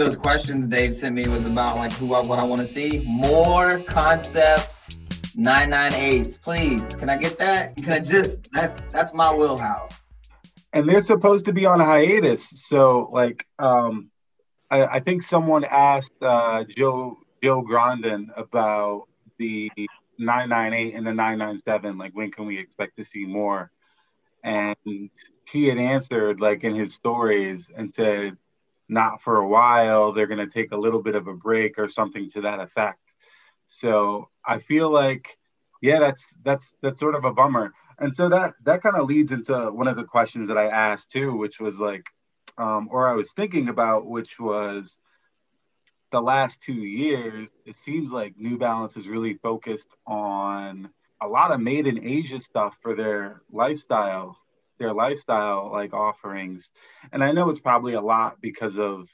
of those questions Dave sent me was about like who I, what I want to see. More concepts, 998s, please. Can I get that? Can I just that that's my wheelhouse. And they're supposed to be on a hiatus, so like um, I, I think someone asked uh, Joe Joe Grandin about the 998 and the 997. Like when can we expect to see more? And he had answered like in his stories and said not for a while. They're going to take a little bit of a break or something to that effect. So I feel like, yeah, that's that's that's sort of a bummer. And so that that kind of leads into one of the questions that I asked too, which was like, um, or I was thinking about, which was the last two years. It seems like New Balance is really focused on a lot of made in Asia stuff for their lifestyle their lifestyle like offerings. And I know it's probably a lot because of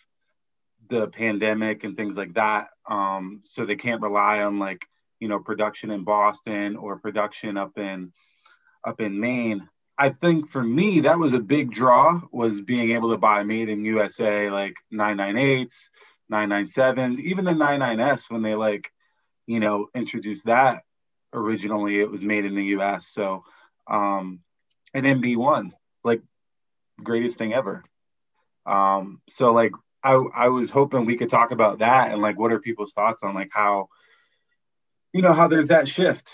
the pandemic and things like that. Um, so they can't rely on like, you know, production in Boston or production up in up in Maine. I think for me that was a big draw was being able to buy made in USA like 998s, 997s, even the 99s when they like, you know, introduced that originally it was made in the US. So um an NB1, like greatest thing ever. Um, so like I I was hoping we could talk about that and like what are people's thoughts on like how you know how there's that shift.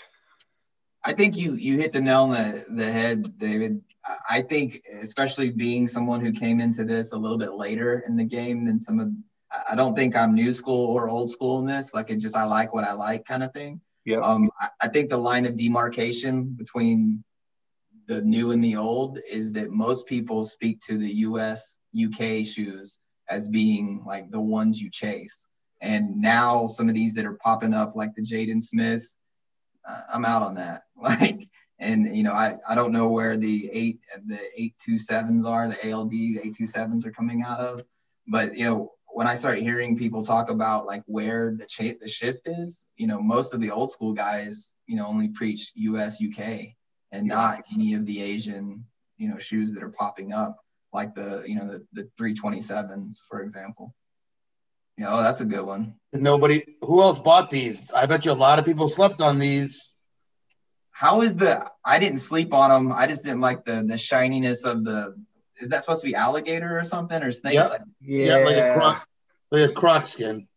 I think you you hit the nail on the, the head, David. I think especially being someone who came into this a little bit later in the game than some of I don't think I'm new school or old school in this. Like it just I like what I like kind of thing. Yeah. Um, I, I think the line of demarcation between the new and the old is that most people speak to the US, UK shoes as being like the ones you chase. And now some of these that are popping up, like the Jaden Smiths, uh, I'm out on that. Like, and you know, I, I don't know where the eight the eight two sevens are, the ALD eight two sevens are coming out of, but you know, when I start hearing people talk about like where the cha- the shift is, you know, most of the old school guys, you know, only preach US UK, and not any of the Asian, you know, shoes that are popping up, like the, you know, the, the 327s, for example. You oh, know, that's a good one. Nobody, who else bought these? I bet you a lot of people slept on these. How is the, I didn't sleep on them. I just didn't like the, the shininess of the, is that supposed to be alligator or something or snake? Yep. Yeah. yeah, like a croc, like a croc skin.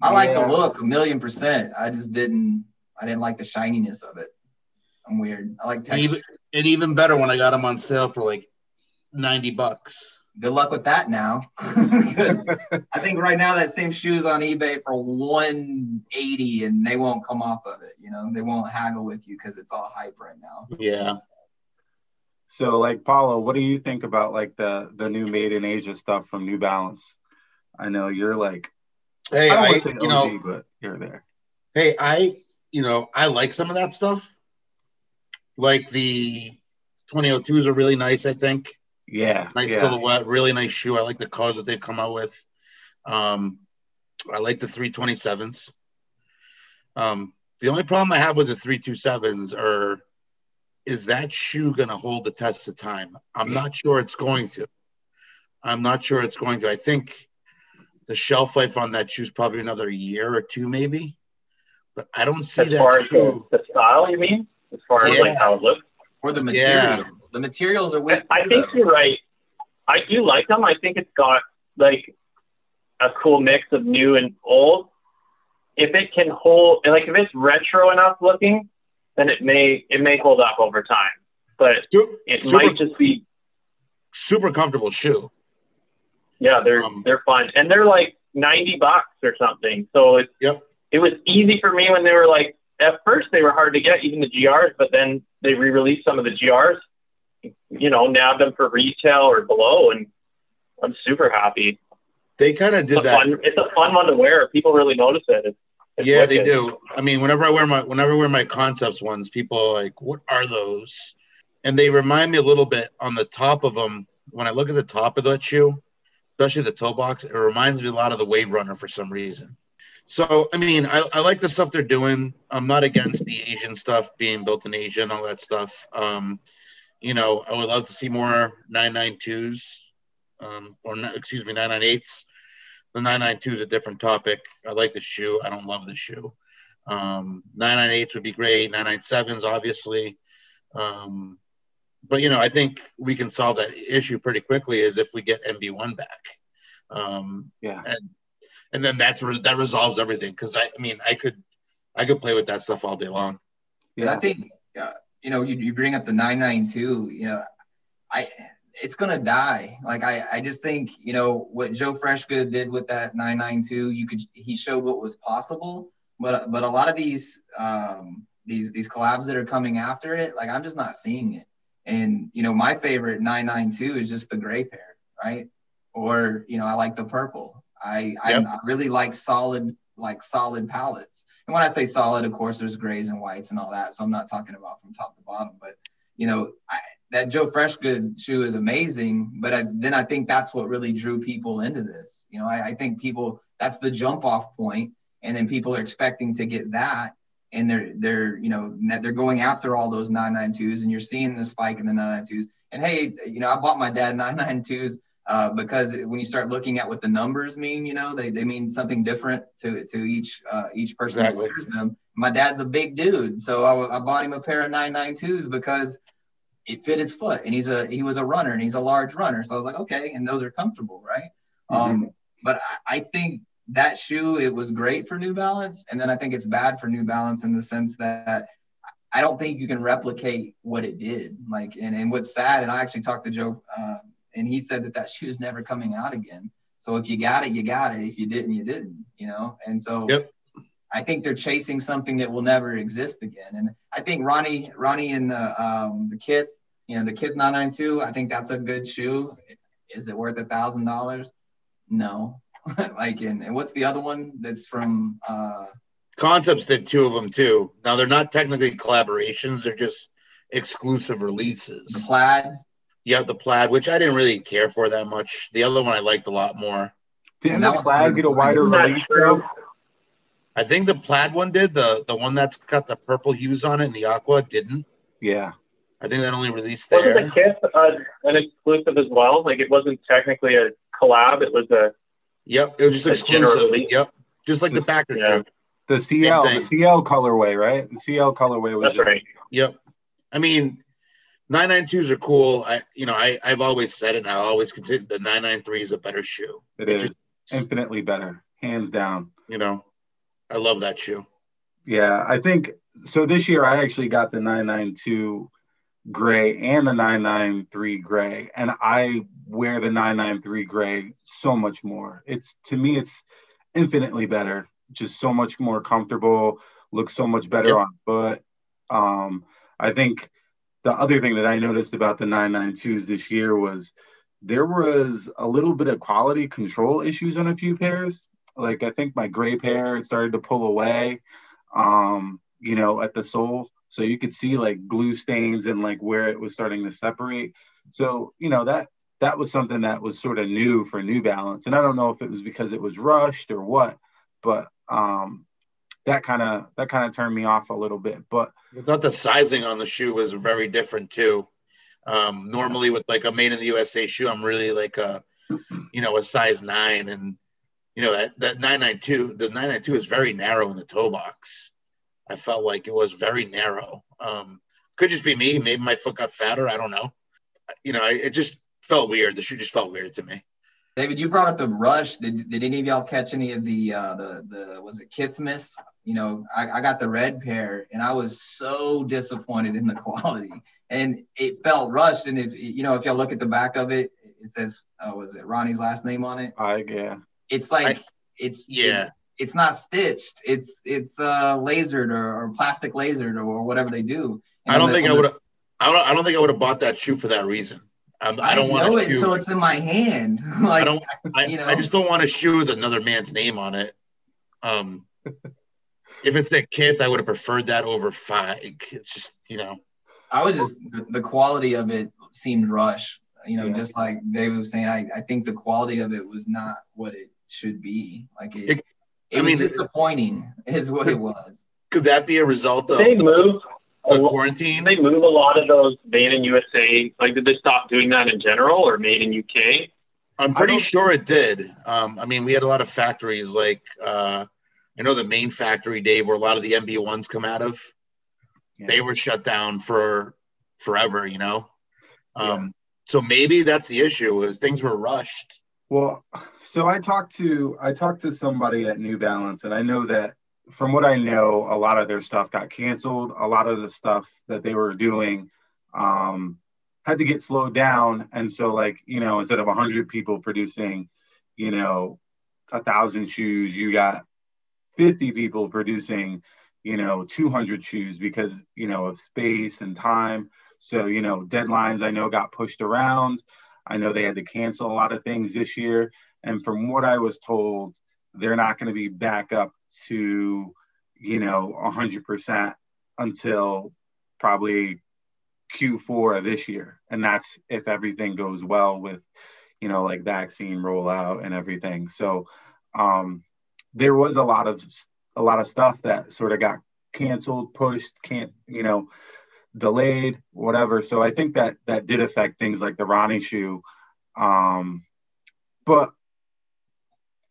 I like the look a million percent. I just didn't, I didn't like the shininess of it. I'm weird. I like texture. And even, and even better when I got them on sale for like 90 bucks. Good luck with that now. I think right now that same shoe's on eBay for 180 and they won't come off of it. You know, they won't haggle with you because it's all hype right now. Yeah. So like Paulo, what do you think about like the the new made in Asia stuff from New Balance? I know you're like Hey, I, I you OG, know, but you're there. Hey, I you know, I like some of that stuff. Like the 2002s are really nice, I think. Yeah. Nice yeah. silhouette, really nice shoe. I like the colors that they've come out with. Um, I like the 327s. Um, the only problem I have with the 327s are is that shoe going to hold the test of time? I'm not sure it's going to. I'm not sure it's going to. I think the shelf life on that shoe is probably another year or two, maybe. But I don't see as that. Far as the style, you mean? As far as like how it looks. Or the materials. Yeah. The materials are with. I think though. you're right. I do like them. I think it's got like a cool mix of new and old. If it can hold, like if it's retro enough looking, then it may it may hold up over time. But it super, might just be super comfortable shoe. Yeah, they're um, they're fun, and they're like ninety bucks or something. So it's yep. It was easy for me when they were like at first they were hard to get, even the GRs, but then they re-released some of the GRs, you know, nabbed them for retail or below, and I'm super happy. They kind of did it's that. Fun, it's a fun one to wear. People really notice it. It's, it's yeah, wicked. they do. I mean, whenever I wear my whenever I wear my concepts ones, people are like, "What are those?" And they remind me a little bit on the top of them. When I look at the top of that shoe, especially the toe box, it reminds me a lot of the Wave Runner for some reason. So, I mean, I, I like the stuff they're doing. I'm not against the Asian stuff being built in Asia and all that stuff. Um, you know, I would love to see more 992s um, or excuse me, 998s. The 992 is a different topic. I like the shoe. I don't love the shoe. Um, 998s would be great. 997s, obviously. Um, but you know, I think we can solve that issue pretty quickly is if we get NB1 back. Um, Yeah. and and then that's re- that resolves everything. Because I, I mean, I could I could play with that stuff all day long. And I think, uh, you know, you, you bring up the 992, you know, I, it's to die. Like, I, I just think, you know, what Joe Freshgood did with that 992, you could, he showed what was possible, but, but a lot of these, um, these, these collabs that are coming after it, like, I'm just not seeing it. And, you know, my favorite 992 is just the gray pair, right? Or, you know, I like the purple. I, Yep. I, I really like solid, like solid palettes. And when I say solid, of course, there's grays and whites and all that. So I'm not talking about from top to bottom, but you know, I, that Joe Freshgood shoe is amazing. But I, then I think that's what really drew people into this. You know, I, I think people that's the jump off point, and then people are expecting to get that, and they're they're you know they're going after all those 992s, and you're seeing the spike in the 992s. And hey, you know, I bought my dad 992s uh, because when you start looking at what the numbers mean, you know, they, they mean something different to, to each uh, each person Exactly. that wears them. My dad's a big dude, so I, I bought him a pair of 992s because it fit his foot, and he's a he was a runner, and he's a large runner. So I was like, okay, and those are comfortable, right? Um, but I, I think that shoe it was great for New Balance, and then I think it's bad for New Balance in the sense that I don't think you can replicate what it did. Like, and, and what's sad, and I actually talked to Joe, uh, and he said that that shoe is never coming out again. So if you got it, you got it. If you didn't, you didn't. You know. And so Yep. I think they're chasing something that will never exist again. And I think Ronnie, Ronnie, and the um, the Kith, you know, the Kith 992. I think that's a good shoe. Is it worth a thousand dollars? No. like, and, and what's the other one that's from? Uh, Concepts did two of them too. Now they're not technically collaborations; they're just exclusive releases. the releases. Plaid. Yeah, the plaid, which I didn't really care for that much. The other one I liked a lot more. Didn't that the one's flag pretty get a wider release though? I think the plaid one did. The the one that's got the purple hues on it and the aqua didn't. Yeah. I think that only released Wasn't there. the Kith uh, an exclusive as well? Like it wasn't technically a collab; it was a Yep, it was just exclusive. Yep, just like the This- Packers yeah. The CL, the. CL colorway, right? The CL colorway was that's just, right. Yep. I mean, 992s are cool. I, you know, I, I've always said it and I always consider the 993 is a better shoe. it It is just- infinitely better, hands down. You know, I love that shoe. Yeah, I think so. This year, I actually got the 992 gray and the 993 gray, and I wear the 993 gray so much more. It's to me, it's infinitely better, just so much more comfortable, looks so much better on foot. Um, I think the other thing that I noticed about the 992s this year was there was a little bit of quality control issues on a few pairs. Like I think my gray pair started to pull away, um, you know, at the sole. So you could see like glue stains and like where it was starting to separate. So, you know, that that was something that was sort of new for New Balance. And I don't know if it was because it was rushed or what, but um that kind of that kind of turned me off a little bit. But I thought the sizing on the shoe was very different too. Um, normally with like a made in the USA shoe, I'm really like a, you know, a size nine and, you know, that, that 992, the 992 is very narrow in the toe box. I felt like it was very narrow. Um, could just be me. Maybe my foot got fatter. I don't know. You know, I, it just felt weird. The shoe just felt weird to me. David, you brought up the rush. Did, did any of y'all catch any of the uh, the the was it Kithmas? You know, I, I got the red pair, and I was so disappointed in the quality, and it felt rushed. And if you know, if y'all look at the back of it, it says, uh, was it Ronnie's last name on it? I yeah. It's like it's Yeah. it- it's not stitched. It's it's uh lasered or, or plastic lasered or, or whatever they do. And I don't on the- think I would have. I don't. I don't think I would have bought that shoe for that reason. Um, I don't want know a it shoe. until it's in my hand. like I don't. I, you know. I just don't want a shoe with another man's name on it. Um, if it's a Kith, I would have preferred that over five. It's just you know. I was just the, the quality of it seemed rush. You know, Yeah. just like David was saying, I, I think the quality of it was not what it should be. Like it, It- it, I was mean, disappointing, is what it was. Could that be a result of they move? The lo- quarantine? did they move a lot of those made in USA? Like, did they stop doing that in general, or made in UK? I'm pretty sure it did. Um, I mean, we had a lot of factories like uh, I know the main factory, Dave, where a lot of the MB ones come out of. Yeah. They were shut down for forever, you know. Um, yeah. So maybe that's the issue is things were rushed. Well, so I talked to I talked to somebody at New Balance, and I know that from what I know, a lot of their stuff got canceled. A lot of the stuff that they were doing um, had to get slowed down, and so like you know, instead of hundred people producing, you know, a thousand shoes, you got fifty people producing, you know, two hundred shoes because you know of space and time. So you know, deadlines I know got pushed around. I know they had to cancel a lot of things this year, and from what I was told, they're not going to be back up to, you know, 100% until probably Q4 of this year. And that's if everything goes well with, you know, like vaccine rollout and everything. So um, there was a lot of a lot of stuff that sort of got canceled, pushed, can't, you know, delayed, whatever. So I think that that did affect things like the Ronnie shoe. Um, but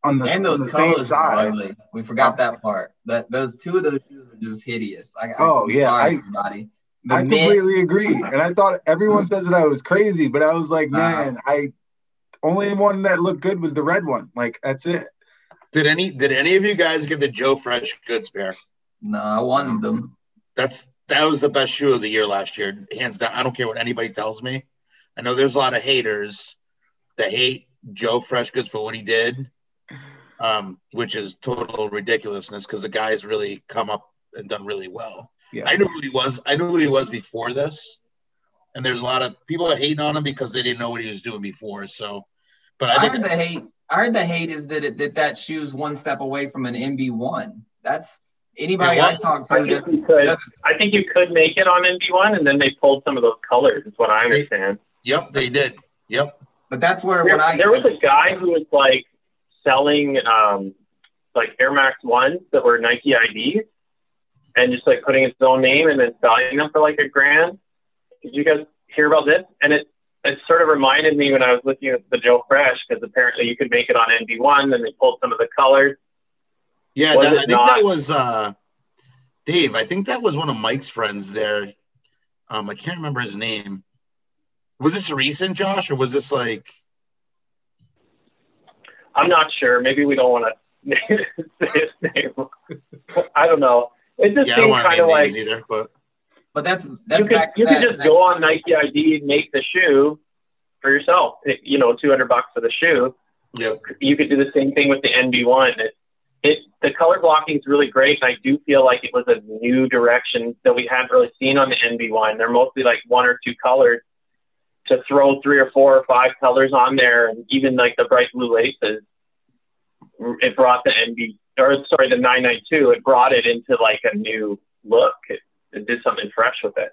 on the, and those on the same side. Ugly. We forgot that part. That those two of those shoes are just hideous. I, oh I yeah, I, everybody. The I completely agree. And I thought everyone says that I was crazy, but I was like, man, uh, I only one that looked good was the red one. Like that's it. Did any did any of you guys get the Joe Fresh goods pair? No, I wanted them. That's that was the best shoe of the year last year, hands down. I don't care what anybody tells me. I know there's a lot of haters that hate Joe Fresh Goods for what he did um, which is total ridiculousness because the guy's really come up and done really well. Yeah. I knew who he was. I knew who he was before this, and there's a lot of people that hate on him because they didn't know what he was doing before. So, but I, I heard the hate. I heard the hate is that it, that that shoe's one step away from an NB one. That's anybody I talk to. I think, you could, I think you could make it on NB one, and then they pulled some of those colors. Is what I understand. They, yep, they did. Yep. But that's where there, when I there was a guy who was like selling um, like Air Max ones that were Nike IDs and just like putting its own name and then selling them for like a grand. Did you guys hear about this? And it it sort of reminded me when I was looking at the Joe Fresh because apparently you could make it on NB1 and they pulled some of the colors. Yeah, that, I think not? that was uh, Dave. I think that was one of Mike's friends there. Um, I can't remember his name. Was this recent, Josh, or was this like? I'm not sure. Maybe we don't want to say his name. I don't know. It just yeah, seems kind of like either, but but that's that's you could, you could just that. go on Nike ID and make the shoe for yourself. Eh, you know, 200 bucks for the shoe. Yep. You could do the same thing with the NB1. It, it the color blocking is really great, and I do feel like it was a new direction that we hadn't really seen on the NB1. They're mostly like one or two colors to throw three or four or five colors on there, and even like the bright blue laces, it brought the NB or sorry the 992. It brought it into like a new look. It, it did something fresh with it.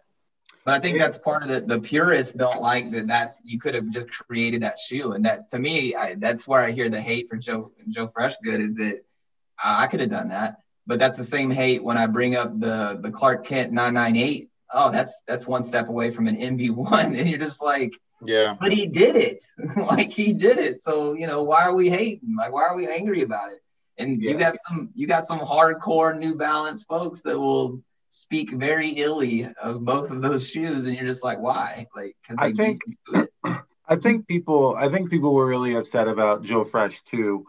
But I think that's part of the the purists don't like that that you could have just created that shoe, and that to me I, that's where I hear the hate for Joe Joe Freshgood is that I could have done that, but that's the same hate when I bring up the the Clark Kent 998 oh, that's that's one step away from an NB1, and you're just like, yeah, but he did it, like he did it. So you know, why are we hating? Like, why are we angry about it? And yeah. you got some, you got some hardcore New Balance folks that will speak very illy of both of those shoes, and you're just like, why? Like, I think, I think people, I think people were really upset about Joe Fresh too,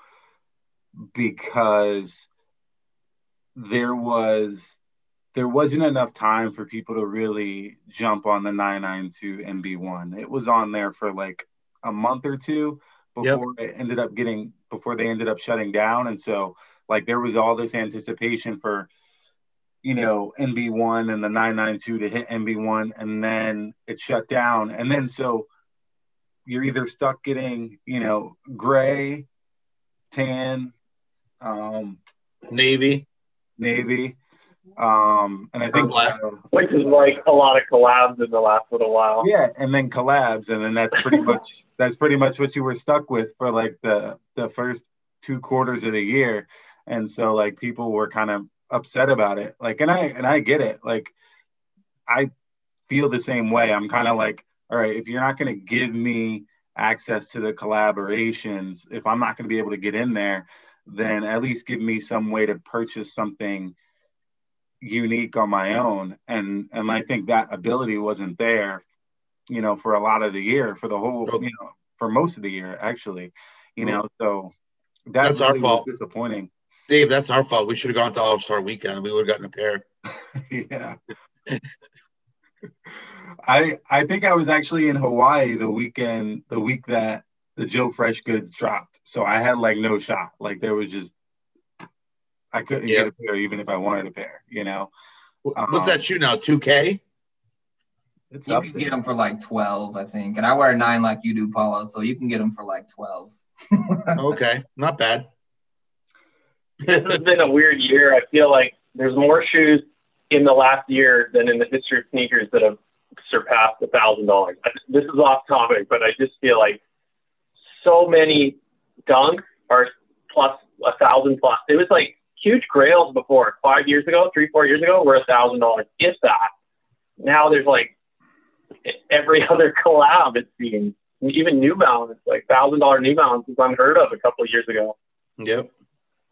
because there was there wasn't enough time for people to really jump on the 992 NB1. It was on there for like a month or two before yep. it ended up getting before they ended up shutting down. And so like there was all this anticipation for you know NB1 and the 992 to hit NB1 and then it shut down. And then so you're either stuck getting, you know, gray, tan, um, navy, navy um, and I think uh, which is like a lot of collabs in the last little while. Yeah, and then collabs, and then that's pretty much that's pretty much what you were stuck with for like the the first two quarters of the year, and so like people were kind of upset about it. Like, and I and I get it. Like, I feel the same way. I'm kind of like, all right, if you're not going to give me access to the collaborations, if I'm not going to be able to get in there, then at least give me some way to purchase something unique on my own. And and I think that ability wasn't there, you know, for a lot of the year, for the whole, you know, for most of the year actually, you know. So that That's our really was fault. Disappointing. Dave, that's our fault. We should have gone to All Star Weekend. We would have gotten a pair. yeah. I I think I was actually in Hawaii the weekend, the week that the Joe Fresh goods dropped. So I had like no shot. Like there was just I couldn't Yeah. get a pair even if I wanted a pair, you know. Wh-. What's that um, shoe now? 2K? It's You up can there. get them for like 12, I think. And I wear nine like you do, Paulo. So you can get them for like 12. Okay, not bad. This has been a weird year. I feel like there's more shoes in the last year than in the history of sneakers that have surpassed a thousand dollars. This is off topic, but I just feel like so many dunks are plus a thousand plus. It was like huge grails before five years ago, three, four years ago, were a thousand dollars, if that. Now there's like every other collab it seems. Even New Balance, like thousand dollar New Balance was unheard of a couple of years ago. Yep.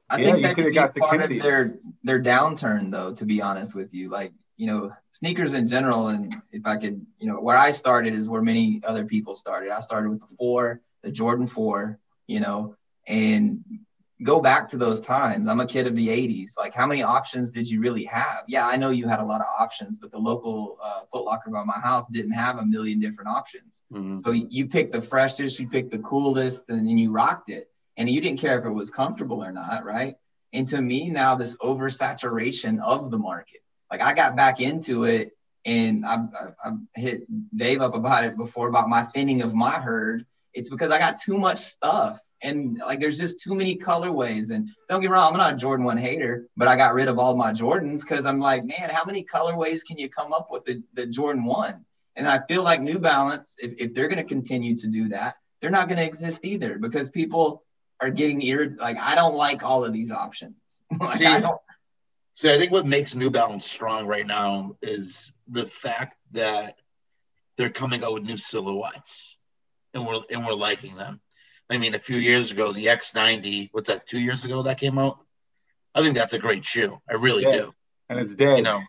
I Yeah, think that coulda be got the part Kennedys. of their their downturn, though. To be honest with you, like you know, sneakers in general, and if I could, you know, where I started is where many other people started. I started with the four, the Jordan Four, you know, and go back to those times. I'm a kid of the '80s. Like, how many options did you really have? Yeah, I know you had a lot of options, but the local uh, Foot Locker by my house didn't have a million different options. Mhm. So you picked the freshest, you picked the coolest, and then you rocked it. And you didn't care if it was comfortable or not, right? And to me, now this oversaturation of the market. Like I got back into it and I've, I've hit Dave up about it before about my thinning of my herd. It's because I got too much stuff. And like there's just too many colorways. And don't get me wrong, I'm not a Jordan 1 hater, but I got rid of all my Jordans because I'm like, man, how many colorways can you come up with the, the Jordan 1? And I feel like New Balance, if, if they're going to continue to do that, they're not going to exist either because people are getting irritated. Like, I don't like all of these options. like, See, I don't. So I think what makes New Balance strong right now is the fact that they're coming out with new silhouettes, and we're and we're liking them. I mean, a few years ago, the X90, what's that? Two years ago that came out. I think that's a great shoe. I really Yeah. do. And it's dead. You know,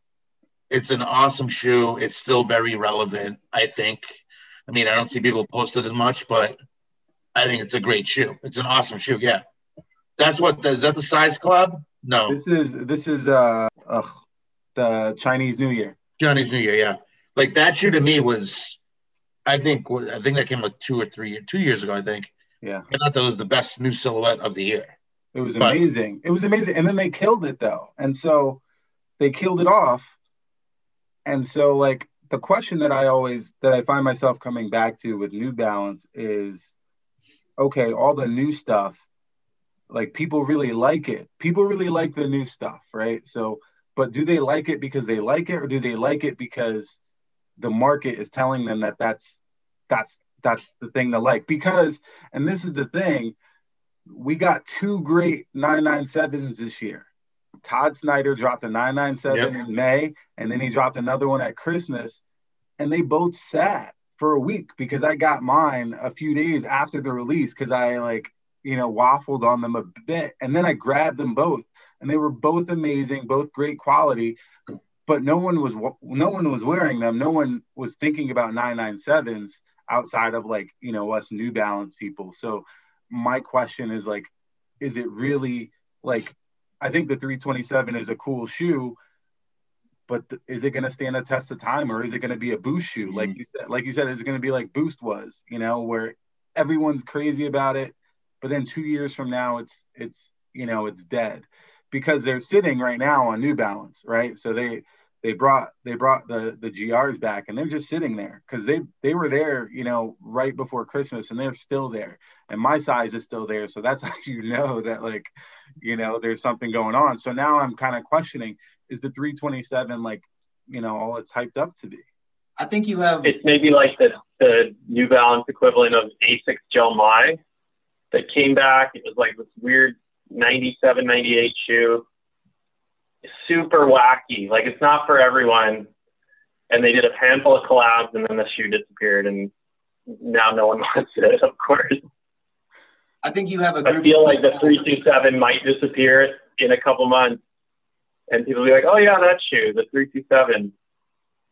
it's an awesome shoe. It's still very relevant. I think. I mean, I don't see people post it as much, but I think it's a great shoe. It's an awesome shoe. Yeah, that's what. Is that the size club? No, This is this is uh, uh the Chinese New Year. Johnny's New Year, yeah. Like that shoe to me was, I think, I think that came like two or three, two years ago. I think. Yeah. I thought that was the best new silhouette of the year. It was But- amazing. It was amazing. And then they killed it though. And so they killed it off. And so like the question that I always that I find myself coming back to with New Balance is okay, all the new stuff, like people really like it. People really like the new stuff, right? So but do they like it because they like it or do they like it because the market is telling them that that's that's that's the thing to like because and this is the thing we got two great 997s this year. Todd Snyder dropped a 997 Yep. in May, and then he dropped another one at Christmas, and they both sat for a week because I got mine a few days after the release because I like you know waffled on them a bit, and then I grabbed them both, and they were both amazing, both great quality, but no one was no one was wearing them. No one was thinking about 997s outside of like you know us New Balance people. So my question is like, is it really like? I think the 327 is a cool shoe, but is it going to stand the test of time, or is it going to be a boost shoe? Like mm-hmm. you said, like you said, is it going to be like Boost was? You know, where everyone's crazy about it, but then two years from now, it's it's you know it's dead because they're sitting right now on New Balance, right? So they they brought they brought the the GRs back and they're just sitting there because they they were there you know right before Christmas and they're still there and my size is still there so that's how you know that like you know there's something going on so now I'm kind of questioning is the 327 like you know all it's hyped up to be I think you have. It's maybe like the, the New Balance equivalent of Asics Gel Mai that came back. It was like this weird 97, 98 shoe. Super wacky. Like it's not for everyone. And they did a handful of collabs and then the shoe disappeared and now no one wants it, of course. I think you have a. I feel like the three two seven might disappear in a couple months, and people be like, "Oh yeah, that shoe, the three two seven.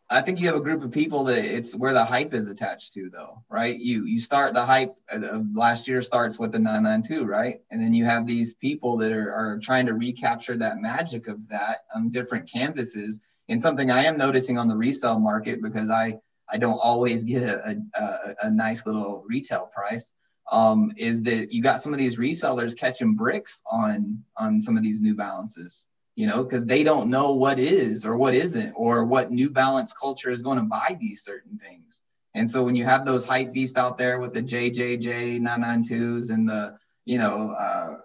I think you have a group of people that it's where the hype is attached to, though, right? You you start the hype of last year starts with the 992, right? And then you have these people that are, are trying to recapture that magic of that on different canvases. And something I am noticing on the resale market because I I don't always get a, a, a nice little retail price um, is that you got some of these resellers catching bricks on on some of these New Balances you know, because they don't know what is or what isn't, or what New Balance culture is going to buy these certain things. And so when you have those hype beasts out there with the JJJ 992s and the, you know, uh,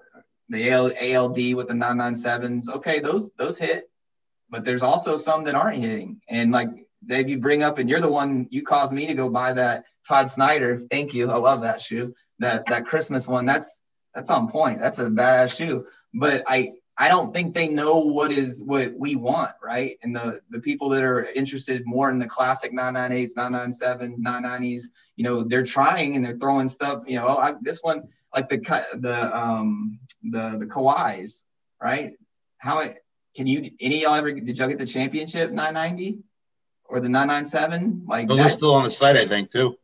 the ALD with the 997s, okay, those those hit, but there's also some that aren't hitting. And like Dave, you bring up, and you're the one you caused me to go buy that Todd Snyder. Thank you, I love that shoe. That that Christmas one, that's that's on point. That's a badass shoe. But I I don't think they know what is what we want, right? And the the people that are interested more in the classic 998s, 997s, 990s, you know, they're trying and they're throwing stuff. You know, oh, I, this one like the the um the the Kawhis, right? How it can you any y'all ever did y'all get the championship 990 or the 997? Like those are still on the site, I think, too.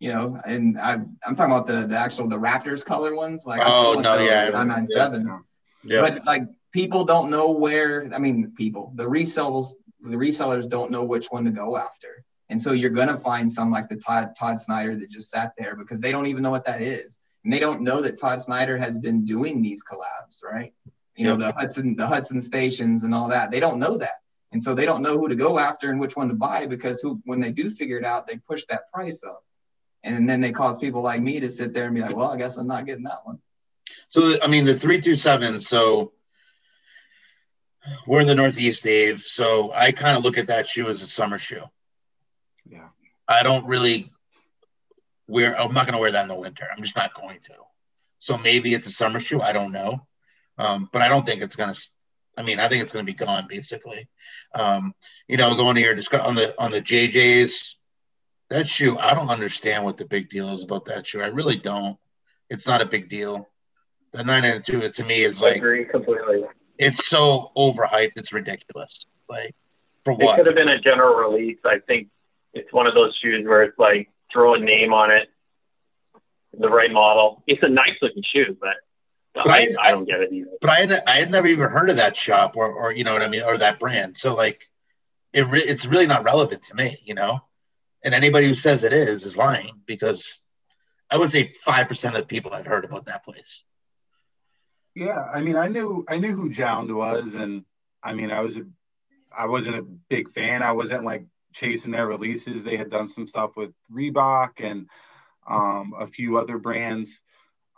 You know, and I I'm talking about the the actual the Raptors color ones, like oh no, yeah, 997. Yeah. Yeah. But like people don't know where. I mean, people the resellers the resellers don't know which one to go after, and so you're gonna find some like the Todd Todd Snyder that just sat there because they don't even know what that is, and they don't know that Todd Snyder has been doing these collabs, right? You know, the Hudson the Hudson stations and all that. They don't know that. And so they don't know who to go after and which one to buy because who when they do figure it out, they push that price up. And then they cause people like me to sit there and be like, well, I guess I'm not getting that one. So I mean the three two seven. So we're in the Northeast, Dave. So I kind of look at that shoe as a summer shoe. Yeah. I don't really wear. I'm not going to wear that in the winter. I'm just not going to. So maybe it's a summer shoe. I don't know, um, but I don't think it's going to. I mean, I think it's going to be gone basically. Um, you know, going to your discuss on the on the JJ's. That shoe, I don't understand what the big deal is about that shoe. I really don't. It's not a big deal the 992 to me is like I agree completely. It's so overhyped. It's ridiculous. Like for what? It could have been a general release. I think it's one of those shoes where it's like throw a name on it, the right model. It's a nice looking shoe, but, but I, I, I, don't get it either. But I had I had never even heard of that shop or or you know what I mean or that brand. So like it re- it's really not relevant to me, you know. And anybody who says it is is lying because I would say five percent of the people have heard about that place. Yeah, I mean, I knew I knew who Jound was, and I mean, I was a, I wasn't a big fan. I wasn't like chasing their releases. They had done some stuff with Reebok and um, a few other brands.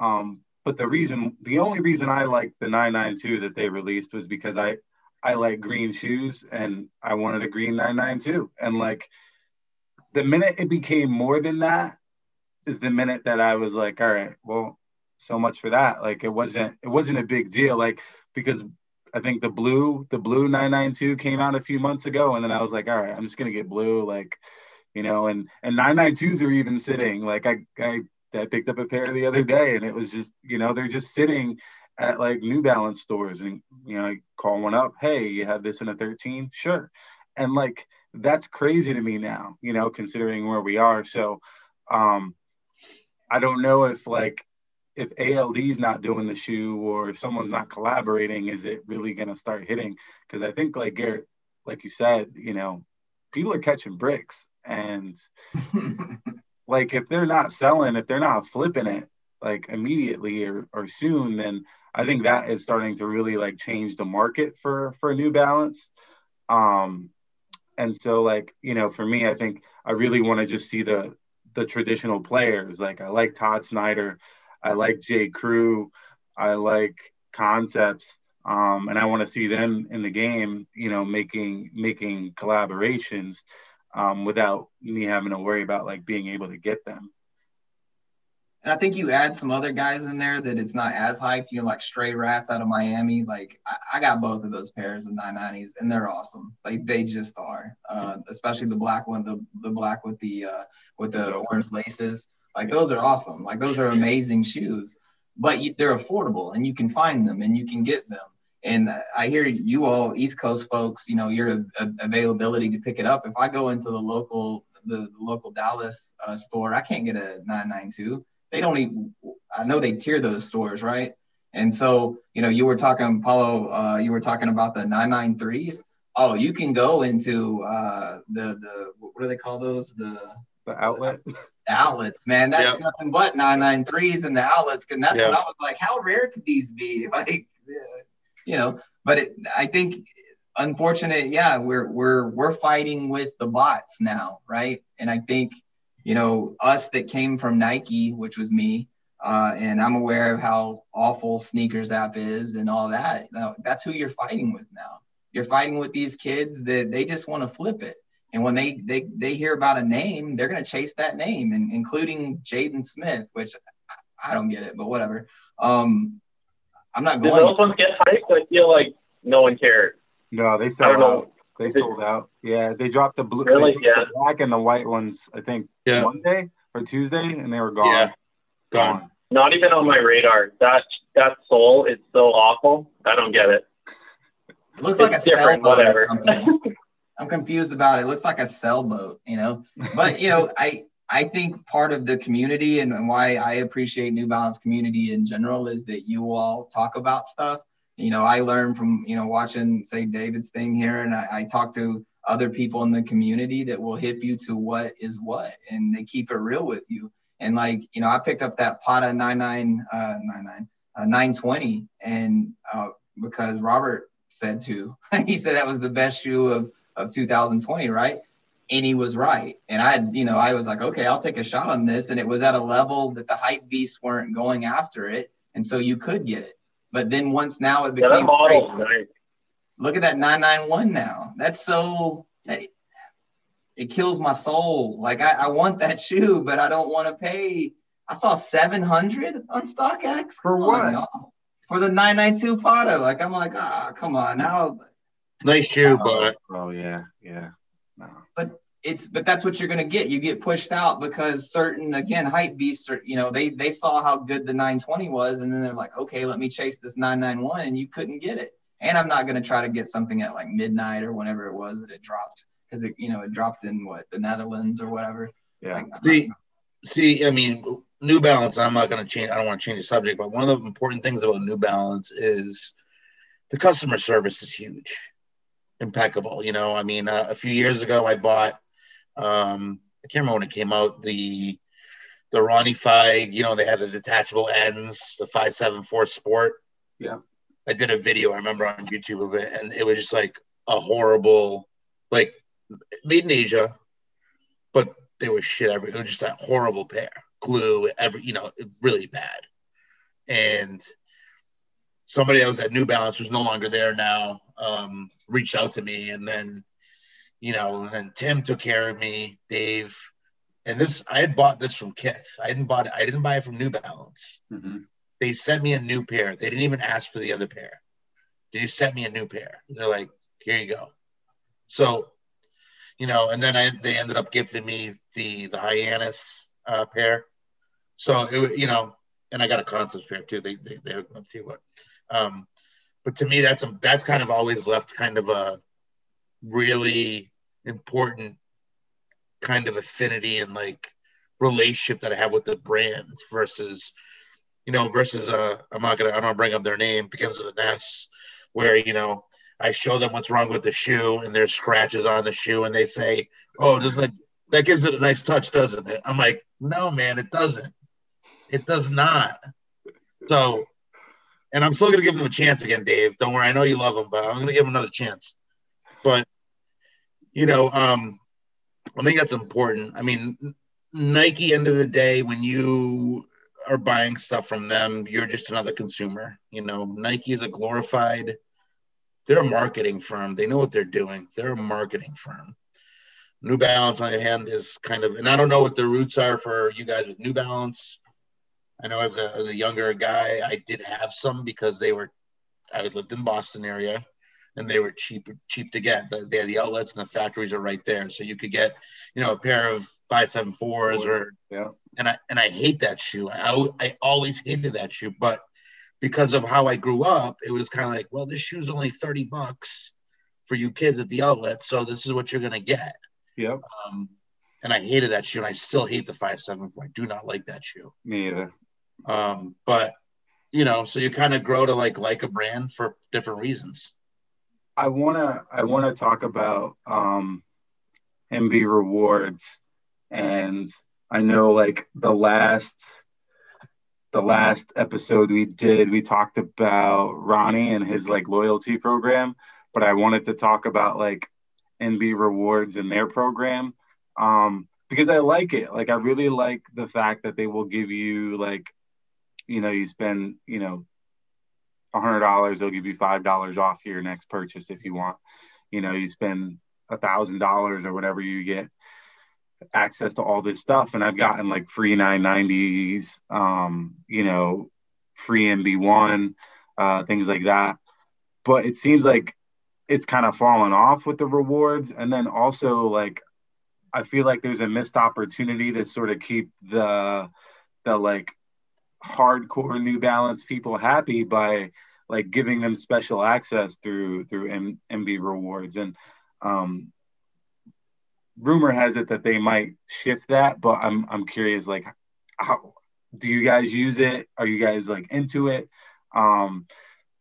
Um, but the reason, the only reason I liked the 992 that they released was because I I like green shoes and I wanted a green 992. And like the minute it became more than that is the minute that I was like, all right, well, so much for that. Like it wasn't it wasn't a big deal. Like because I think the blue the blue 992 came out a few months ago, and then I was like, all right, I'm just gonna get blue. Like you know, and and 992s are even sitting. Like I I I picked up a pair the other day, and it was just you know they're just sitting at like New Balance stores, and you know I call one up, hey, you have this in a 13? Sure, and like that's crazy to me now, you know, considering where we are. So um I don't know if like if ALD's not doing the shoe or if someone's not collaborating, is it really going to start hitting? Because I think, like Garrett, like you said, you know, people are catching bricks, and like if they're not selling, if they're not flipping it like immediately or, or soon, then I think that is starting to really like change the market for for New Balance. Um, and so like you know, for me, I think I really want to just see the the traditional players. Like I like Todd Snyder. I like J. Crew. I like concepts. Um, and I want to see them in the game, you know, making making collaborations um, without me having to worry about like being able to get them. And I think you add some other guys in there that it's not as hyped, you know, like Stray Rats out of Miami. Like I, I got both of those pairs of 990s and they're awesome. Like they just are. Uh, especially the black one, the the black with the uh with the orange laces. Like those are awesome. Like those are amazing shoes. But you, they're affordable and you can find them and you can get them. And I hear you all East Coast folks, you know, your availability to pick it up. If I go into the local the, local Dallas uh, store, I can't get a 992 they don't even i know they tier those stores right and so you know you were talking paulo uh, you were talking about the 993s oh you can go into uh, the the what do they call those the the outlet outlets man that's yep. nothing but 993s and the outlets and that's yep. what i was like how rare could these be like you know but it, i think unfortunate yeah we're we're we're fighting with the bots now right and i think you know, us that came from Nike, which was me, uh, and I'm aware of how awful sneakers app is and all that. That's who you're fighting with now. You're fighting with these kids that they just want to flip it. And when they they they hear about a name, they're gonna chase that name, and including Jaden Smith, which I don't get it, but whatever. Um, I'm not going. Did those ones get hyped? I feel like no one cared. No, they sold out. They sold out. Yeah, they dropped the blue, really? yeah. the black and the white ones. I think yeah. Monday or Tuesday, and they were gone. Yeah, gone. Not even on my radar. That that sole is so awful. I don't get it. It looks it's like a different, whatever. I'm confused about it. It looks like a sailboat, you know. But you know, I I think part of the community and, and why I appreciate New Balance community in general is that you all talk about stuff you know, I learned from, you know, watching, say, David's thing here, and I, I talk to other people in the community that will hip you to what is what, and they keep it real with you. And like, you know, I picked up that Patta 99, uh, 99, uh, 920, and uh, because Robert said to, he said that was the best shoe of, of 2020, right? And he was right. And I, you know, I was like, okay, I'll take a shot on this. And it was at a level that the hype beasts weren't going after it. And so you could get it. But then once now it became yeah, nice. Look at that 991 now. That's so that it kills my soul. Like I, I want that shoe, but I don't want to pay. I saw 700 on StockX. For what? On, for the 992 Patta. Like I'm like, ah, oh, come on now. Nice shoe, but oh yeah, yeah. No. But it's but that's what you're gonna get. You get pushed out because certain again hype beasts are you know they they saw how good the 920 was and then they're like okay let me chase this 991 and you couldn't get it. And I'm not gonna try to get something at like midnight or whenever it was that it dropped because it you know it dropped in what the Netherlands or whatever. Yeah. Like, see, see, I mean, New Balance. I'm not gonna change. I don't want to change the subject, but one of the important things about New Balance is the customer service is huge impeccable. You know, I mean, uh, a few years ago, I bought um, I can't remember when it came out. The the Ronnie Fieg, you know, they had the detachable ends, the five seven four Sport. Yeah, I did a video I remember on YouTube of it, and it was just like a horrible, like made in Asia, but there was shit every. It was just that horrible pair, glue, every you know, really bad. And somebody that was at New Balance who's no longer there now um, reached out to me, and then you know, and then Tim took care of me, Dave. And this, I had bought this from Kith. I didn't bought it. I didn't buy it from New Balance. Mm-hmm. They sent me a new pair. They didn't even ask for the other pair. They sent me a new pair. They're like, here you go. So, you know, and then I, they ended up gifting me the the Hyannis uh, pair. So it, you know, and I got a concept pair too. They they, they hooked up to what. Um, but to me, that's a, that's kind of always left kind of a really important kind of affinity and like relationship that I have with the brands versus, you know, versus uh, I'm not gonna I don't bring up their name because of the Ness, where you know I show them what's wrong with the shoe and there's scratches on the shoe and they say, oh, doesn't that that gives it a nice touch, doesn't it? I'm like, no, man, it doesn't. It does not. So, and I'm still gonna give them a chance again, Dave. Don't worry, I know you love them, but I'm gonna give them another chance. But you know, um, I think that's important. I mean, Nike, end of the day, when you are buying stuff from them, you're just another consumer. You know, Nike is a glorified, they're a marketing firm. They know what they're doing. They're a marketing firm. New Balance, on the other hand, is kind of, and I don't know what the roots are for you guys with New Balance. I know as a, as a younger guy, I did have some because they were, I lived in Boston area and they were cheap, cheap to get. The, they had the outlets and the factories are right there. So you could get, you know, a pair of five, seven fours or, yeah. And I, and I hate that shoe. I, I always hated that shoe, but because of how I grew up, it was kind of like, well, this shoe's only 30 bucks for you kids at the outlet. So this is what you're going to get. Yep. Um, and I hated that shoe, and I still hate the five seven four. I do not like that shoe. Me either. Um, but you know, so you kind of grow to like like a brand for different reasons. I wanna I wanna talk about um, NB rewards, and I know like the last the last episode we did, we talked about Ronnie and his like loyalty program, but I wanted to talk about like NB rewards and their program um, because I like it. Like I really like the fact that they will give you like, you know, you spend you know, a hundred dollars, they'll give you five dollars off your next purchase if you want. You know, you spend a thousand dollars or whatever you get access to all this stuff. And i've gotten like free 990s um you know free NB1 uh things like that. But it seems like it's kind of fallen off with the rewards. And then also like I feel like there's a missed opportunity to sort of keep the the like hardcore New Balance people happy by like giving them special access through through M- NB rewards. And um, rumor has it that they might shift that, but I'm I'm curious like how do you guys use it? Are you guys like into it? Um,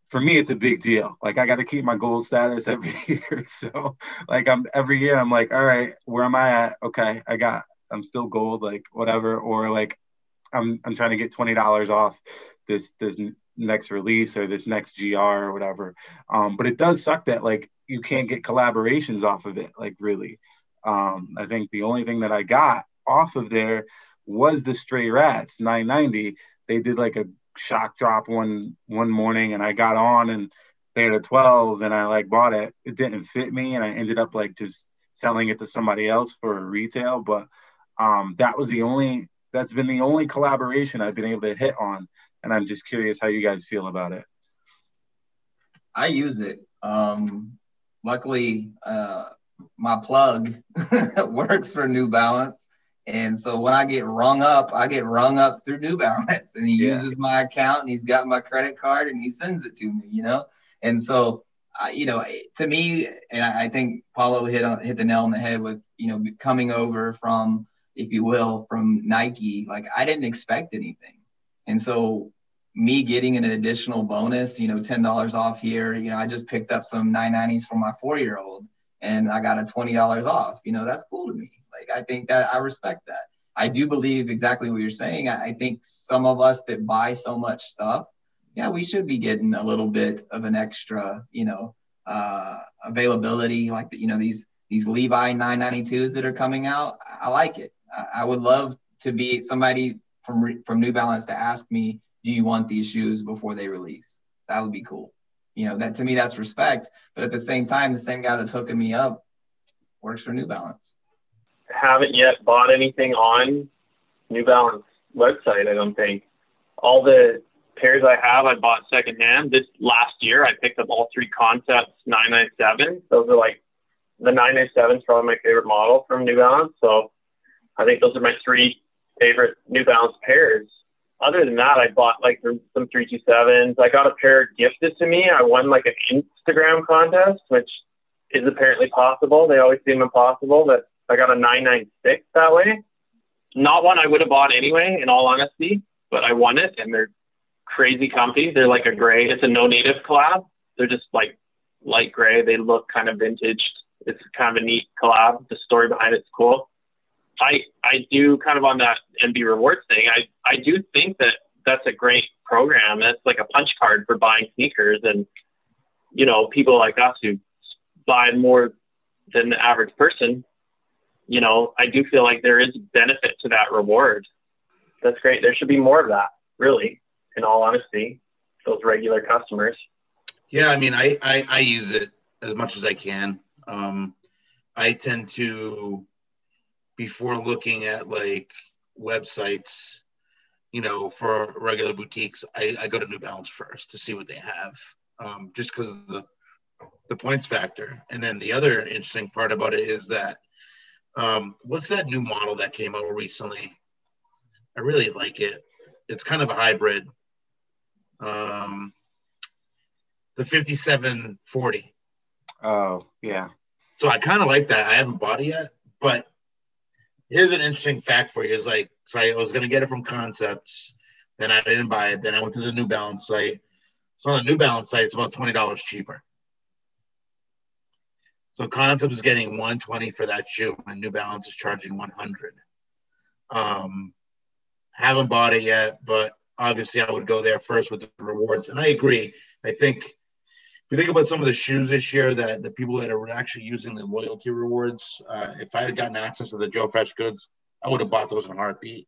for me it's a big deal. Like i got to keep my gold status every year. So like i'm every year i'm like all right where am i at? Okay i got i'm still gold like whatever. Or like i'm i'm trying to get $20 off this this next release or this next gr or whatever um but it does suck that like you can't get collaborations off of it like really um i think the only thing that i got off of there was the stray rats 990 they did like a shock drop one one morning and I got on and they had a 12 and I like bought it. It didn't fit me and I ended up like just selling it to somebody else for retail. But um, that was the only that's been the only collaboration I've been able to hit on. And I'm just curious how you guys feel about it. I use it. Um, luckily, uh, my plug works for New Balance. And so when I get rung up, I get rung up through New Balance, and he yeah. uses my account, and he's got my credit card, and he sends it to me, you know. And so, uh, you know, to me, and I, I think Paulo hit on hit the nail on the head with you know coming over from, if you will, from Nike. Like I didn't expect anything, and so me getting an additional bonus, you know, ten dollars off here. You know, I just picked up some 990s for my four year old, and I got a twenty dollars off. You know, that's cool to me. Like I think that I respect that. I do believe exactly what you're saying. I, I think some of us that buy so much stuff, yeah, we should be getting a little bit of an extra, you know, uh, availability like the, you know these these Levi 992s that are coming out. I like it. I, would love to be somebody from from New Balance to ask me, do you want these shoes before they release? That would be cool. You know, that to me that's respect. But at the same time, the same guy that's hooking me up works for New Balance haven't yet bought anything on New Balance website. I don't think all the pairs I have I bought secondhand. This last year I picked up all three Concepts 997. Those are like the 997 is probably my favorite model from New Balance. So I think those are my three favorite New Balance pairs. Other than that, I bought like some 327s. I got a pair gifted to me. I won like an Instagram contest, which is apparently possible. They always seem impossible, but I got a 996 that way. Not one I would have bought anyway, in all honesty, but I won it, and they're crazy comfy. They're like a gray. It's a Nonnative collab. They're just like light gray. They look kind of vintage. It's kind of a neat collab. The story behind it's cool. I I do kind of on that NB rewards thing. I I do think that that's a great program. That's like a punch card for buying sneakers, and you know people like us who buy more than the average person you know, I do feel like there is benefit to that reward. That's great. There should be more of that, really, in all honesty, those regular customers. Yeah, I mean, I, I, I use it as much as I can. Um, I tend to, before looking at like websites, you know, for regular boutiques, I, I go to New Balance first to see what they have, um, just because of the the points factor. And then the other interesting part about it is that um, what's that new model that came out recently? I really like it. It's kind of a hybrid. Um, the 5740. Oh, yeah. So I kind of like that. I haven't bought it yet, but here's an interesting fact for you. Is like, so I was to get it from Concepts, then I didn't buy it. Then I went to the New Balance site. So on the New Balance site, it's about $20 cheaper. So Concept is getting 120 for that shoe, and New Balance is charging 100. Um, haven't bought it yet, but obviously I would go there first with the rewards. And I agree. I think you think about some of the shoes this year that the people that are actually using the loyalty rewards, uh, if I had gotten access to the Joe Freshgoods, I would have bought those in a heartbeat.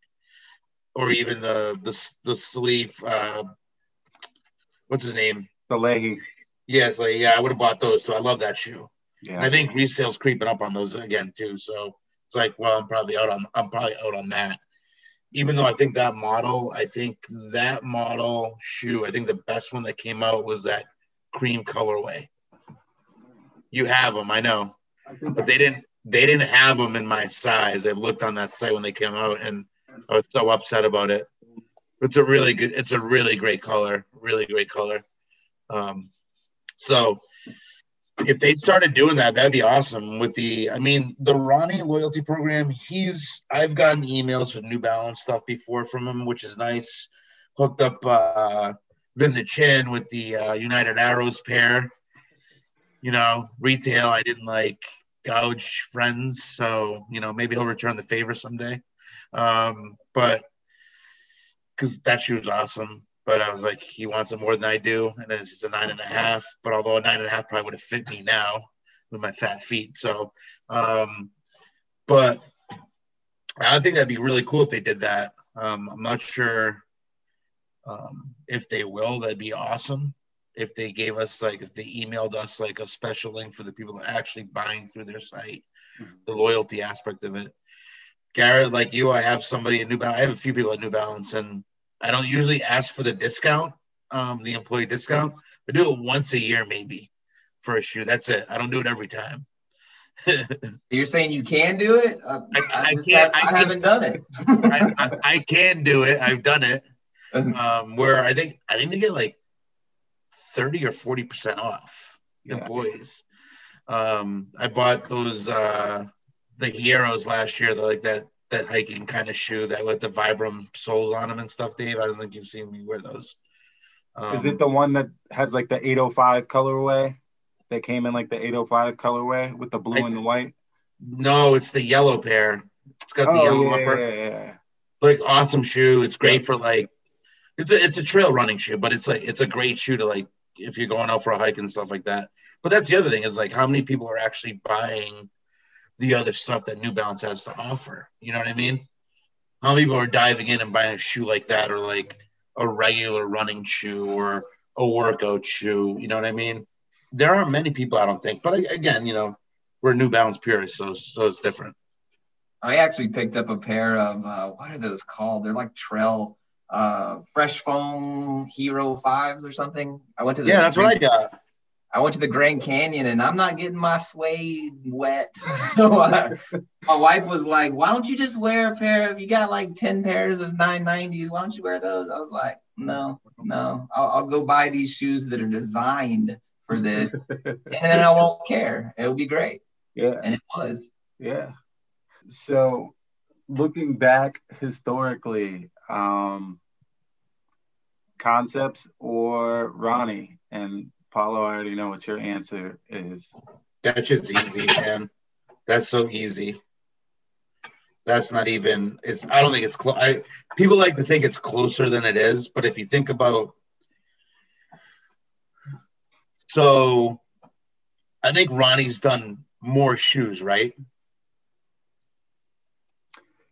Or even the the the sleeve. Uh, what's his name? The Leahy. Yes, like yeah, I would have bought those too. I love that shoe. Yeah. And I think resale's creeping up on those again too. So it's like, well, I'm probably out on I'm probably out on that. Even though I think that model, I think that model shoe, I think the best one that came out was that cream colorway. You have them, I know, but they didn't. They didn't have them in my size. I looked on that site when they came out, and I was so upset about it. It's a really good. It's a really great color. Really great color. Um, so if they started doing that, that'd be awesome. With the, I mean, the Ronnie loyalty program, he's, I've gotten emails with New Balance stuff before from him, which is nice. Hooked up uh, Vin the Chin with the uh, United Arrows pair. You know, retail, I didn't like gouge friends, so you know maybe he'll return the favor someday. Um, but because that shoe was awesome but I was like, he wants it more than I do, and this is a nine and a half. But although a nine and a half probably would have fit me now with my fat feet, so. Um, but I think that'd be really cool if they did that. Um, I'm not sure um, if they will. That'd be awesome if they gave us like if they emailed us like a special link for the people that are actually buying through their site, the loyalty aspect of it. Garrett, like you, I have somebody at New Balance. I have a few people at New Balance, and I don't usually ask for the discount, um, the employee discount. I do it once a year, maybe, for a shoe. That's it. I don't do it every time. You're saying you can do it? Uh, I, I, I can't. have, I, I haven't done it. I, I, I can do it. I've done it. Um, where I think I think they get like thirty or forty percent off Yeah. employees. Um, I bought those uh, the Hierros last year. The, like that that hiking kind of shoe that with the Vibram soles on them and stuff. Dave, I don't think you've seen me wear those. Um, Is it the one that has like the 805 colorway? That came in like the 805 colorway with the blue I and the white. No, it's the yellow pair. It's got the Oh yellow yeah, upper. yeah, yeah. Like awesome shoe. It's great for like it's a it's a trail running shoe, but it's like it's a great shoe to like if you're going out for a hike and stuff like that. But that's the other thing is like how many people are actually buying the other stuff that New Balance has to offer. You know what I mean? How many people are diving in and buying a shoe like that or like a regular running shoe or a workout shoe? You know what I mean? There aren't many people, I don't think. But again, you know, we're New Balance purists, so so it's different. I actually picked up a pair of uh, what are those called? They're like trail uh, fresh foam Hierro fives or something. I went to the Yeah, that's what I got. I went to the Grand Canyon and I'm not getting my suede wet. so uh, my wife was like, "Why don't you just wear a pair of? You got like ten pairs of 990s. Why don't you wear those?" I was like, "No, no. I'll, I'll go buy these shoes that are designed for this, and then I won't care. It'll be great." yeah, And it was. yeah. So, looking back historically, um, concepts or Ronnie and Paulo, I already know what your answer is. That shit's easy, man. That's so easy. That's not even. It's. I don't think it's close. People like to think it's closer than it is, but if you think about, so, I think Ronnie's done more shoes, right?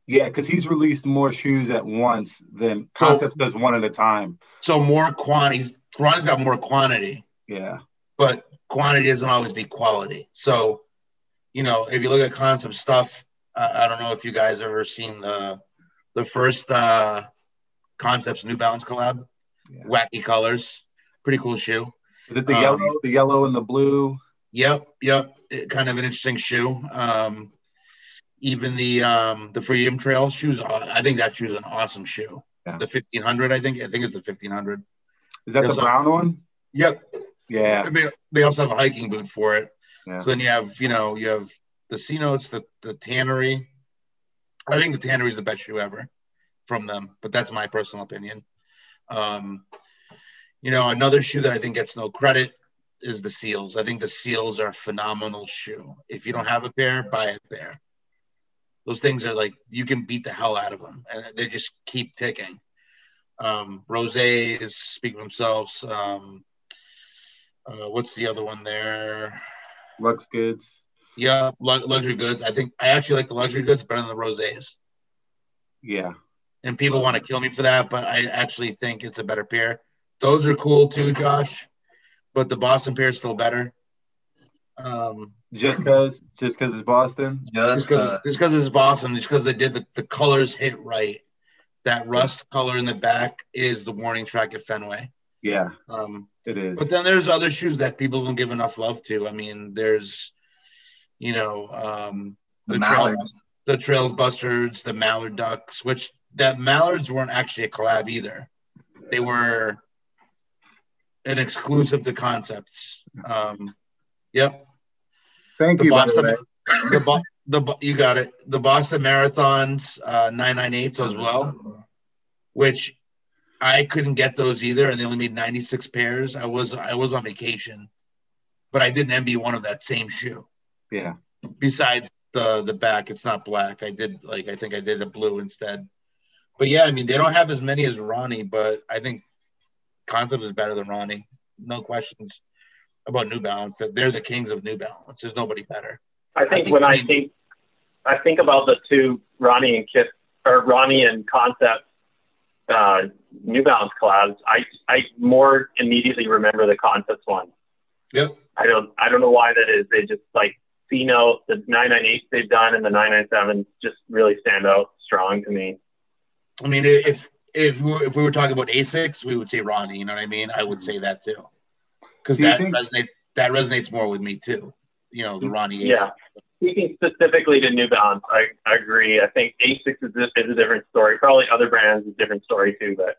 Yeah, because he's released more shoes at once than Concepts does one at a time. So more quantities. Ronnie's got more quantity. Yeah, but quantity doesn't always be quality. So, you know, if you look at concept stuff, uh, I don't know if you guys ever seen the the first uh, Concepts New Balance collab. Yeah. Wacky colors, pretty cool shoe. Is it the Um, yellow, the yellow and the blue? Yep, yep. It- kind of an interesting shoe. Um, even the um, the Freedom Trail shoes, uh, I think that shoe is an awesome shoe. Yeah. The fifteen hundred, I think. I think it's the fifteen hundred. Is that the Yes, sir. brown one? Yep. Yeah. They, they also have a hiking boot for it. Yeah. So then you have, you know, you have the C notes, the the tannery. I think the tannery is the best shoe ever from them, but that's my personal opinion. Um, you know, another shoe that I think gets no credit is the seals. I think the seals are a phenomenal shoe. If you don't have a pair, buy a pair. Those things are like you can beat the hell out of them, and they just keep ticking. Um, Rosés speak for themselves. Um, uh, what's the other one there? Lux Goods. Yeah, lu- luxury goods. I think I actually like the luxury goods better than the rosés. Yeah. And people want to kill me for that, but I actually think it's a better pair. Those are cool too, Josh. But the Boston pair is still better. Um, Just cause just cause it's Boston. just Just because uh, just because it's Boston, just because they did the, the colors hit right. That rust color in the back is the warning track at Fenway. Yeah, Um, it is. But then there's other shoes that people don't give enough love to. I mean, there's, you know, um, the, the, trail, the Trails Busters, the Mallard Ducks, which that Mallards weren't actually a collab either. They were an exclusive to Concepts. Um, yep, Thank the you. the Boston, the, Bo- the you got it. The Boston Marathons, uh, 998s as well, which I couldn't get those either, and they only made 96 pairs. I was I was on vacation, but I did an NB one of that same shoe. Yeah. Besides the the back, it's not black. I did like I think I did a blue instead. But yeah, I mean they don't have as many as Ronnie, but I think Concept is better than Ronnie. No questions about New Balance. That they're the kings of New Balance. There's nobody better. I think think when I I mean- think I think about the two Ronnie and Kith or Ronnie and Concept uh, New Balance collabs, I I more immediately remember the Concepts one. Yep. I don't I don't know why that is. They just like C note the 998 they've done and the 997 just really stand out strong to me. I mean, if if we were, if we were talking about Asics, we would say Ronnie. You know what I mean? I would say that too, because that think- resonates. That resonates more with me too. You know, the Ronnie. Asics. Yeah. Speaking specifically to New Balance, I, I agree. I think Asics is, a- is a different story. Probably other brands is a different story too, but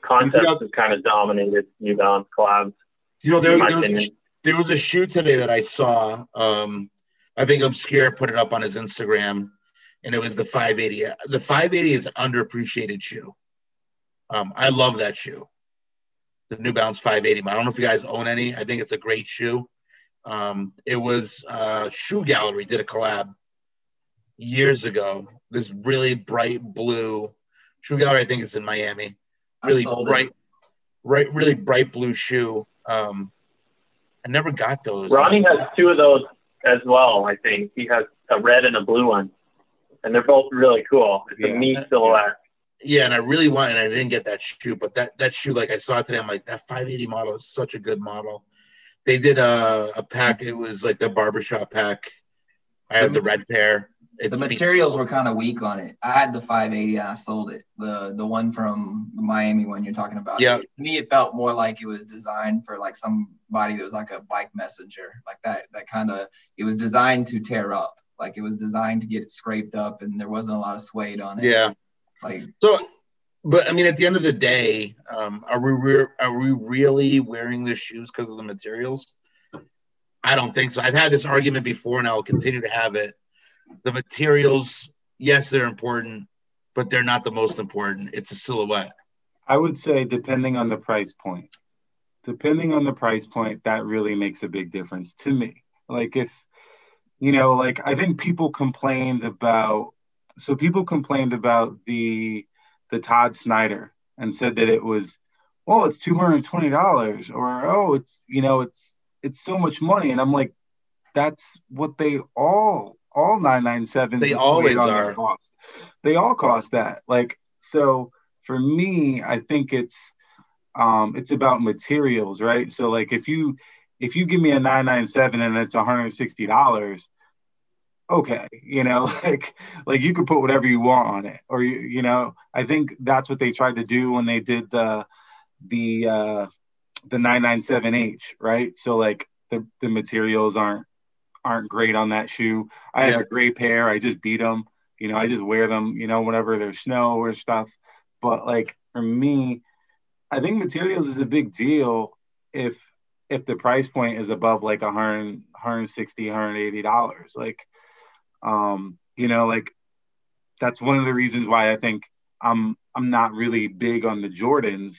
Concepts has kind of dominated New Balance collabs. You know, there, there, was a, there was a shoe today that I saw. Um, I think Obscure put it up on his Instagram, and it was the 580. The 580 is an underappreciated shoe. Um, I love that shoe, the New Balance 580. I don't know if you guys own any. I think it's a great shoe. Um, it was uh, Shoe Gallery did a collab years ago. This really bright blue Shoe Gallery. I think it's in Miami. Really it. bright, right? Really bright blue shoe. Um, I never got those. Ronnie has two of those as well. I think he has a red and a blue one, and they're both really cool. It's Yeah. a neat silhouette. Yeah, and I really want, and I didn't get that shoe, but that that shoe, like I saw today, I'm like, that 580 model is such a good model. They did a, a pack. It was like the barbershop pack. I have the red pair. It's The materials were kind of weak on it. I had the 580 and I sold it. The the one from the Miami one you're talking about. Yeah. To me, it felt more like it was designed for like somebody that was like a bike messenger, like that. That kind of it was designed to tear up. Like it was designed to get it scraped up, and there wasn't a lot of suede on it. yeah. Like So, but I mean, at the end of the day, um, are we re- are we really wearing the shoes because of the materials? I don't think so. I've had this argument before, and I will continue to have it. The materials, yes, they're important, but they're not the most important. It's a silhouette. I would say depending on the price point. Depending on the price point, that really makes a big difference to me. Like if you know, like I think people complained about so people complained about the the Todd Snyder and said that it was well, it's two hundred and twenty dollars or oh it's you know it's it's so much money. And I'm like, that's what they all all 997s They always on are. cost. They all cost that. Like so for me, I think it's um it's about materials, right? So like if you if you give me a 997 and it's $160, okay, you know, like like you could put whatever you want on it, or you you know, I think that's what they tried to do when they did the the uh, the 997H, right? So like the the materials aren't aren't great on that shoe. I have a gray pair. I just beat them. You know, I just wear them. You know, whenever there's snow or stuff. But like for me, I think materials is a big deal if if the price point is above like 100 160 180 dollars like um you know like that's one of the reasons why i think i'm i'm not really big on the jordans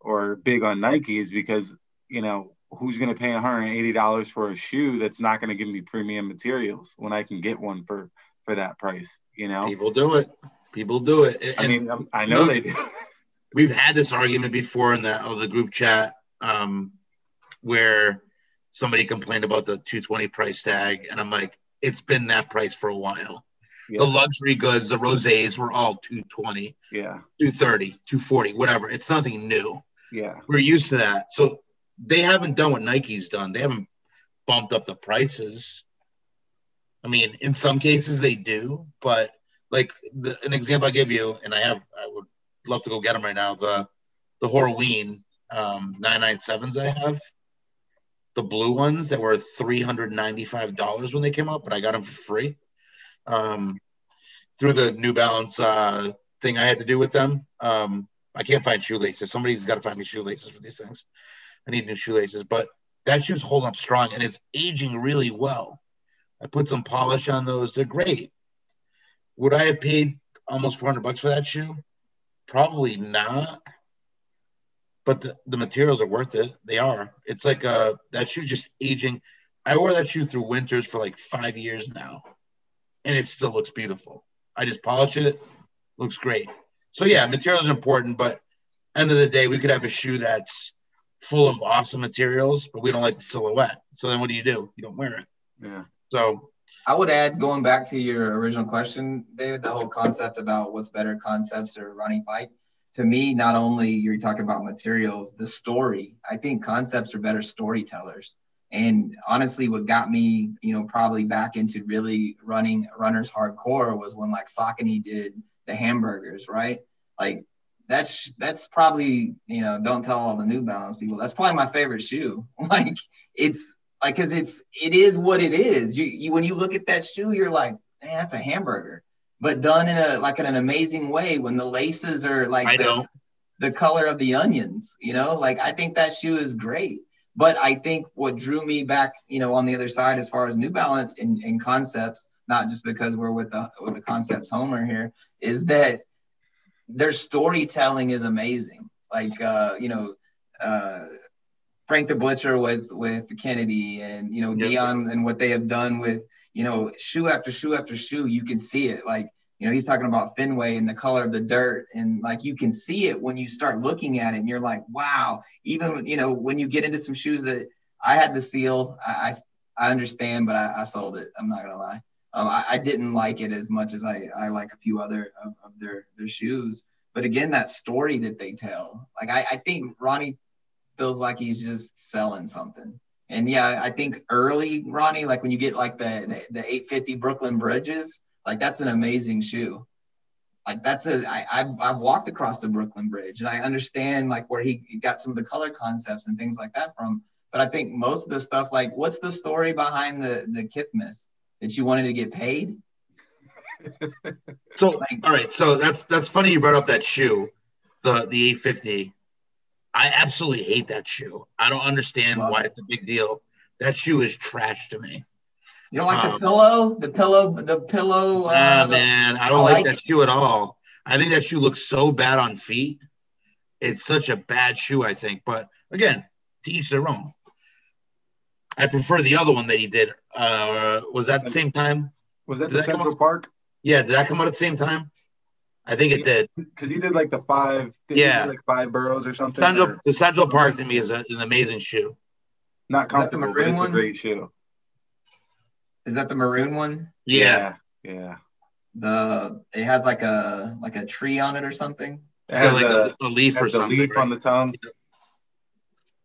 or big on nikes because you know who's going to pay 180 dollars for a shoe that's not going to give me premium materials when i can get one for for that price you know? People do it. People do it. And, i mean i know they do. we've had this argument before in the other group chat um where somebody complained about the 220 price tag, and I'm like, it's been that price for a while. Yeah. The luxury goods, the rosés were all 220, yeah, 230, 240, whatever. It's nothing new. Yeah. We're used to that. So they haven't done what Nike's done. They haven't bumped up the prices. I mean, in some cases they do, but like the, an example I give you, and I have, I would love to go get them right now. The the Horween um, 997s I have, the blue ones that were $395 when they came out, but I got them for free um, through the New Balance uh, thing I had to do with them. Um, I can't find shoelaces. Somebody's got to find me shoelaces for these things. I need new shoelaces, but that shoe's holding up strong and it's aging really well. I put some polish on those. They're great. Would I have paid almost 400 bucks for that shoe? Probably not but the, the materials are worth it. They are. It's like uh that shoe just aging. I wore that shoe through winters for like five years now, and it still looks beautiful. I just polish it, looks great. So yeah, materials are important, but end of the day, we could have a shoe that's full of awesome materials, but we don't like the silhouette. So then what do you do? You don't wear it. Yeah. So I would add, going back to your original question, David, the whole concept about what's better, concepts or Ronnie Fieg to me, not only you're talking about materials, the story. I think concepts are better storytellers. And honestly, what got me, you know, probably back into really running runners hardcore was when like Saucony did the hamburgers, right? Like that's that's probably you know don't tell all the New Balance people. That's probably my favorite shoe. Like it's like because it's it is what it is. You, you when you look at that shoe, you're like, man, that's a hamburger but done in a like in an amazing way when the laces are like the, the, color of the onions you know? Like i think that shoe is great. But i think what drew me back you know on the other side as far as new balance and, and concepts not just because we're with the with the concepts homer here is that their storytelling is amazing. Like uh you know uh frank the butcher with with kennedy and you know dion and what they have done with you know, shoe after shoe after shoe, you can see it. Like, you know, he's talking about Fenway and the color of the dirt. And like, you can see it when you start looking at it and you're like, wow, even, you know, when you get into some shoes that I had the seal, I, I, I understand, but I, I, sold it. I'm not going to lie. Um, I, I, didn't like it as much as I, I like a few other of, of their, their shoes. But again, that story that they tell, like, I, I think Ronnie feels like he's just selling something. And yeah, I think early Ronnie, like when you get like the, the, the 850 Brooklyn Bridges, like that's an amazing shoe. Like that's a I I've, I've walked across the Brooklyn Bridge and I understand like where he got some of the color concepts and things like that from. But I think most of the stuff like what's the story behind the the Kithmas that you wanted to get paid? so like, all right, so that's that's funny you brought up that shoe, the the 850. I absolutely hate that shoe. I don't understand why it's a big deal. That shoe is trash to me. You don't like um, the pillow? The pillow, the pillow. Uh, ah, man, I don't I like, like that shoe at all. I think that shoe looks so bad on feet. It's such a bad shoe, I think. But again, to each their own. I prefer the other one that he did. Uh, was that the same time? Was that did the that Central Park? Yeah, did that come out at the same time? I think it did because he did like the five. yeah, like five boroughs or something. Central, or? the Central Park to me is, a, is an amazing shoe. Not comfortable, but it's one? a great shoe. Is that the maroon one? Yeah. yeah. The it has like a like a tree on it or something. It has like a, a, leaf or something. leaf right? on the tongue.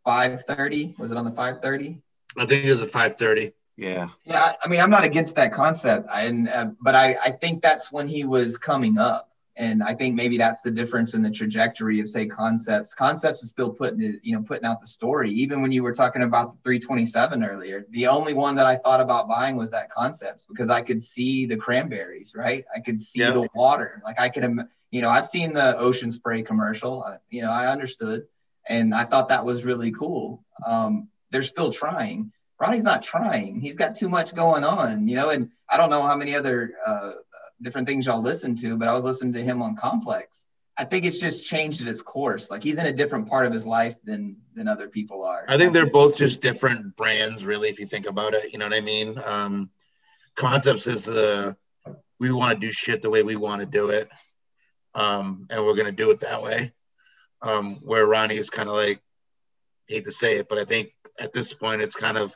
Five thirty. Was it on the five thirty? I think it was a five thirty. Yeah. Yeah, I mean, I'm not against that concept, and uh, but I I think that's when he was coming up, and I think maybe that's the difference in the trajectory of say concepts. Concepts is still putting it, you know, putting out the story. Even when you were talking about the 327 earlier, the only one that I thought about buying was that concepts because I could see the cranberries, right? I could see Yeah. the water, like I could, you know, I've seen the ocean spray commercial, uh, you know, I understood, and I thought that was really cool. Um, they're still trying. Ronnie's not trying. He's got too much going on, you know. And I don't know how many other uh, different things y'all listen to, but I was listening to him on Complex. I think it's just changed its course. Like he's in a different part of his life than than other people are. I think they're both just different brands, really, if you think about it. You know what I mean? Um, Concepts is the we want to do shit the way we want to do it, um, and we're gonna do it that way. Um, where Ronnie is kind of like, hate to say it, but I think at this point it's kind of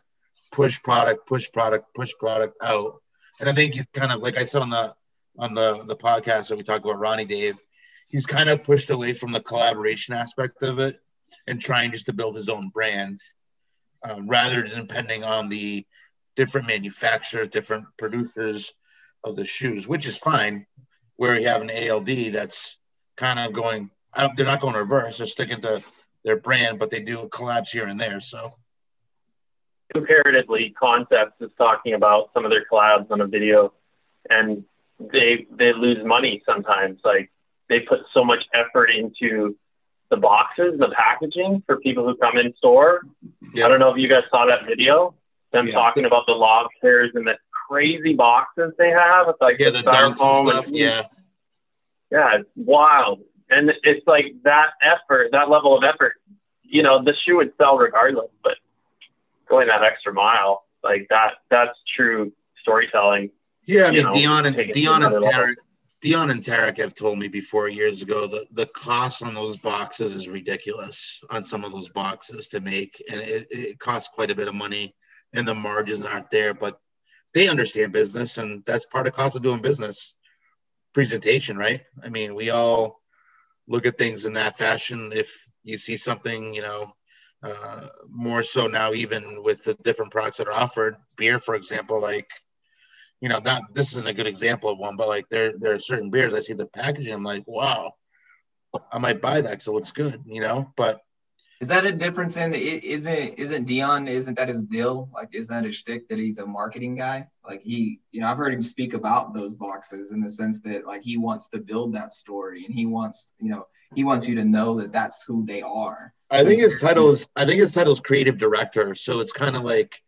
push product, push product, push product out, and I think he's kind of like I said on the on the the podcast that we talked about Ronnie Dave. He's kind of pushed away from the collaboration aspect of it and trying just to build his own brand um, rather than depending on the different manufacturers, different producers of the shoes, which is fine. Where you have an ALD that's kind of going, they're not going reverse, they're sticking to their brand, but they do collabs here and there. So, comparatively, Concepts is talking about some of their collabs on a video, and they they lose money sometimes. Like they put so much effort into the boxes, the packaging for people who come in store. Yeah. I don't know if you guys saw that video. Them Yeah. talking about the log lobsters and the crazy boxes they have. It's like yeah, the dunks styrofoam and stuff. Yeah. yeah, it's wild. And it's like that effort, that level of effort, you know, the shoe would sell regardless, but going that extra mile, like that, that's true storytelling. Yeah, I mean know, Dion and take it to Dion and level. Tarek, Dion and Tarek have told me before years ago that the cost on those boxes is ridiculous on some of those boxes to make, and it, it costs quite a bit of money, and the margins aren't there. But they understand business, and that's part of cost of doing business. Presentation, right? I mean, we all look at things in that fashion. If you see something, you know, uh, more so now, even with the different products that are offered, beer, for example, like you know, not this isn't a good example of one, but like there there are certain beers I see the packaging, I'm like, wow, I might buy that because it looks good, you know. But Is that a difference in? Isn't isn't Dion? Isn't that his deal? Like, is that his shtick that he's a marketing guy? Like he, you know, I've heard him speak about those boxes in the sense that like he wants to build that story and he wants, you know, he wants you to know that that's who they are. I think his title is I think his title is creative director. So it's kind of like,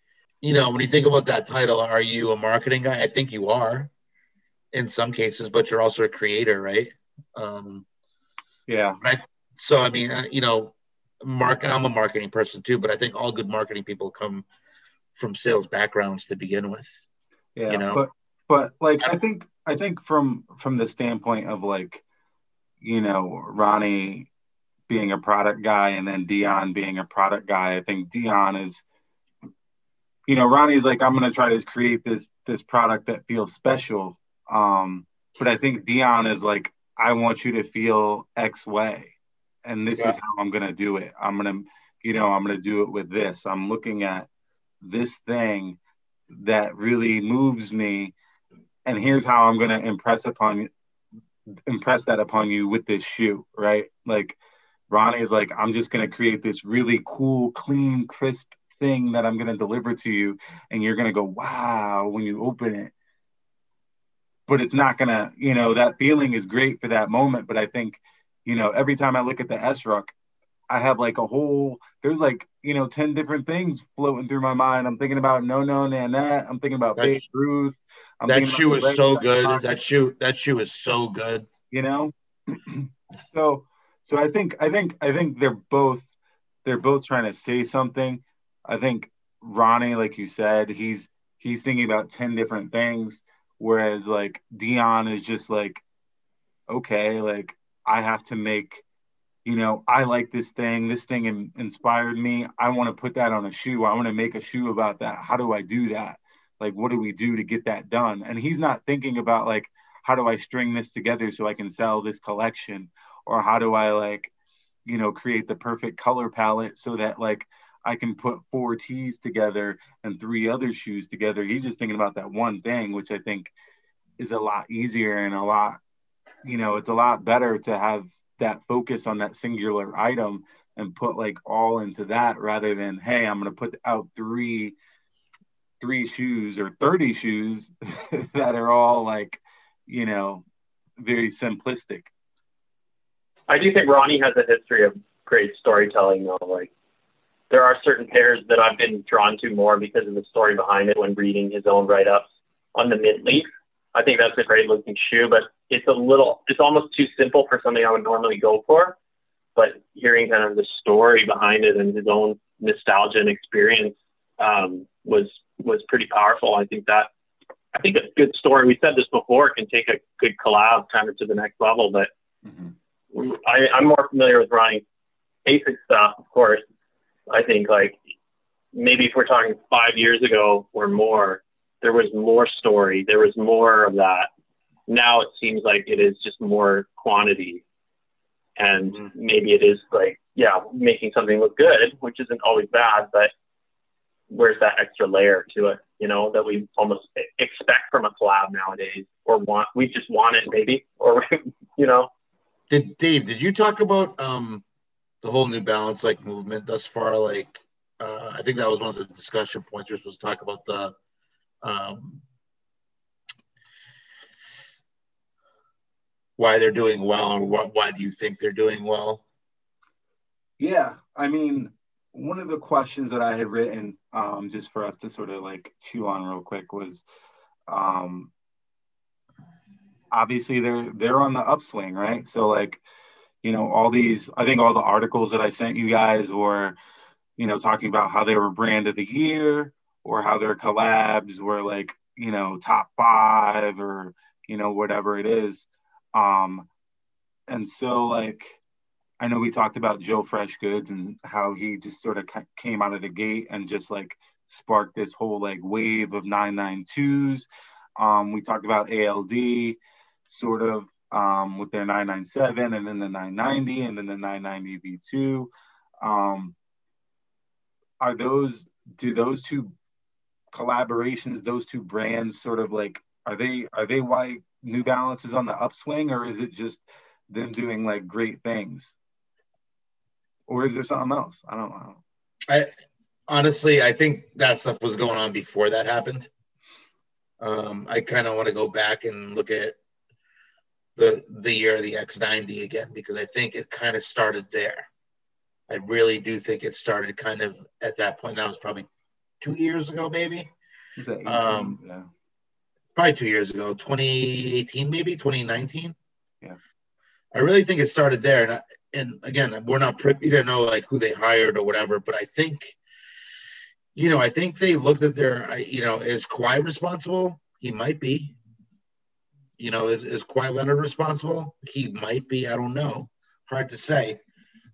you know, when you think about that title, are you a marketing guy? I think you are in some cases, but you're also a creator, right? Um, Yeah. so I mean, uh, you know, market. I'm a marketing person too, but I think all good marketing people come from sales backgrounds to begin with. Yeah. You know? But but like I think I think from from the standpoint of like, you know, Ronnie being a product guy and then Dion being a product guy, I think Dion is you know, Ronnie's like, I'm gonna try to create this this product that feels special. Um, but I think Dion is like, I want you to feel X way. And this Yeah. is how I'm gonna do it. I'm gonna, you know, I'm gonna do it with this. I'm looking at this thing that really moves me. And here's how I'm gonna impress upon impress that upon you with this shoe, right? Like Ronnie is like, I'm just gonna create this really cool, clean, crisp thing that I'm gonna deliver to you, and you're gonna go, wow, when you open it. But it's not gonna, you know, that feeling is great for that moment. But I think, you know, every time I look at the Esruc, I have like a whole, there's like, you know, 10 different things floating through my mind. I'm thinking about No No Nanette. I'm thinking about Babe Ruth. I'm that shoe is so good. That shoe that shoe is so good. you know so so i think i think i think they're both they're both trying to say something i think ronnie like you said he's he's thinking about 10 different things whereas like dion is just like okay like i have to make you know i like this thing. This thing in, inspired me. I want to put that on a shoe. I want to make a shoe about that. How do i do that? Like what do we do to get that done? And he's not thinking about like how do I string this together so I can sell this collection? Or how do I like, you know, create the perfect color palette so that like I can put four tees together and three other shoes together. He's just thinking about that one thing, which I think is a lot easier and a lot, you know, it's a lot better to have that focus on that singular item and put like all into that rather than, hey, I'm going to put out three three shoes or 30 shoes that are all like, you know, very simplistic. I do think Ronnie has a history of great storytelling though. Like there are certain pairs that I've been drawn to more because of the story behind it when reading his own write ups on the mint leaf. I think that's a great looking shoe, but it's a little it's almost too simple for something I would normally go for. But hearing kind of the story behind it and his own nostalgia and experience um, was was pretty powerful. I think that I think a good story. We said this before can take a good collab kind of to the next level, but mm-hmm. I, I'm more familiar with running basic stuff, of course. I think like maybe if we're talking five years ago or more, there was more story, there was more of that. Now it seems like it is just more quantity, and mm-hmm. maybe it is like yeah, making something look good, which isn't always bad, but where's that extra layer to it, you know, that we almost expect from a collab nowadays or want, we just want it maybe, or, you know. Did Dave, did you talk about um, the whole New Balance like movement thus far? Like, uh, I think that was one of the discussion points. You're supposed to talk about the, um, why they're doing well or what, why do you think they're doing well? Yeah, I mean, one of the questions that I had written um, just for us to sort of like chew on real quick was um, obviously they're they're on the upswing, right? So like you know all these I think all the articles that I sent you guys were you know talking about how they were brand of the year or how their collabs were like you know top five or you know whatever it is um and so like I know we talked about Joe Freshgoods and how he just sort of came out of the gate and just like sparked this whole like wave of 992s. Um, we talked about ALD sort of um, with their 997 and then the 990 and then the 990 V2. Um, are those, do those two collaborations, those two brands sort of like, are they, are they why New Balance is on the upswing or is it just them doing like great things? or is there something else? I don't know. I honestly, I think that stuff was going on before that happened. Um, I kind of want to go back and look at the the year of the X90 again because I think it kind of started there. I really do think it started kind of at that point. That was probably two years ago, maybe. Um, yeah. Probably two years ago, 2018, maybe 2019. Yeah. I really think it started there, and I, and again, we're not privy to know like who they hired or whatever, but I think, you know, I think they looked at their, you know, is Kawhi responsible? He might be. You know, is, is Kawhi Leonard responsible? He might be. I don't know. Hard to say.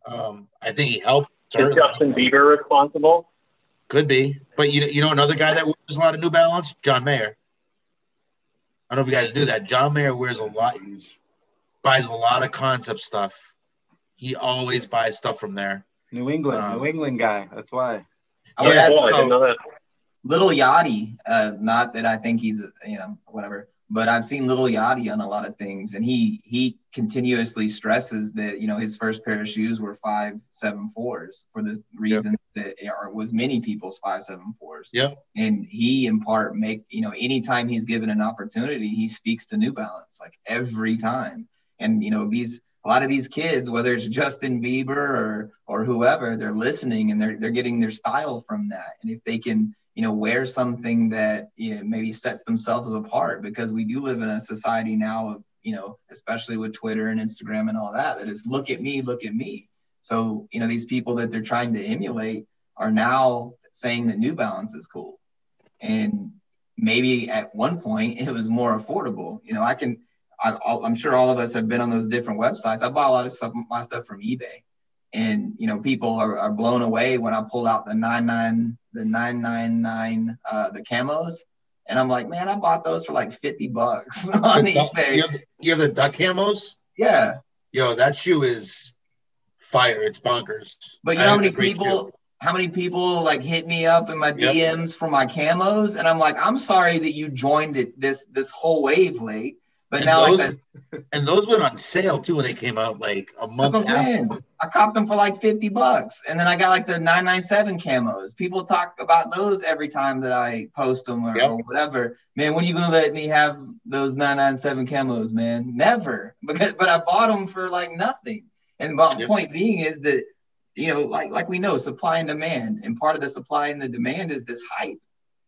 Um, I think he helped. Is Justin Bieber responsible? Could be, but you know, you know another guy that wears a lot of New Balance, John Mayer. I don't know if you guys do that. John Mayer wears a lot, buys a lot of concept stuff he always buys stuff from there. New England, um, New England guy. That's why. I yeah, cool. I didn't know that. Lil Yachty, uh, not that I think he's, you know, whatever, but I've seen Lil Yachty on a lot of things, and he he continuously stresses that you know his first pair of shoes were five seven fours for the reason yep. that it was many people's five seven fours. Yeah. And he in part make you know anytime he's given an opportunity, he speaks to New Balance like every time, and you know these a lot of these kids, whether it's Justin Bieber or or whoever, they're listening and they're they're getting their style from that. And if they can, you know, wear something that you know maybe sets themselves apart, because we do live in a society now of you know, especially with Twitter and Instagram and all that, that is look at me, look at me. So you know, these people that they're trying to emulate are now saying that New Balance is cool, and maybe at one point it was more affordable. You know, I can I, am sure all of us have been on those different websites. I buy a lot of stuff, my stuff from eBay, and you know, people are, are blown away when I pull out the nine nine, the nine nine nine, uh, the camos, and I'm like, man, I bought those for like fifty bucks on eBay. You have, you have the duck camos? Yeah. Yo, that shoe is fire. It's bonkers. But you know how many people? how many people like hit me up in my Yep. DMs for my camos, and I'm like, I'm sorry that you joined it this this whole wave late, but And now like those- And those went on sale too when they came out, like a month what I'm after. saying. I copped them for like 50 bucks, and then I got like the 997 camos. People talk about those every time that I post them or, Yep. or whatever. Man, when are you gonna let me have those 997 camos, man? Never, because but I bought them for like nothing. And my Yep. point being is that you know, like like we know, supply and demand, and part of the supply and the demand is this hype.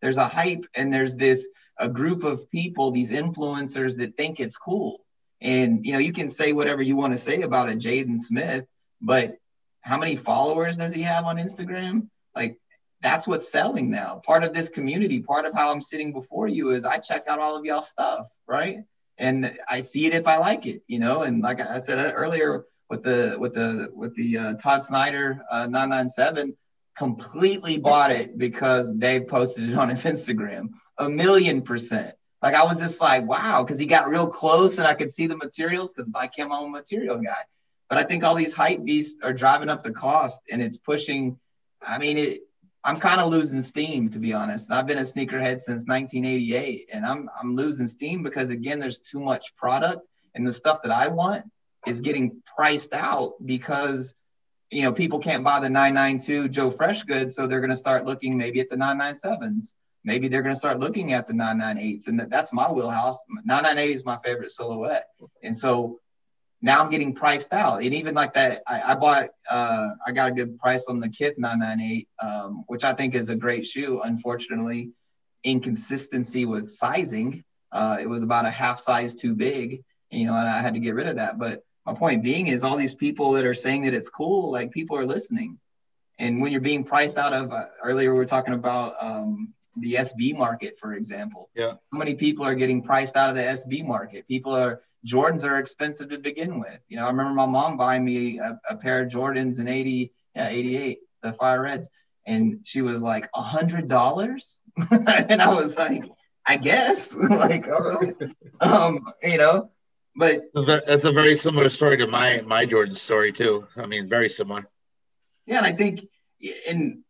There's a hype, and there's this a group of people, these influencers that think it's cool. And you know, you can say whatever you want to say about a Jaden Smith, but how many followers does he have on Instagram? Like that's what's selling now. Part of this community, part of how I'm sitting before you is I check out all of y'all stuff, right? And I see it if I like it, you know. And like I said earlier, with the with the with the uh, Todd Snyder uh, 997, completely bought it because they posted it on his Instagram. A million percent. Like I was just like, wow, because he got real close and I could see the materials because like him, I'm a material guy. But I think all these hype beasts are driving up the cost and it's pushing. I mean, it. I'm kind of losing steam to be honest. I've been a sneakerhead since 1988, and I'm I'm losing steam because again, there's too much product, and the stuff that I want is getting priced out because you know people can't buy the 992 Joe Freshgoods, so they're going to start looking maybe at the 997s. Maybe they're going to start looking at the 998s, and that, that's my wheelhouse. 998 is my favorite silhouette, and so now I'm getting priced out. And even like that, I, I bought, uh, I got a good price on the Kith 998, um, which I think is a great shoe. Unfortunately, inconsistency with sizing, uh, it was about a half size too big, you know, and I had to get rid of that. But my point being is all these people that are saying that it's cool, like people are listening. And when you're being priced out of, uh, earlier we were talking about um, the SB market, for example. Yeah. How many people are getting priced out of the SB market? People are, Jordans are expensive to begin with. You know, I remember my mom buying me a, a pair of Jordans in 80, yeah, 88, the Fire Reds. And she was like, a hundred dollars? and I was like, I guess, like, right. um, you know, but It's a ve- That's a very similar story to my my Jordan story too. I mean, very similar. Yeah, and I think in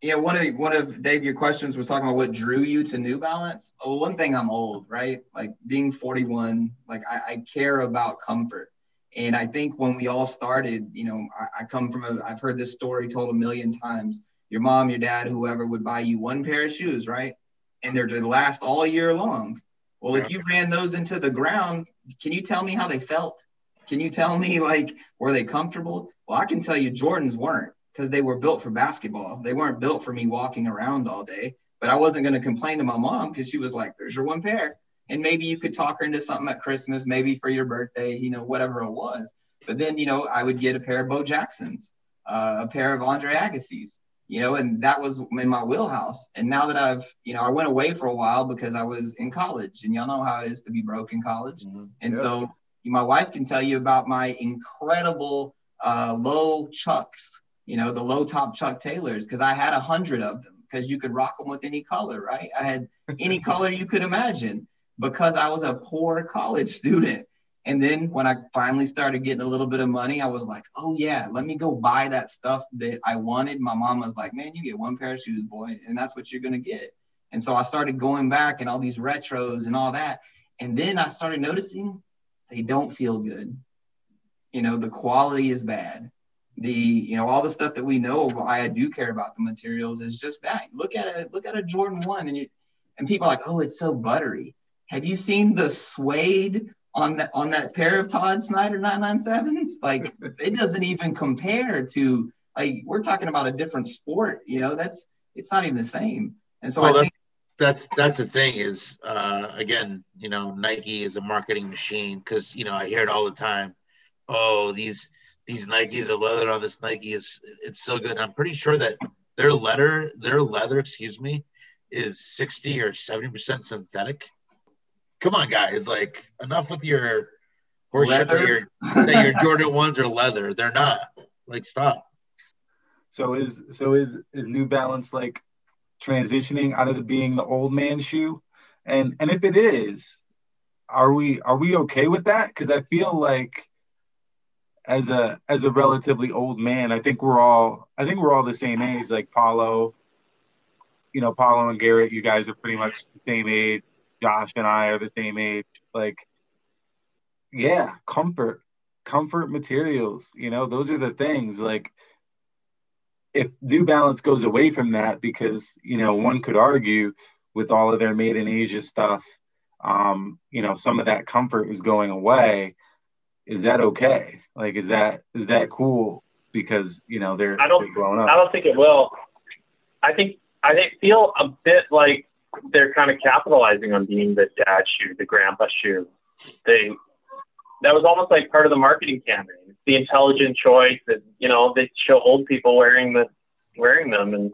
you know one of one of Dave your questions was talking about what drew you to New Balance. Well, one thing I'm old, right? Like being 41, like I, I care about comfort. And I think when we all started, you know, I, I come from a I've heard this story told a million times. Your mom, your dad, whoever would buy you one pair of shoes, right? And they're to last all year long. Well, if you ran those into the ground, can you tell me how they felt? Can you tell me like were they comfortable? Well, I can tell you Jordans weren't because they were built for basketball. They weren't built for me walking around all day. But I wasn't going to complain to my mom because she was like, "There's your one pair." And maybe you could talk her into something at Christmas, maybe for your birthday, you know, whatever it was. But then, you know, I would get a pair of Bo Jacksons, uh, a pair of Andre Agassi's, you know, and that was in my wheelhouse. And now that I've, you know, I went away for a while because I was in college, and y'all know how it is to be broke in college. And Yeah. so my wife can tell you about my incredible uh, low chucks, you know, the low top Chuck Taylors, because I had a hundred of them because you could rock them with any color, right? I had any color you could imagine because I was a poor college student. And then when I finally started getting a little bit of money, I was like, oh yeah, let me go buy that stuff that I wanted. My mom was like, man, you get one pair of shoes, boy, and that's what you're gonna get. And so I started going back and all these retros and all that. And then I started noticing they don't feel good. You know, the quality is bad. The, you know, all the stuff that we know why I do care about the materials is just that. Look at it, look at a Jordan one and you and people are like, oh, it's so buttery. Have you seen the suede on that on that pair of Todd Snyder 997s? Like it doesn't even compare to like we're talking about a different sport, you know, that's it's not even the same. And so Well, I think that's that's the thing is uh, again you know nike is a marketing machine because you know i hear it all the time oh these these nikes are leather on this nike is it's so good. I'm pretty sure that their leather their leather excuse me is 60 or 70 percent synthetic. Come on guys. Like enough with your horseshit that your that your jordan ones are leather. They're not. Like stop. So is so is is New Balance like transitioning out of the being the old man shoe? And and if it is, are we are we okay with that? Because I feel like as a as a relatively old man, I think we're all I think we're all the same age. Like Paulo, you know, Paulo and Garrett, you guys are pretty much the same age. Josh and I are the same age. Like, yeah, comfort, comfort materials. You know, those are the things. Like, if New Balance goes away from that, because you know, one could argue with all of their made in Asia stuff, um, you know, some of that comfort is going away. Is that okay? Like, is that is that cool? Because you know they're I don't they're growing up. I don't think it will. I think I think feel a bit like they're kind of capitalizing on being the dad shoe, the grandpa shoe. They that was almost like part of the marketing campaign. It's the intelligent choice that you know they show old people wearing the wearing them, and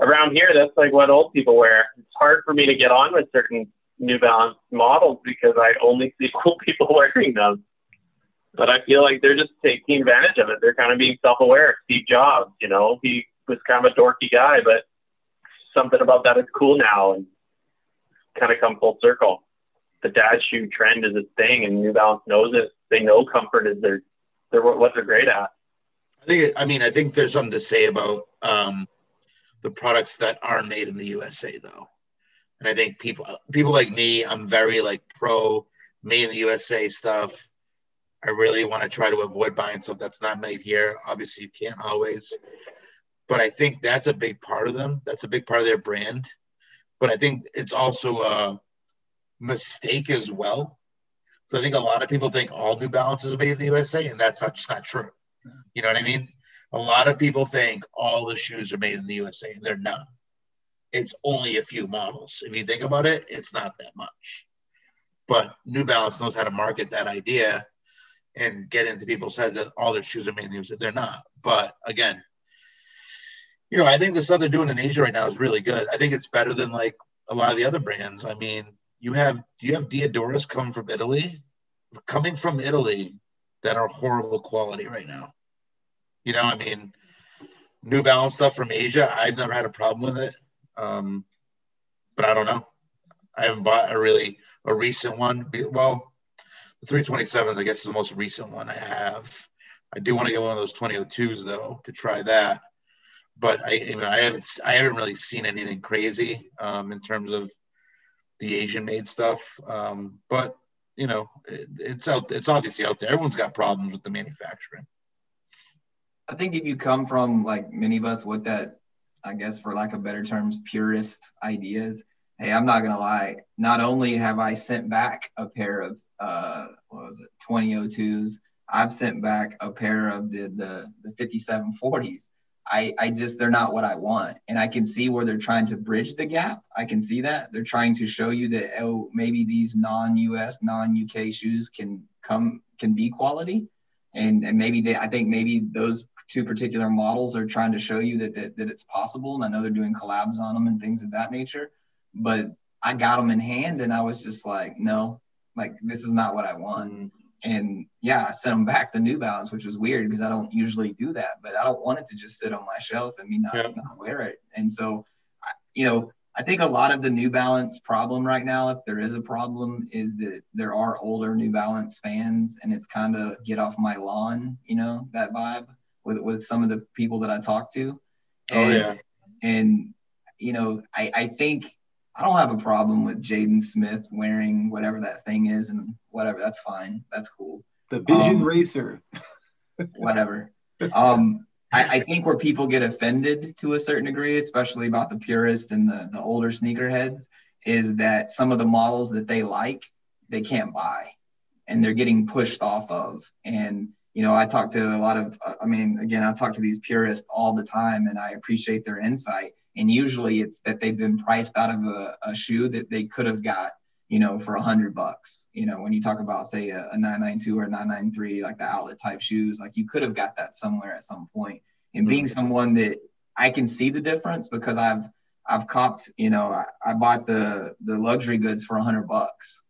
around here that's like what old people wear. It's hard for me to get on with certain New Balance models because I only see old people wearing them. But I feel like they're just taking advantage of it. They're kind of being self-aware. Steve Jobs, you know, he was kind of a dorky guy, but something about that is cool now and kind of come full circle. The dad shoe trend is a thing, and New Balance knows it. They know comfort is their, their what they're great at. I think. I mean, I think there's something to say about um, the products that are made in the USA, though. And I think people people like me, I'm very like pro made in the USA stuff. I really want to try to avoid buying stuff that's not made here. Obviously, you can't always, but I think that's a big part of them. That's a big part of their brand. But I think it's also a mistake as well. So I think a lot of people think all New Balance is made in the USA, and that's not just not true. You know what I mean? A lot of people think all the shoes are made in the USA, and they're not. It's only a few models. If you think about it, it's not that much. But New Balance knows how to market that idea and get into people's heads that all their shoes are made in the USA. They're not. But again, you know, I think the stuff they're doing in Asia right now is really good. I think it's better than like a lot of the other brands. I mean, you have do you have Diadoras come from Italy? Coming from Italy that are horrible quality right now. You know, I mean, New Balance stuff from Asia, I've never had a problem with it. Um, but I don't know. I haven't bought a really a recent one. Well, the 327s, I guess, is the most recent one I have. I do want to get one of those 2002s though to try that. But I, you know, I haven't, I haven't really seen anything crazy um, in terms of the Asian made stuff. Um, but you know, it, it's out. It's obviously out there. Everyone's got problems with the manufacturing. I think if you come from like many of us with that, I guess for lack of better terms, purist ideas, hey, I'm not gonna lie. Not only have I sent back a pair of uh, what was it, 2002s, I've sent back a pair of the the, the 5740s. I, I just they're not what I want. And I can see where they're trying to bridge the gap. I can see that. They're trying to show you that oh maybe these non-US, non-UK shoes can come can be quality. And and maybe they I think maybe those two particular models are trying to show you that, that that it's possible. And I know they're doing collabs on them and things of that nature. But I got them in hand and I was just like, no, like this is not what I want. Mm-hmm and yeah, I sent them back to New Balance, which was weird because I don't usually do that, but I don't want it to just sit on my shelf and me not, yeah. not wear it. And so, you know, I think a lot of the New Balance problem right now, if there is a problem, is that there are older New Balance fans, and it's kind of get off my lawn, you know, that vibe with with some of the people that I talk to. Oh, and, oh yeah. And you know, I I think I don't have a problem with Jaden Smith wearing whatever that thing is and whatever. That's fine. That's cool. The Vision um, Racer. whatever. Um, I, I, think where people get offended to a certain degree, especially about the purist and the, the older sneakerheads, is that some of the models that they like, they can't buy and they're getting pushed off of. And, you know, I talk to a lot of, I mean, again, I talk to these purists all the time and I appreciate their insight and usually it's that they've been priced out of a, a shoe that they could have got you know for a hundred bucks. You know when you talk about say a, a 992 or 993 like the outlet type shoes like you could have got that somewhere at some point. And being mm-hmm. someone that i can see the difference because i've i've copped you know i, I bought the the luxury goods for a hundred bucks.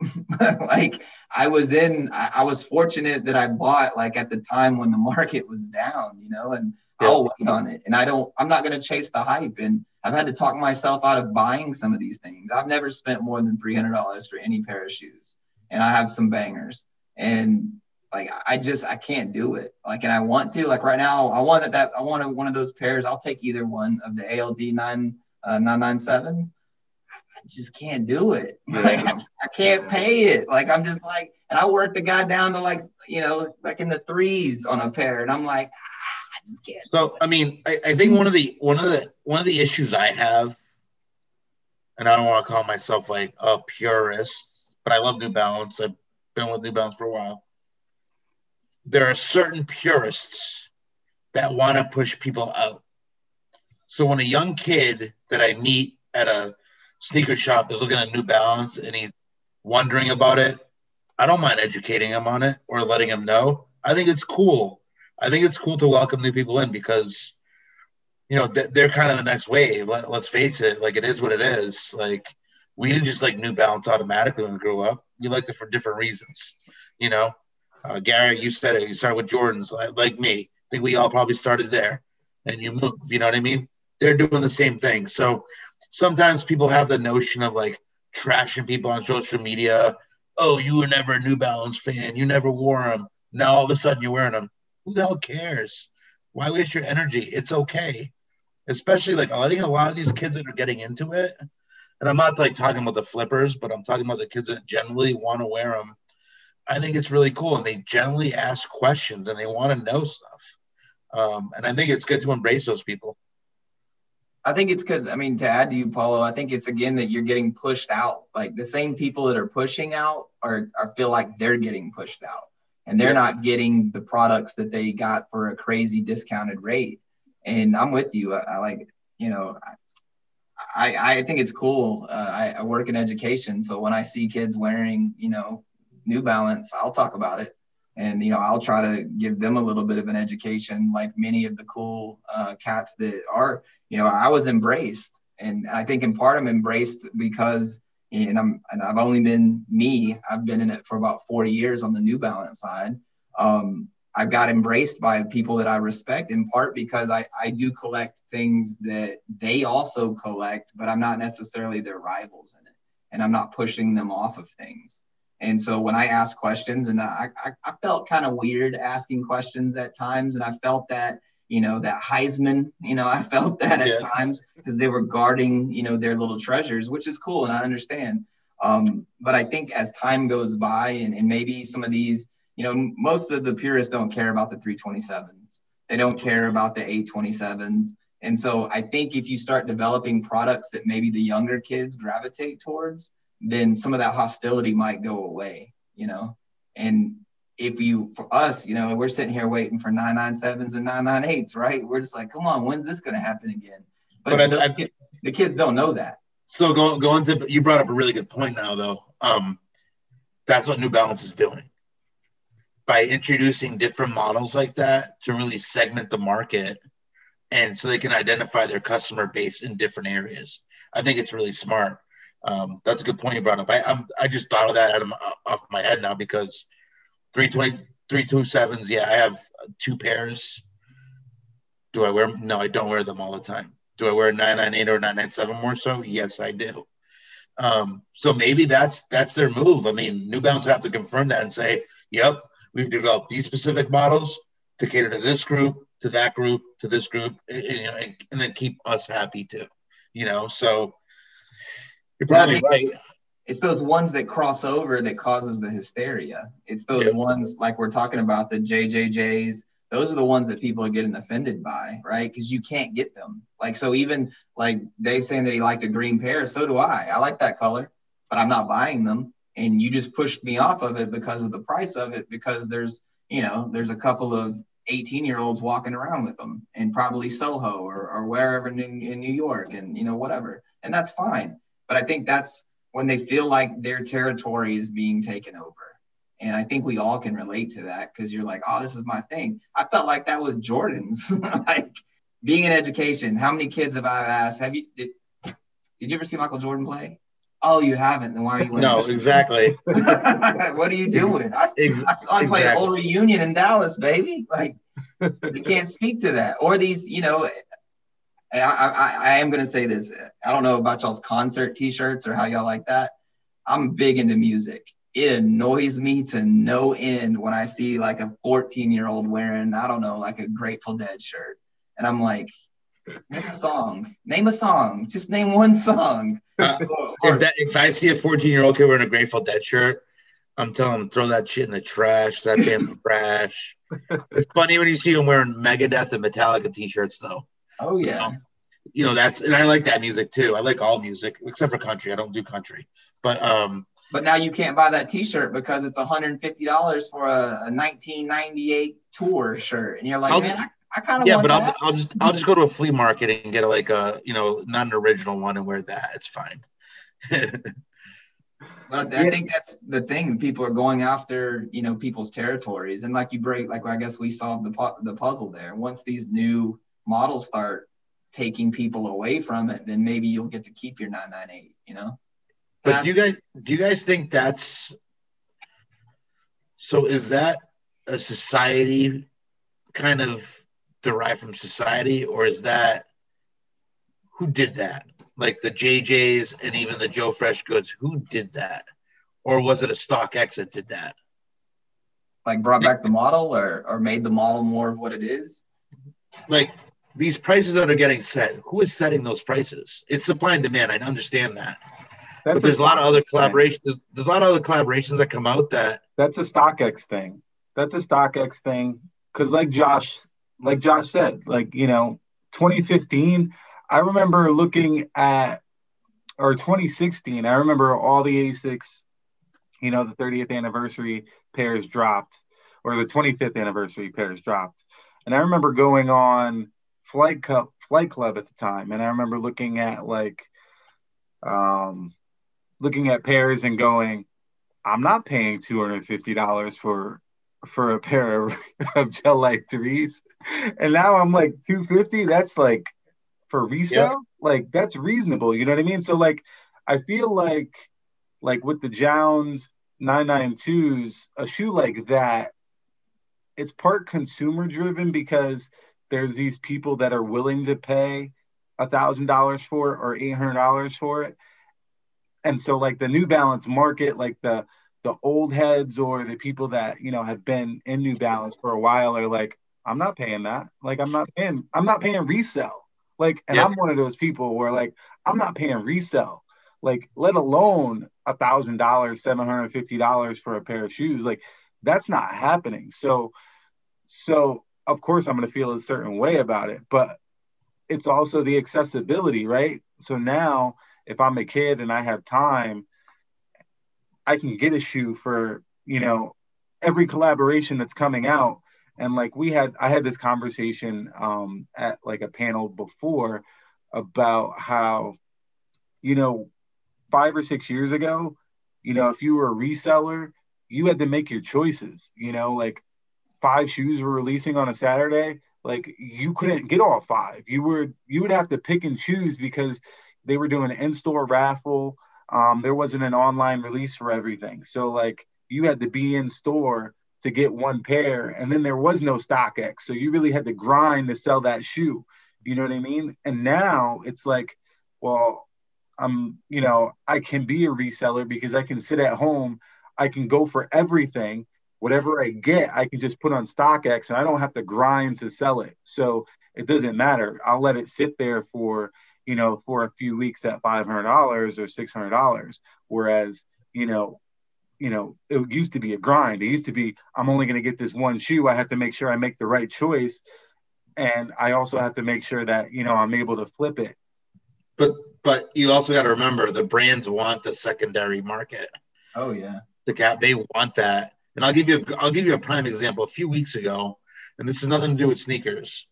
Like I was in, I, I, was fortunate that I bought like at the time when the market was down, you know, and yeah. I'll wait on it. And I don't, I'm not going to chase the hype. And I've had to talk myself out of buying some of these things. I've never spent more than $300 for any pair of shoes. And I have some bangers. And like I just I can't do it. Like, and I want to. Like right now, I want that, that I want one of those pairs. I'll take either one of the ALD nine uh, nine nine sevens. I just can't do it. Like I, I can't pay it. Like I'm just like, and I work the guy down to like you know like in the threes on a pair, and I'm like, just can't. So I mean, I, I think one of the one of the one of the issues I have, and I don't want to call myself like a purist, but I love New Balance. I've been with New Balance for a while there are certain purists that want to push people out. So when a young kid that I meet at a sneaker shop is looking at New Balance and he's wondering about it, I don't mind educating him on it or letting him know. I think it's cool. I think it's cool to welcome new people in because, you know, they're kind of the next wave. Let, let's face it, like it is what it is. Like we didn't just like New Balance automatically when we grew up. We liked it for different reasons, you know. Uh, Gary, you said it. You started with Jordans, like, like me. I think we all probably started there, and you move. You know what I mean? They're doing the same thing. So sometimes people have the notion of like trashing people on social media. Oh, you were never a New Balance fan. You never wore them. Now all of a sudden you're wearing them. Who the hell cares? Why waste your energy? It's okay. Especially like I think a lot of these kids that are getting into it, and I'm not like talking about the flippers, but I'm talking about the kids that generally want to wear them I think it's really cool, and they generally ask questions and they want to know stuff. Um, and I think it's good to embrace those people. I think it's because I mean to add to you, Paulo. I think it's again that you're getting pushed out. Like the same people that are pushing out are, are feel like they're getting pushed out, and they're yeah. not getting the products that they got for a crazy discounted rate. And I'm with you. I, I like you know. I, I think it's cool. Uh, I, I work in education, so when I see kids wearing, you know, New Balance, I'll talk about it. And, you know, I'll try to give them a little bit of an education, like many of the cool uh, cats that are, you know, I was embraced. And I think in part I'm embraced because, and I'm, and I've only been me, I've been in it for about 40 years on the New Balance side. Um, I got embraced by people that I respect in part because I, I do collect things that they also collect, but I'm not necessarily their rivals in it. And I'm not pushing them off of things. And so when I ask questions, and I, I, I felt kind of weird asking questions at times, and I felt that you know that Heisman, you know, I felt that at times because they were guarding you know their little treasures, which is cool, and I understand. Um, but I think as time goes by, and, and maybe some of these, you know, most of the purists don't care about the 327s. They don't care about the 827s. And so I think if you start developing products that maybe the younger kids gravitate towards, then some of that hostility might go away, you know. And if you, for us, you know, we're sitting here waiting for 997s and 998s, right? We're just like, come on, when's this going to happen again? But, but I, I, kids, the kids don't know that. So going going to you brought up a really good point now though. Um, that's what New Balance is doing by introducing different models like that to really segment the market and so they can identify their customer base in different areas. I think it's really smart. Um, that's a good point you brought up. I I'm, i just thought of that out of my, off my head now because 320, 327s, yeah, I have two pairs. Do I wear them? No, I don't wear them all the time. Do I wear 998 or 997 more so? Yes, I do. Um, so maybe that's that's their move. I mean, New Balance would have to confirm that and say, "Yep, we've developed these specific models to cater to this group, to that group, to this group, and, and, and then keep us happy too." You know, so you're probably right. It's those ones that cross over that causes the hysteria. It's those yep. ones like we're talking about the JJJs. Those are the ones that people are getting offended by, right? Because you can't get them. Like so, even like Dave saying that he liked a green pair, so do I. I like that color, but I'm not buying them. And you just pushed me off of it because of the price of it. Because there's you know there's a couple of 18 year olds walking around with them and probably Soho or, or wherever in, in New York and you know whatever and that's fine but I think that's when they feel like their territory is being taken over. And I think we all can relate to that because you're like, oh, this is my thing. I felt like that was Jordan's. like being in education, how many kids have I asked, have you did, did you ever see Michael Jordan play? Oh, you haven't. Then why are you? No, exactly. what are you doing? I, Ex- I, I play exactly. old reunion in Dallas, baby. Like you can't speak to that. Or these, you know, I, I, I am going to say this. I don't know about y'all's concert T-shirts or how y'all like that. I'm big into music. it annoys me to no end when I see like a 14 year old wearing, I don't know, like a Grateful Dead shirt. And I'm like, name a song, name a song, just name one song. Uh, if, that, if I see a 14 year old kid wearing a Grateful Dead shirt, I'm telling him throw that shit in the trash. That band trash. It's funny when you see him wearing Megadeth and Metallica t-shirts, though. Oh yeah. You know, you know that's and I like that music too. I like all music except for country. I don't do country, but um. But now you can't buy that T-shirt because it's 150 dollars for a, a 1998 tour shirt, and you're like, I'll, man, I, I kind yeah, of but I'll. I'll just I'll just go to a flea market and get a, like a you know not an original one and wear that. It's fine. But I think that's the thing. People are going after, you know, people's territories, and like you break, like I guess we solved the pu- the puzzle there. Once these new models start taking people away from it, then maybe you'll get to keep your 998. You know. But do you guys do you guys think that's so? Is that a society kind of derived from society, or is that who did that? Like the JJ's and even the Joe Freshgoods, who did that, or was it a stock exit did that? like brought back the model or or made the model more of what it is. Like these prices that are getting set, who is setting those prices? It's supply and demand. I understand that. That's but there's a lot of other collaborations. There's, there's a lot of other collaborations that come out that That's a StockX thing. That's a StockX thing. Cause like Josh, like Josh said, like, you know, 2015, I remember looking at or 2016, I remember all the 86, you know, the 30th anniversary pairs dropped, or the 25th anniversary pairs dropped. And I remember going on Flight Cup, Flight Club at the time, and I remember looking at like um looking at pairs and going, I'm not paying two hundred fifty dollars for for a pair of, of Gel Lyte threes, and now I'm like two fifty. That's like for resale, like that's reasonable. You know what I mean? So like, I feel like like with the JJJJounds 992s, a shoe like that, it's part consumer driven because there's these people that are willing to pay a thousand dollars for it or eight hundred dollars for it. And so like the new balance market like the the old heads or the people that you know have been in new balance for a while are like i'm not paying that. Like i'm not paying i'm not paying resell like and Yeah. i'm one of those people where like i'm not paying resell like let alone a thousand dollars seven hundred fifty dollars for a pair of shoes. Like that's not happening. So so of course i'm going to feel a certain way about it but it's also the accessibility right so now if I'm a kid and I have time, I can get a shoe for, you know, every collaboration that's coming out. And like we had, I had this conversation um, at like a panel before about how, you know, five or six years ago, you know, if you were a reseller, you had to make your choices, you know, like five shoes were releasing on a Saturday. Like you couldn't get all five. You were, you would have to pick and choose because they were doing an in-store raffle. Um, there wasn't an online release for everything. So like you had to be in store to get one pair, and then there was no StockX. So you really had to grind to sell that shoe. You know what I mean? And now it's like, well, I'm, you know, I can be a reseller because I can sit at home, I can go for everything. Whatever I get, I can just put on StockX and I don't have to grind to sell it. So it doesn't matter. I'll let it sit there for you know, for a few weeks at five hundred dollars or six hundred dollars. Whereas, you know, you know, it used to be a grind. It used to be I'm only going to get this one shoe. I have to make sure I make the right choice, and I also have to make sure that you know I'm able to flip it. But but you also got to remember the brands want the secondary market. Oh yeah. The cap they want that. And I'll give you a, I'll give you a prime example. A few weeks ago, and this has nothing to do with sneakers,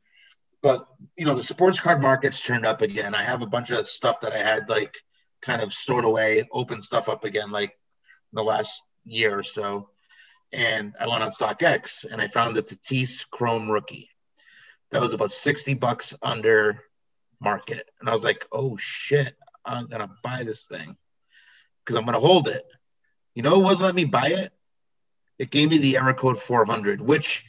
but you know the sports card market's turned up again. I have a bunch of stuff that I had like kind of stored away, open stuff up again like the last year or so. And I went on StockX and I found the Tatis Chrome Rookie. That was about 60 bucks under market. And I was like, oh shit, I'm gonna buy this thing because I'm gonna hold it. You know what let me buy it? It gave me the error code 400, which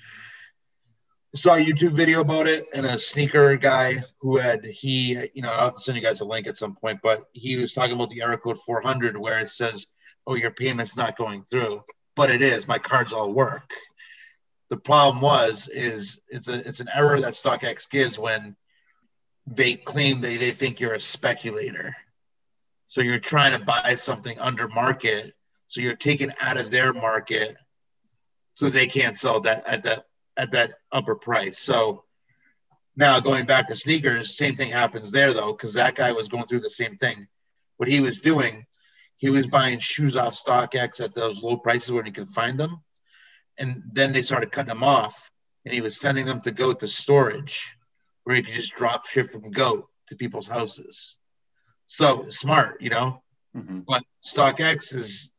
saw a YouTube video about it and a sneaker guy who had he, you know, I'll send you guys a link at some point, but he was talking about the error code 400 where it says oh, your payment's not going through, but it is. My cards all work. The problem was is it's a it's an error that StockX gives when they claim they, they think you're a speculator. So you're trying to buy something under market. So you're taken out of their market so they can't sell that at that at that upper price. So now going back to sneakers, same thing happens there though, because that guy was going through the same thing. What he was doing, he was buying shoes off StockX at those low prices when he could find them. And then they started cutting them off and he was sending them to go to storage where he could just drop ship from GOAT to people's houses. So smart, you know. Mm-hmm. But StockX is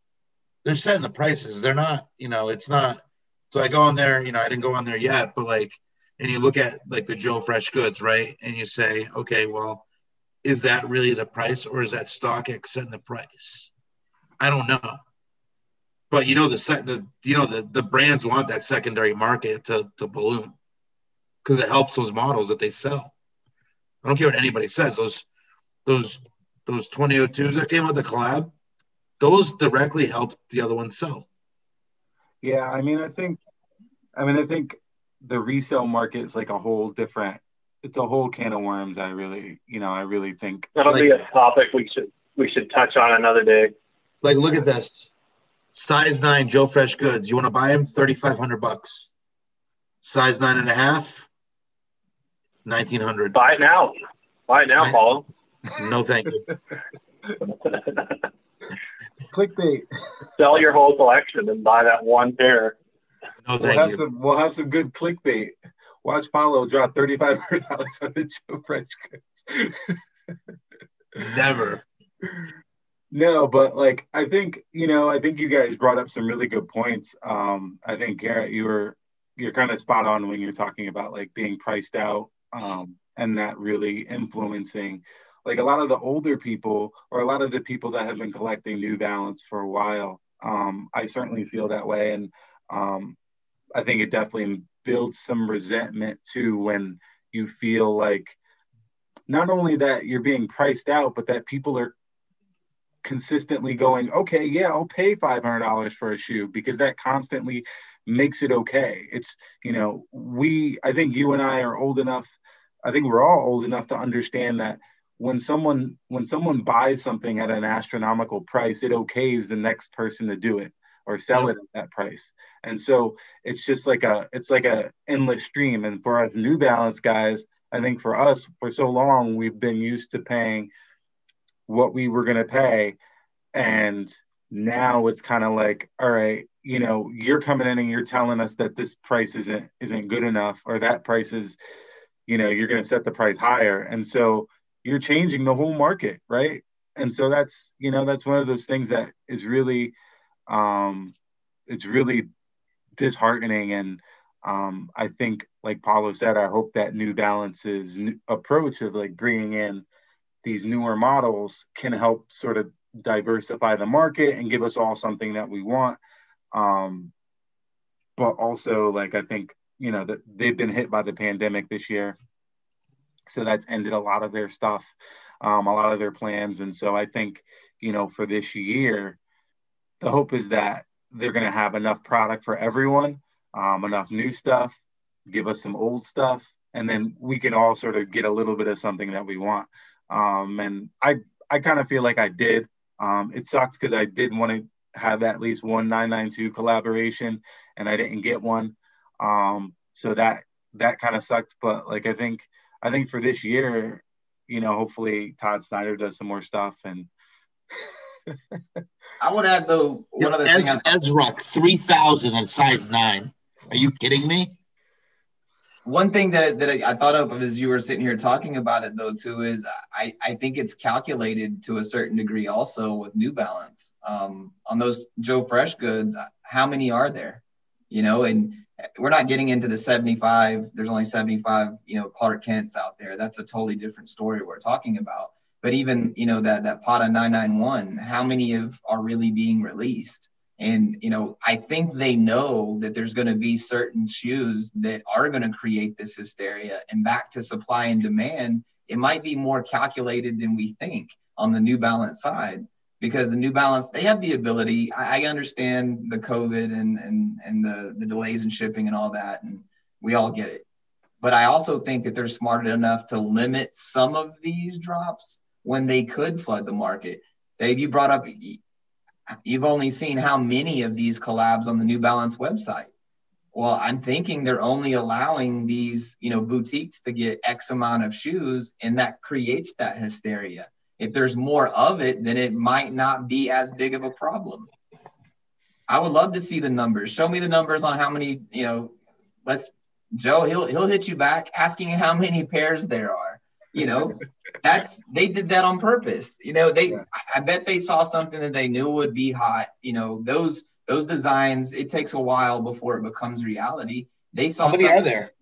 they're setting the prices. They're not, you know, it's not. So I go on there, you know, I didn't go on there yet, but like and you look at like the Joe Freshgoods, right? And you say, okay, well, is that really the price or is that StockX setting the price? I don't know. But you know the set the you know the, the brands want that secondary market to, to balloon because it helps those models that they sell. I don't care what anybody says. Those those those 2002s that came out the collab, those directly helped the other ones sell. Yeah, I mean, I think, I mean, I think the resale market is like a whole different it's a whole can of worms i really you know i really think. That'll like, be a topic we should we should touch on another day. Like look at this. Size nine joe freshgoods. You want to buy them 3500 bucks. Size nine and a half? 1900 buy it now. Buy it now buy paulo no thank you clickbait sell your whole collection and buy that one pair no, thank we'll have you. Some, we'll have some good clickbait. Watch Paulo drop thirty five hundred dollars on the Joe Fresh goods. Never. No, but like I think you know, I think you guys brought up some really good points. Um, I think Garrett, you were you're kind of spot on when you're talking about like being priced out um, and that really influencing like a lot of the older people or a lot of the people that have been collecting New Balance for a while. Um, I certainly feel that way, and um, I think it definitely builds some resentment too when you feel like not only that you're being priced out, but that people are consistently going, okay, yeah, I'll pay $500 for a shoe because that constantly makes it okay. It's, you know, we, I think you and I are old enough, I think we're all old enough to understand that when someone when someone buys something at an astronomical price it okays the next person to do it or sell it at that price. And so it's just like a it's like a endless stream. And for us New Balance guys, I think for us for so long we've been used to paying what we were going to pay, and now it's kind of like all right you know you're coming in and you're telling us that this price isn't isn't good enough or that price is you know you're going to set the price higher and so you're changing the whole market right and so that's you know that's one of those things that is really um, it's really disheartening. And um, I think, like Paulo said, I hope that New Balance's approach of like bringing in these newer models can help sort of diversify the market and give us all something that we want. Um, but also, like I think you know that they've been hit by the pandemic this year, so that's ended a lot of their stuff, um, a lot of their plans, and so I think you know for this year, the hope is that they're going to have enough product for everyone, um, enough new stuff, give us some old stuff, and then we can all sort of get a little bit of something that we want. Um, and I, I kind of feel like I did. Um, it sucked because I did want to have at least one 992 collaboration, and I didn't get one. Um, so that that kind of sucked. But like I think, I think for this year, you know, hopefully Todd Snyder does some more stuff and. I would add though one other Ez- thing. Esruc three thousand and size nine. Are you kidding me? One thing that, that I thought of as you were sitting here talking about it though too is I, I think it's calculated to a certain degree also with New Balance um, on those Joe Freshgoods. How many are there? You know, and we're not getting into the 75. There's only 75. You know, Clark Kent's out there. That's a totally different story we're talking about but even you know that that Patta 991 how many of are really being released and you know i think they know that there's going to be certain shoes that are going to create this hysteria and back to supply and demand it might be more calculated than we think on the new balance side because the New Balance they have the ability. I, I understand the COVID and and and the the delays in shipping and all that, and we all get it. But I also think that they're smart enough to limit some of these drops when they could flood the market. Dave, you brought up you've only seen how many of these collabs on the New Balance website. Well, I'm thinking they're only allowing these, you know, boutiques to get X amount of shoes, and that creates that hysteria. If there's more of it, then it might not be as big of a problem. I would love to see the numbers. Show me the numbers on how many, you know, let's Joe, he'll he'll hit you back asking how many pairs there are. You know, that's they did that on purpose. You know, they yeah. I bet they saw something that they knew would be hot. You know, those those designs, it takes a while before it becomes reality. They saw how many are there?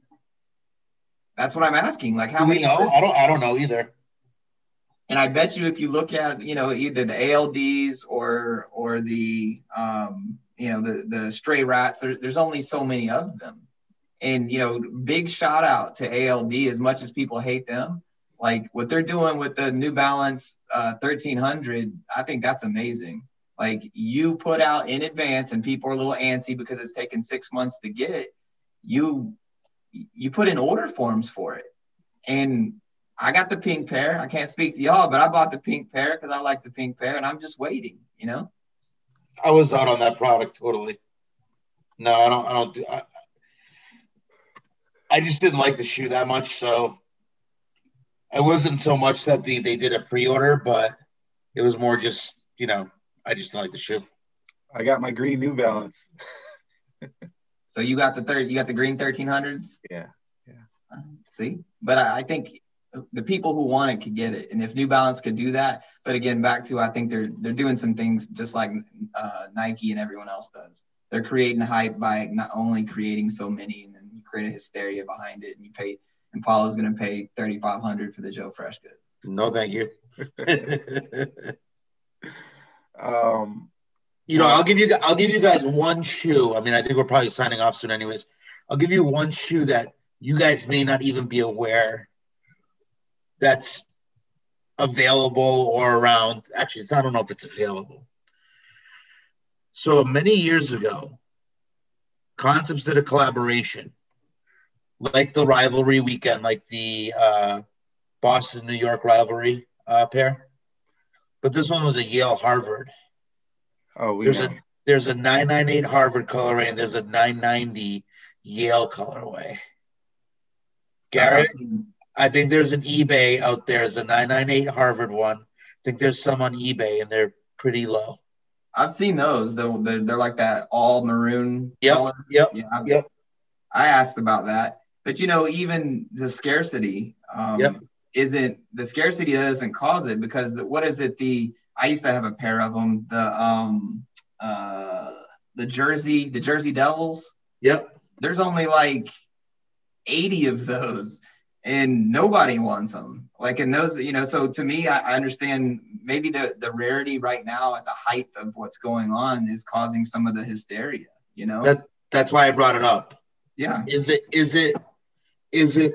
That's what I'm asking. Like how Do many? know? I don't I don't know either. And I bet you if you look at, you know, either the ALDs or or the um, you know, the the stray rats, there, there's only so many of them. And you know, big shout out to ALD as much as people hate them. Like what they're doing with the New Balance uh, 1300, I think that's amazing. Like you put out in advance, and people are a little antsy because it's taken six months to get it. You you put in order forms for it, and I got the pink pair. I can't speak to y'all, but I bought the pink pair because I like the pink pair, and I'm just waiting. You know. I was out on that product totally. No, I don't. I don't do. I, I just didn't like the shoe that much, so it wasn't so much that the they did a pre-order, but it was more just you know I just didn't like the shoe. I got my green New Balance. so you got the third, you got the green thirteen hundreds. Yeah, yeah. Uh, see, but I, I think the people who want it could get it, and if New Balance could do that, but again, back to I think they're they're doing some things just like uh, Nike and everyone else does. They're creating hype by not only creating so many and then you create a hysteria behind it, and you pay. And Paulo's going to pay thirty five hundred for the Joe Freshgoods. No, thank you. um, you know, I'll give you I'll give you guys one shoe. I mean, I think we're probably signing off soon, anyways. I'll give you one shoe that you guys may not even be aware that's available or around. Actually, I don't know if it's available. So many years ago, Concepts did a collaboration like the rivalry weekend, like the uh, Boston New York rivalry uh, pair. But this one was a Yale Harvard. Oh, there's know. a there's a 998 Harvard colorway and there's a 990 Yale colorway. Garrett, I think there's an eBay out there. A 998 Harvard one. I think there's some on eBay and they're pretty low. I've seen those. They're, they're, they're like that all maroon yep, color. Yep. Yeah, yep. I asked about that. But you know, even the scarcity um, yep. isn't the scarcity doesn't cause it because the, what is it? The I used to have a pair of them. The um uh the Jersey the Jersey Devils. Yep. There's only like 80 of those and nobody wants them. Like in those, you know, so to me, I, I, understand maybe the, the rarity right now at the height of what's going on is causing some of the hysteria, you know? That that's why I brought it up. Yeah. Is it is it is it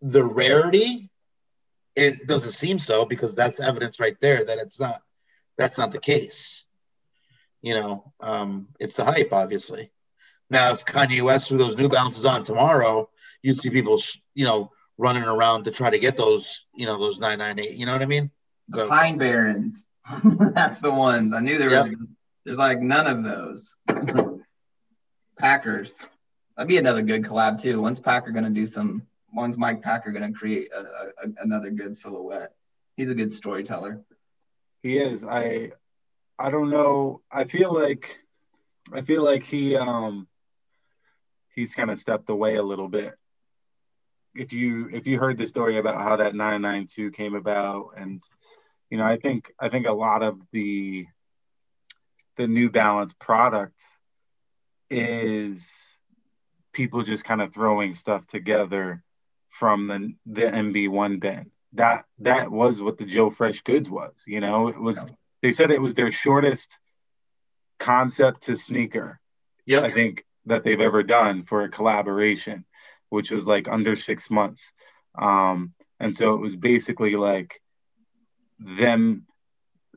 the rarity? It doesn't seem so because that's evidence right there that it's not. That's not the case. You know, um, it's the hype, obviously. Now, if Kanye West threw those New Balances on tomorrow, you'd see people, you know, running around to try to get those, you know, those 998. You know what I mean? The Pine Barrens. That's the ones. I knew there yep. was. There's like none of those. Packers. That'd be another good collab too. When's Packer gonna do some? When's Mike Packer gonna create a, a, another good silhouette? He's a good storyteller. He is. I I don't know. I feel like I feel like he um he's kind of stepped away a little bit. If you if you heard the story about how that 992 came about and you know, I think I think a lot of the the New Balance product is people just kind of throwing stuff together from the the NB1 bin. That that was what the Joe Freshgoods was. You know, it was. They said it was their shortest concept to sneaker. Yeah, I think that they've ever done for a collaboration, which was like under six months. Um, and so it was basically like them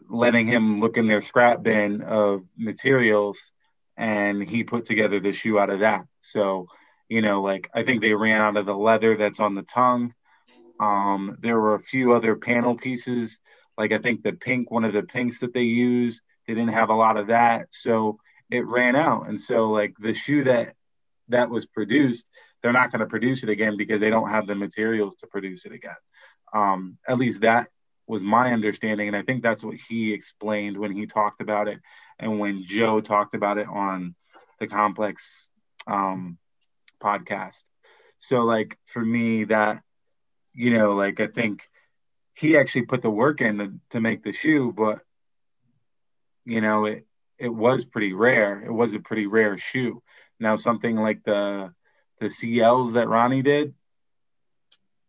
letting him look in their scrap bin of materials and he put together the shoe out of that. So, you know, like I think they ran out of the leather that's on the tongue. Um, there were a few other panel pieces, like I think the pink, one of the pinks that they used, they didn't have a lot of that. So it ran out. And so like the shoe that that was produced, they're not going to produce it again because they don't have the materials to produce it again. Um, at least that was my understanding. And I think that's what he explained when he talked about it and when Joe talked about it on the complex um, podcast. So like for me that, you know, like I think he actually put the work in to, to make the shoe, but you know, it, it was pretty rare. It was a pretty rare shoe. Now something like the the CLs that Ronnie did,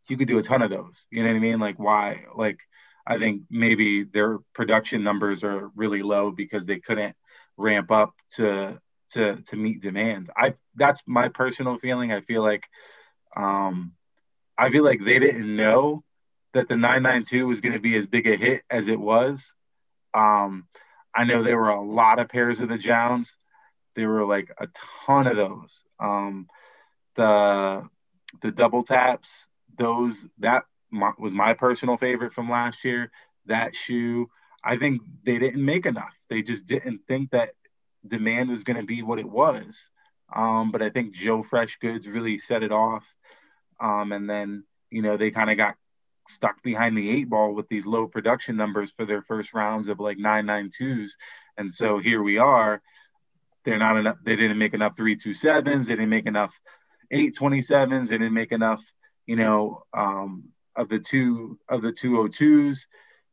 you could do a ton of those. You know what I mean? Like why? Like I think maybe their production numbers are really low because they couldn't ramp up to to to meet demand. I that's my personal feeling. I feel like um I feel like they didn't know that the 992 was going to be as big a hit as it was. Um I know there were a lot of pairs of the JJJJounds. There were like a ton of those. Um the the double taps, those that my, was my personal favorite from last year. That shoe, I think they didn't make enough. They just didn't think that demand was going to be what it was. Um, but I think Joe Freshgoods really set it off. Um, and then, you know, they kind of got stuck behind the eight ball with these low production numbers for their first rounds of like 992s. And so here we are. They're not enough. They didn't make enough 327s. They didn't make enough 827s. They didn't make enough, you know, um, of the two of the 202s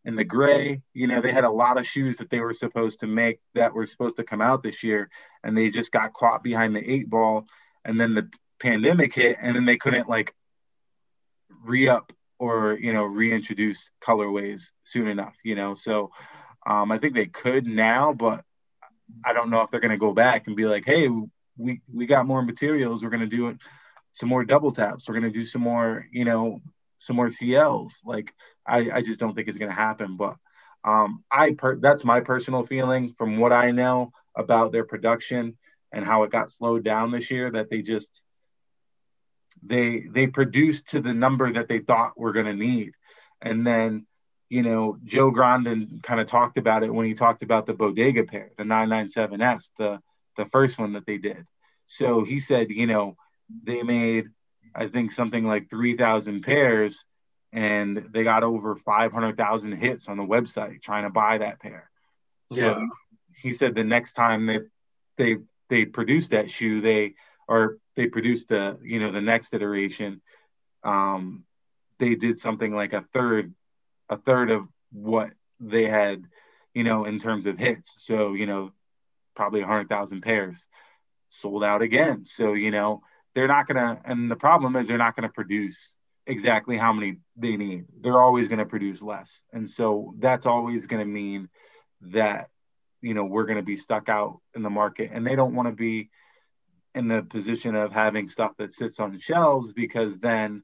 and the gray. You know, they had a lot of shoes that they were supposed to make that were supposed to come out this year, and they just got caught behind the eight ball. And then the pandemic hit, and then they couldn't like re up or you know reintroduce colorways soon enough. You know, so um, I think they could now, but I don't know if they're going to go back and be like, hey, we we got more materials. We're to do it some more double taps. We're to do some more, you know, some more CLs. Like I, I just don't think it's to happen. But um, I per- that's my personal feeling from what I know about their production and how it got slowed down this year. That they just they they produced to the number that they thought we're to need, and then you know Joe Grondin kind of talked about it when he talked about the Bodega pair, the 997s, the the first one that they did. So he said, you know, they made I think something like 3,000 pairs, and they got over 500,000 hits on the website trying to buy that pair. So yeah. he said the next time that they they produced that shoe, they or they produced the you know the next iteration, um, they did something like a third a third of what they had, you know, in terms of hits. So you know, probably 100,000 pairs sold out again. So you know they're not going to, and the problem is they're not going to produce exactly how many they need. They're always going to produce less. And so that's always going to mean that, you know, we're going to be stuck out in the market and they don't want to be in the position of having stuff that sits on shelves because then,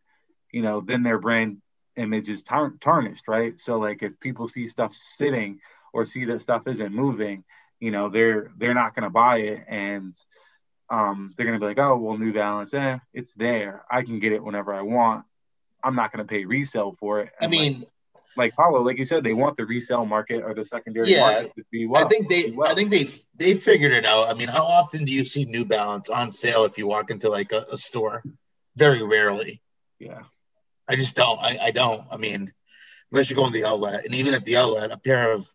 you know, then their brand image is tar- tarnished, right? So like if people see stuff sitting or see that stuff isn't moving, you know, they're they're not going to buy it and um, they're going to be like, oh, well, New Balance, eh, it's there. I can get it whenever I want. I'm not going to pay resale for it. And I mean, like, like Paulo, like you said, they want the resale market or the secondary yeah, market to be well. I think they, well. I think they, they figured it out. I mean, how often do you see New Balance on sale if you walk into like a, a store? Very rarely. Yeah. I just don't. I, I don't. I mean, unless you go in the outlet, and even at the outlet, a pair of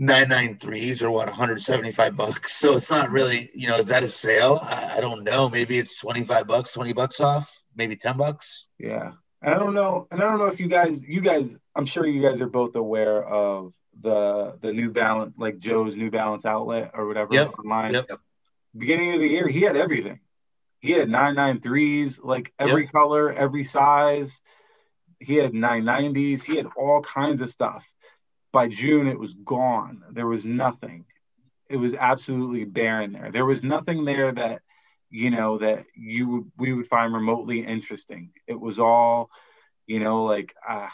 993s are what 175 bucks? So it's not really you know is that a sale? I, I, don't know. Maybe it's 25 bucks 20 bucks off maybe 10 bucks? Yeah. And i don't know and i don't know if you guys you guys i'm sure you guys are both aware of the the new balance like joe's new balance outlet or whatever yep. online. Yep. beginning of the year he had everything. He had 993s like every yep. color every size. He had 990s he had all kinds of stuff by June, it was gone. There was nothing. It was absolutely barren there. There was nothing there that, you know, that you we would find remotely interesting. It was all, you know, like ah.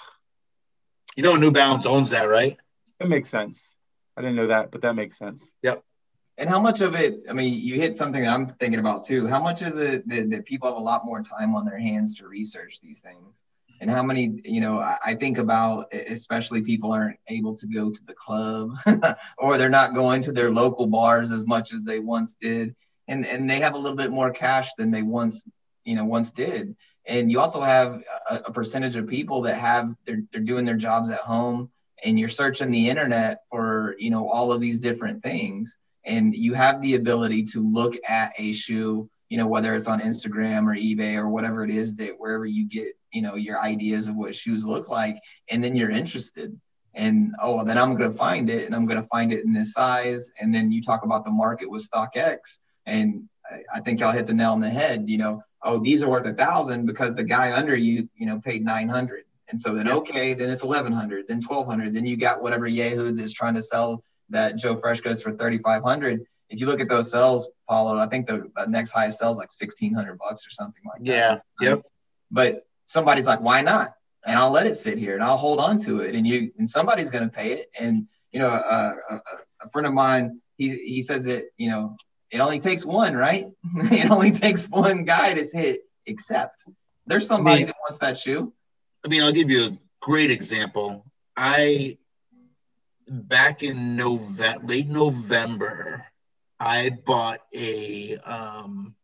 You know, New Balance owns that, right? That makes sense. I didn't know that, but that makes sense. Yep. And how much of it, I mean, you hit something that I'm thinking about too. How much is it that, that people have a lot more time on their hands to research these things? And how many, you know, I, think about, especially people aren't able to go to the club or they're not going to their local bars as much as they once did. And, and they have a little bit more cash than they once, you know, once did. And you also have a, a percentage of people that have, they're, they're doing their jobs at home and you're searching the internet for, you know, all of these different things and you have the ability to look at a shoe you know whether it's on instagram or ebay or whatever it is that wherever you get you know your ideas of what shoes look like and then you're interested and oh then i'm going to find it and i'm going to find it in this size and then you talk about the market with stock x and I, I think y'all hit the nail on the head you know oh these are worth a thousand because the guy under you you know paid 900 and so then okay then it's 1100 then 1200 then you got whatever yahoo that's trying to sell that Joe Freshgoods for 3,500. If you look at those sales, Paulo, I think the, the next highest sell is like 1,600 bucks or something like that. Yeah. Yep. But somebody's like, why not? And I'll let it sit here and I'll hold on to it. And you and somebody's going to pay it. And you know, a, a, a friend of mine, he he says that you know it only takes one, right? it only takes one guy to hit accept. There's somebody I mean, that wants that shoe. I mean, I'll give you a great example. I back in November, late November, I bought a um,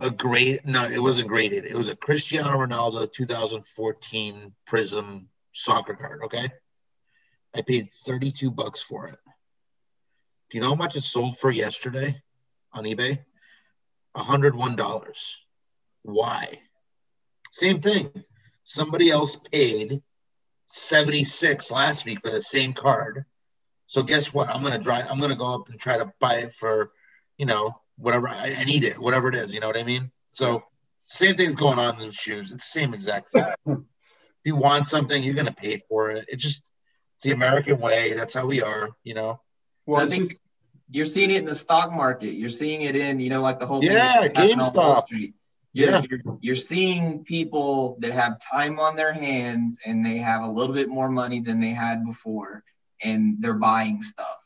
a great no, it wasn't graded. It was a Cristiano Ronaldo 2014 Prism soccer card. Okay, I paid 32 bucks for it. Do you know how much it sold for yesterday on eBay? $101. Why? Same thing. Somebody else paid 76 last week for the same card. So guess what? I'm gonna drive. I'm gonna go up and try to buy it for, you know, whatever I, I need it, whatever it is. You know what I mean? So same thing's going on in those shoes. It's the same exact thing. if you want something, you're gonna pay for it. It just it's the American way. That's how we are. You know. Well, I think you're seeing it in the stock market. You're seeing it in, you know, like the whole yeah, GameStop. You're, yeah. You're, you're seeing people that have time on their hands and they have a little bit more money than they had before and they're buying stuff.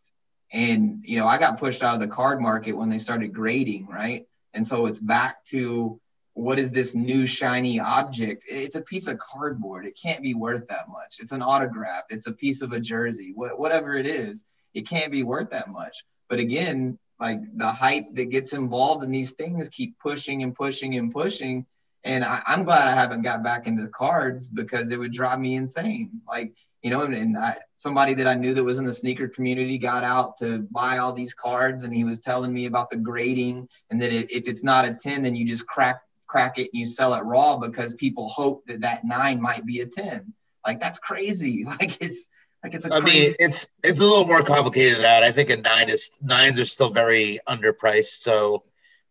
And, you know, I got pushed out of the card market when they started grading, right? And so it's back to what is this new shiny object? It's a piece of cardboard. It can't be worth that much. It's an autograph. It's a piece of a jersey. Wh- whatever it is, it can't be worth that much. But again, like the hype that gets involved in these things keep pushing and pushing and pushing. And I, am glad I haven't got back into the cards because it would drive me insane. Like, you know, and, and I, somebody that I knew that was in the sneaker community got out to buy all these cards and he was telling me about the grading and that if it's not a 10, then you just crack, crack it and you sell it raw because people hope that that nine might be a 10. Like that's crazy. Like it's, like it's. I mean, it's it's a little more complicated than that. I think a nine is nines are still very underpriced. So,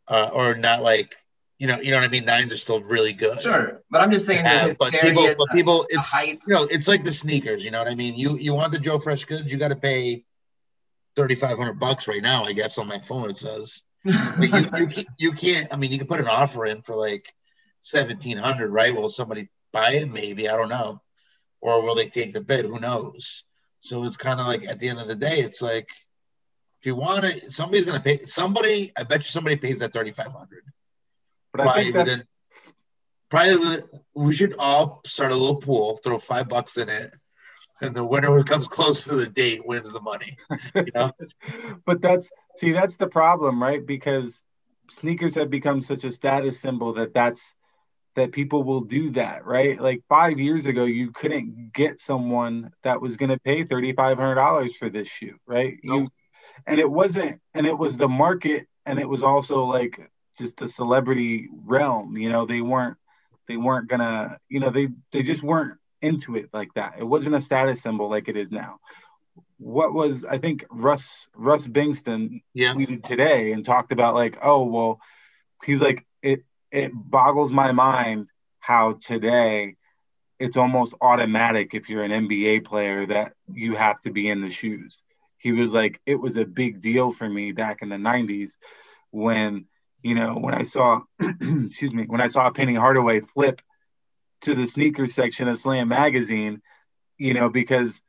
uh, or not like you know, you know what I mean. Nines are still really good. Sure, but I'm just saying. but people, but people, it's you know, it's like the sneakers. You know what I mean? You you want the Joe Freshgoods, you got to pay thirty five hundred bucks right now. I guess on my phone it says. but you, you you can't. I mean, you can put an offer in for like seventeen hundred, right? Will somebody buy it? Maybe I don't know or will they take the bid? Who knows? So it's kind of like at the end of the day, it's like if you want it, somebody's going to pay. Somebody, I bet you somebody pays that thirty five hundred. But probably I think that's... probably we should all start a little pool, throw five bucks in it, and the winner who comes close to the date wins the money. You know? but that's see, that's the problem, right? Because sneakers have become such a status symbol that that's that people will do that, right? Like five years ago, you couldn't get someone that was going to pay thirty five hundred dollars for this shoe, right? Nope. You, and it wasn't, and it was the market, and it was also like just a celebrity realm. You know, they weren't, they weren't gonna, you know, they they just weren't into it like that. It wasn't a status symbol like it is now. What was I think Russ Russ Bengtson yeah. tweeted today and talked about like, oh well, he's like it it boggles my mind how today it's almost automatic if you're an NBA player that you have to be in the shoes. He was like, it was a big deal for me back in the 90s when, you know, when I saw, excuse me, when I saw Penny Hardaway flip to the sneakers section of Slam magazine, you know, because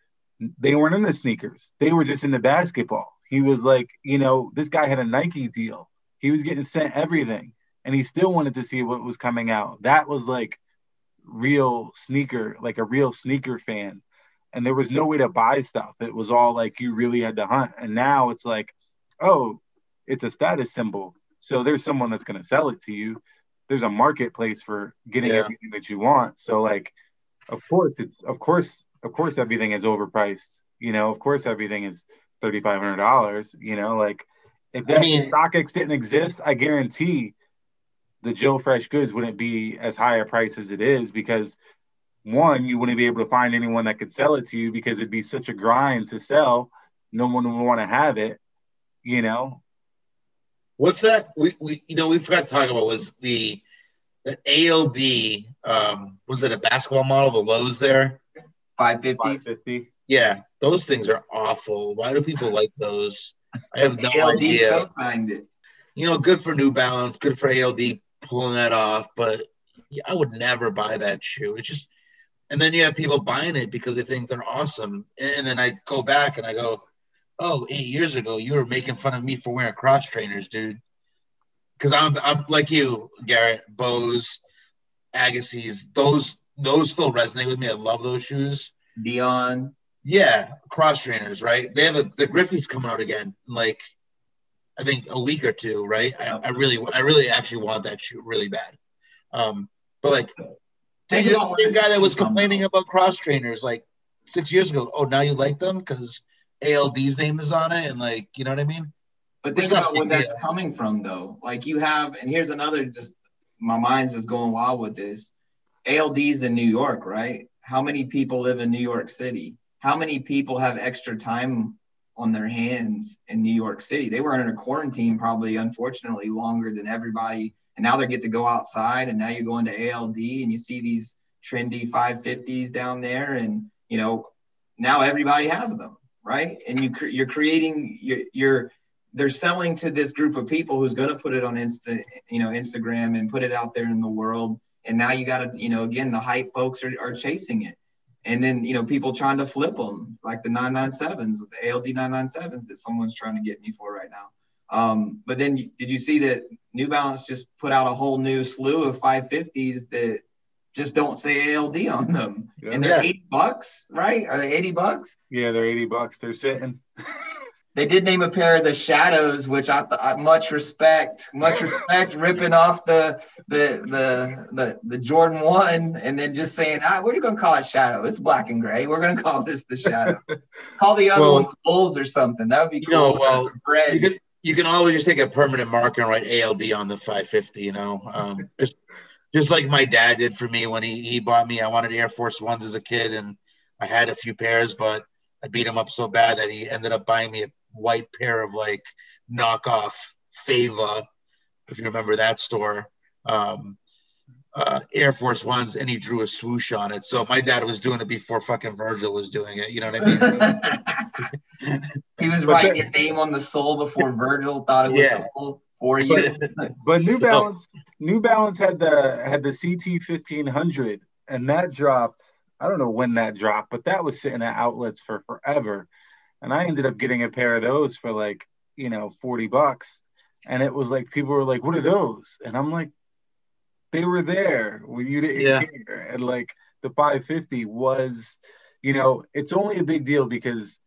they weren't in the sneakers. They were just in the basketball. He was like, you know, this guy had a Nike deal. He was getting sent everything and he still wanted to see what was coming out. That was like real sneaker, like a real sneaker fan. And there was no way to buy stuff. It was all like you really had to hunt. And now it's like, oh, it's a status symbol. So there's someone that's going to sell it to you. There's a marketplace for getting yeah. everything that you want. So like, of course, it's of course, of course, everything is overpriced. You know, of course, everything is thirty five hundred dollars. You know, like if that I mean, StockX didn't exist, I guarantee the Joe Freshgoods wouldn't be as high a price as it is because one, you wouldn't be able to find anyone that could sell it to you because it'd be such a grind to sell. No one would want to have it, you know. What's that? We, we you know we forgot to talk about was the the ALD um was it a basketball model the lows there? 550 550 yeah those things are awful. Why do people like those? I have no ALD idea. you know good for New Balance good for ALD pulling that off, but I would never buy that shoe. It's just, and then you have people buying it because they think they're awesome. And then I go back and I go, oh, eight years ago, you were making fun of me for wearing cross trainers, dude. Because I'm, I'm like you, Garrett, Bose, Agassiz, those, those still resonate with me. I love those shoes. Deion. Yeah, cross trainers, right? They have a, the Griffey's coming out again. Like, I think a week or two, right? I, I really, I really actually want that shoe really bad. Um, but like, take the same guy that was complaining about cross trainers like six years ago. Oh, now you like them because ALD's name is on it, and like, you know what I mean? But think about where that's coming from, though. Like you have, and here's another. Just my mind's just going wild with this. ALD's in New York, right? How many people live in New York City? How many people have extra time on their hands in New York City. They were under quarantine probably, unfortunately, longer than everybody. And now they get to go outside, and now you go into ALD and you see these trendy 550s down there, and you know now everybody has them, right? And you you're creating you're, you're they're selling to this group of people who's going to put it on Insta, you know, Instagram and put it out there in the world. And now you got to, you know, again, the hype folks are, are chasing it and then you know people trying to flip them like the 997s with the ALD 997s that someone's trying to get me for right now. Um, but then did you see that New Balance just put out a whole new slew of 550s that just don't say ALD on them, yeah. and they're yeah. 80 bucks, right? Are they 80 bucks? Yeah, they're 80 bucks. They're sitting. They did name a pair of the Shadows, which I, I much respect, much respect, ripping off the the the the, the Jordan One, and then just saying, ah, we're you gonna call it Shadow. It's black and gray. We're gonna call this the Shadow. call the other well, one the Bulls or something. That would be cool. You know, well, you can, you can always just take a permanent marker and write ALD on the 550. You know, um, just just like my dad did for me when he he bought me. I wanted Air Force Ones as a kid, and I had a few pairs, but I beat him up so bad that he ended up buying me a white pair of like knockoff Fava, if you remember that store, um, uh, Air Force Ones, and he drew a swoosh on it. So my dad was doing it before fucking Virgil was doing it. You know what I mean? he was writing your name on the sole before Virgil thought it was yeah. cool for you. But, but New Balance, New Balance had the had the CT fifteen hundred, and that dropped. I don't know when that dropped, but that was sitting at outlets for forever and I ended up getting a pair of those for like you know 40 bucks and it was like people were like what are those and I'm like they were there when you didn't yeah. care and like the 550 was you know it's only a big deal because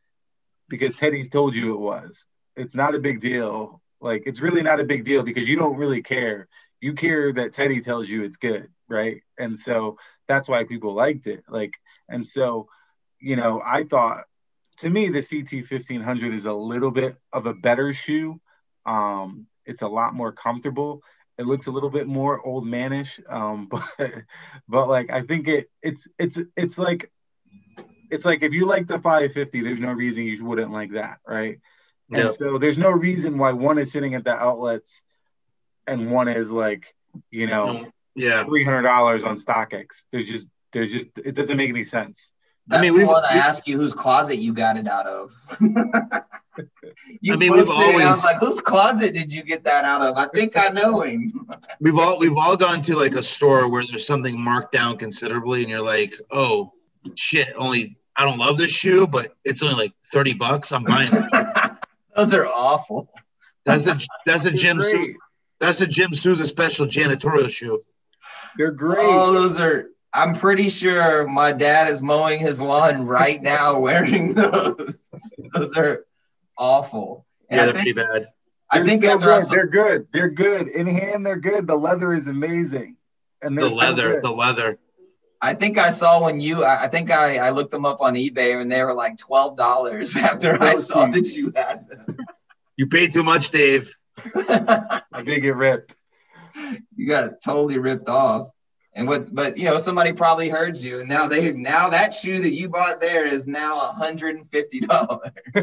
because Teddy's told you it was it's not a big deal like it's really not a big deal because you don't really care you care that Teddy tells you it's good right and so that's why people liked it like and so you know I thought to me, the CT 1500 is a little bit of a better shoe. Um, it's a lot more comfortable. It looks a little bit more old manish, um, but but like I think it it's it's it's like it's like if you like the 550, there's no reason you wouldn't like that, right? Yep. And so there's no reason why one is sitting at the outlets and one is like, you know, mm, yeah, three hundred dollars on StockX. There's just there's just it doesn't make any sense. That's I mean, we want to ask you whose closet you got it out of. you I mean, we've always. I was like, whose closet did you get that out of? I think I know him. we've all we've all gone to like a store where there's something marked down considerably, and you're like, oh shit, only I don't love this shoe, but it's only like 30 bucks. I'm buying it. Those are awful. That's a that's a They're Jim Sou- great. that's a Jim Souza special janitorial shoe. They're great. Oh, those are. I'm pretty sure my dad is mowing his lawn right now wearing those. those are awful. And Yeah, they're think, pretty bad. I They're think so good. they're good. They're good. In hand, they're good. The leather is amazing. And The they're so leather, the leather. I think I saw when you. I I think I, I looked them up on eBay and they were like twelve dollars after I saw that you had them. You paid too much, Dave. I did get ripped. you got totally ripped off. And what? But you know, somebody probably heard you, and now they now that shoe that you bought there is now hundred and fifty dollars,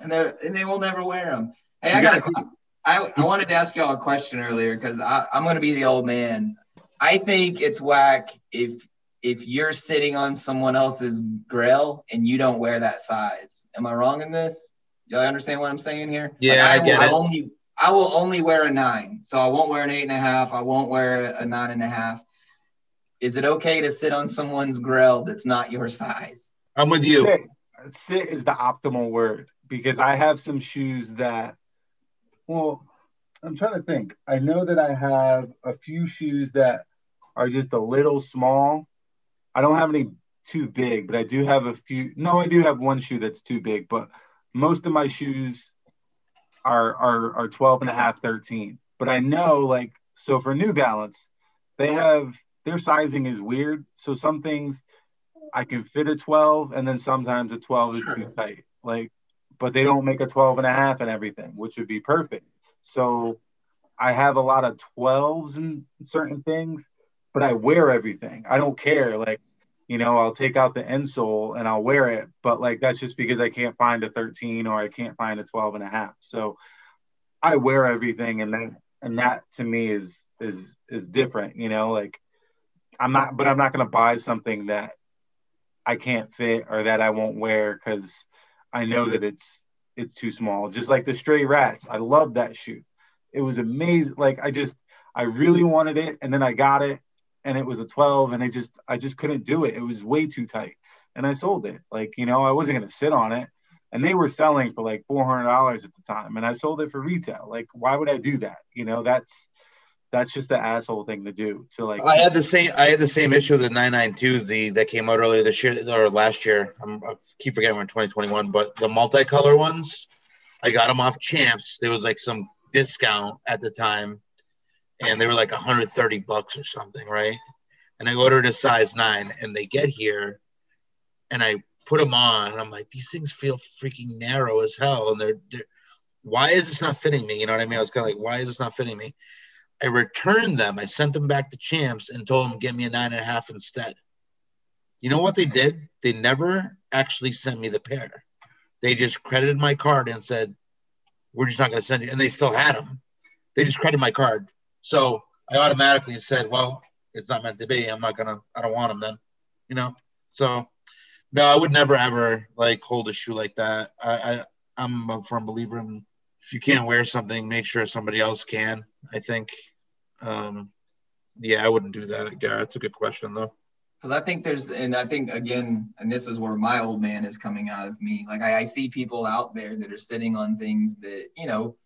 and they and they will never wear them. Hey, I got. guys- I I wanted to ask y'all a question earlier because I'm going to be the old man. I think it's whack if if you're sitting on someone else's grill and you don't wear that size. Am I wrong in this? Y'all understand what I'm saying here? Yeah, I will, get it. Only I will only wear a nine, so I won't wear an eight and a half. I won't wear a nine and a half. Is it okay to sit on someone's grill that's not your size? I'm with you. Sit. Sit is the optimal word because I have some shoes that, well, I'm trying to think. I know that I have a few shoes that are just a little small. I don't have any too big, but I do have a few. No, I do have one shoe that's too big, but most of my shoes are are are 12 and a half, 13. But I know like so for New Balance, they have their sizing is weird. So some things I can fit a 12 and then sometimes a 12 is too tight. Like, but they don't make a 12 and a half and everything, which would be perfect. So I have a lot of 12s and certain things, but I wear everything. I don't care. Like, you know, I'll take out the insole and I'll wear it, but like that's just because I can't find a 13 or I can't find a 12 and a half. So I wear everything and that and that to me is is is different, you know, like I'm not but I'm not gonna buy something that I can't fit or that I won't wear because I know that it's it's too small. Just like the stray rats. I love that shoe. It was amazing. Like I just I really wanted it and then I got it and it was a 12 and I just I just couldn't do it. It was way too tight. And I sold it. Like, you know, I wasn't gonna sit on it. And they were selling for like four hundred dollars at the time. And I sold it for retail. Like, why would I do that? You know, that's that's just the asshole thing to do. To like I had the same. I had the same issue with the 992s the that came out earlier this year or last year. I'm, I keep forgetting we're in 2021, but the multicolor ones, I got them off Champs. There was like some discount at the time, and they were like 130 bucks or something, right? And I ordered a size nine, and they get here, and I put them on, and I'm like, these things feel freaking narrow as hell, and they're, they're why is this not fitting me? You know what I mean? I was kind of like, why is this not fitting me? I returned them. I sent them back to Champs and told them get me a nine and a half instead. You know what they did? They never actually sent me the pair. They just credited my card and said, "We're just not going to send you." And they still had them. They just credited my card. So I automatically said, "Well, it's not meant to be. I'm not gonna. I don't want them then." You know. So no, I would never ever like hold a shoe like that. I, I I'm a firm believer in if you can't wear something, make sure somebody else can. I think. Um, yeah, I wouldn't do that. Yeah, that's a good question though. Because I think there's, and I think again, and this is where my old man is coming out of me. Like I, I see people out there that are sitting on things that you know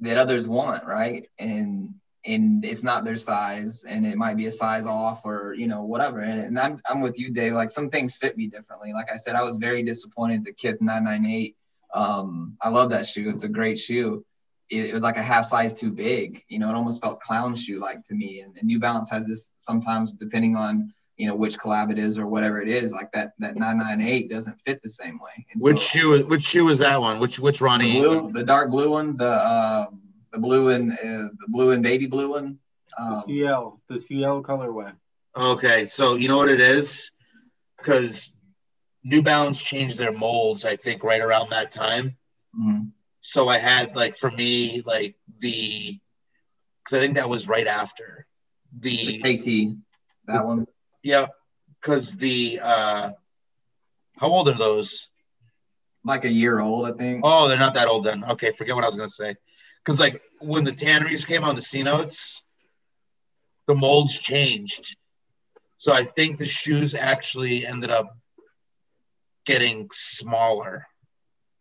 that others want, right? And and it's not their size, and it might be a size off, or you know whatever. And, and I'm I'm with you, Dave. Like some things fit me differently. Like I said, I was very disappointed the Kith 998. Um, I love that shoe. It's a great shoe. It, it was like a half size too big. You know, it almost felt clown shoe like to me. And, and New Balance has this sometimes, depending on you know which collab it is or whatever it is like that that 998 doesn't fit the same way and Which so, shoe? Which shoe is that one? Which which the, Ronnie? blue, the dark blue one the uh the blue and uh, the blue and baby blue one the um, CL, the CL colorway. Okay, so you know what it is? Because New Balance changed their molds, I think, right around that time. mhm. So I had like for me like the because I think that was right after the the KT that one yeah because the uh how old are those? like a year old I think Oh, they're not that old then. Okay, forget what I was gonna say. Because like when the tanneries came on the C notes, the molds changed. So I think the shoes actually ended up getting smaller.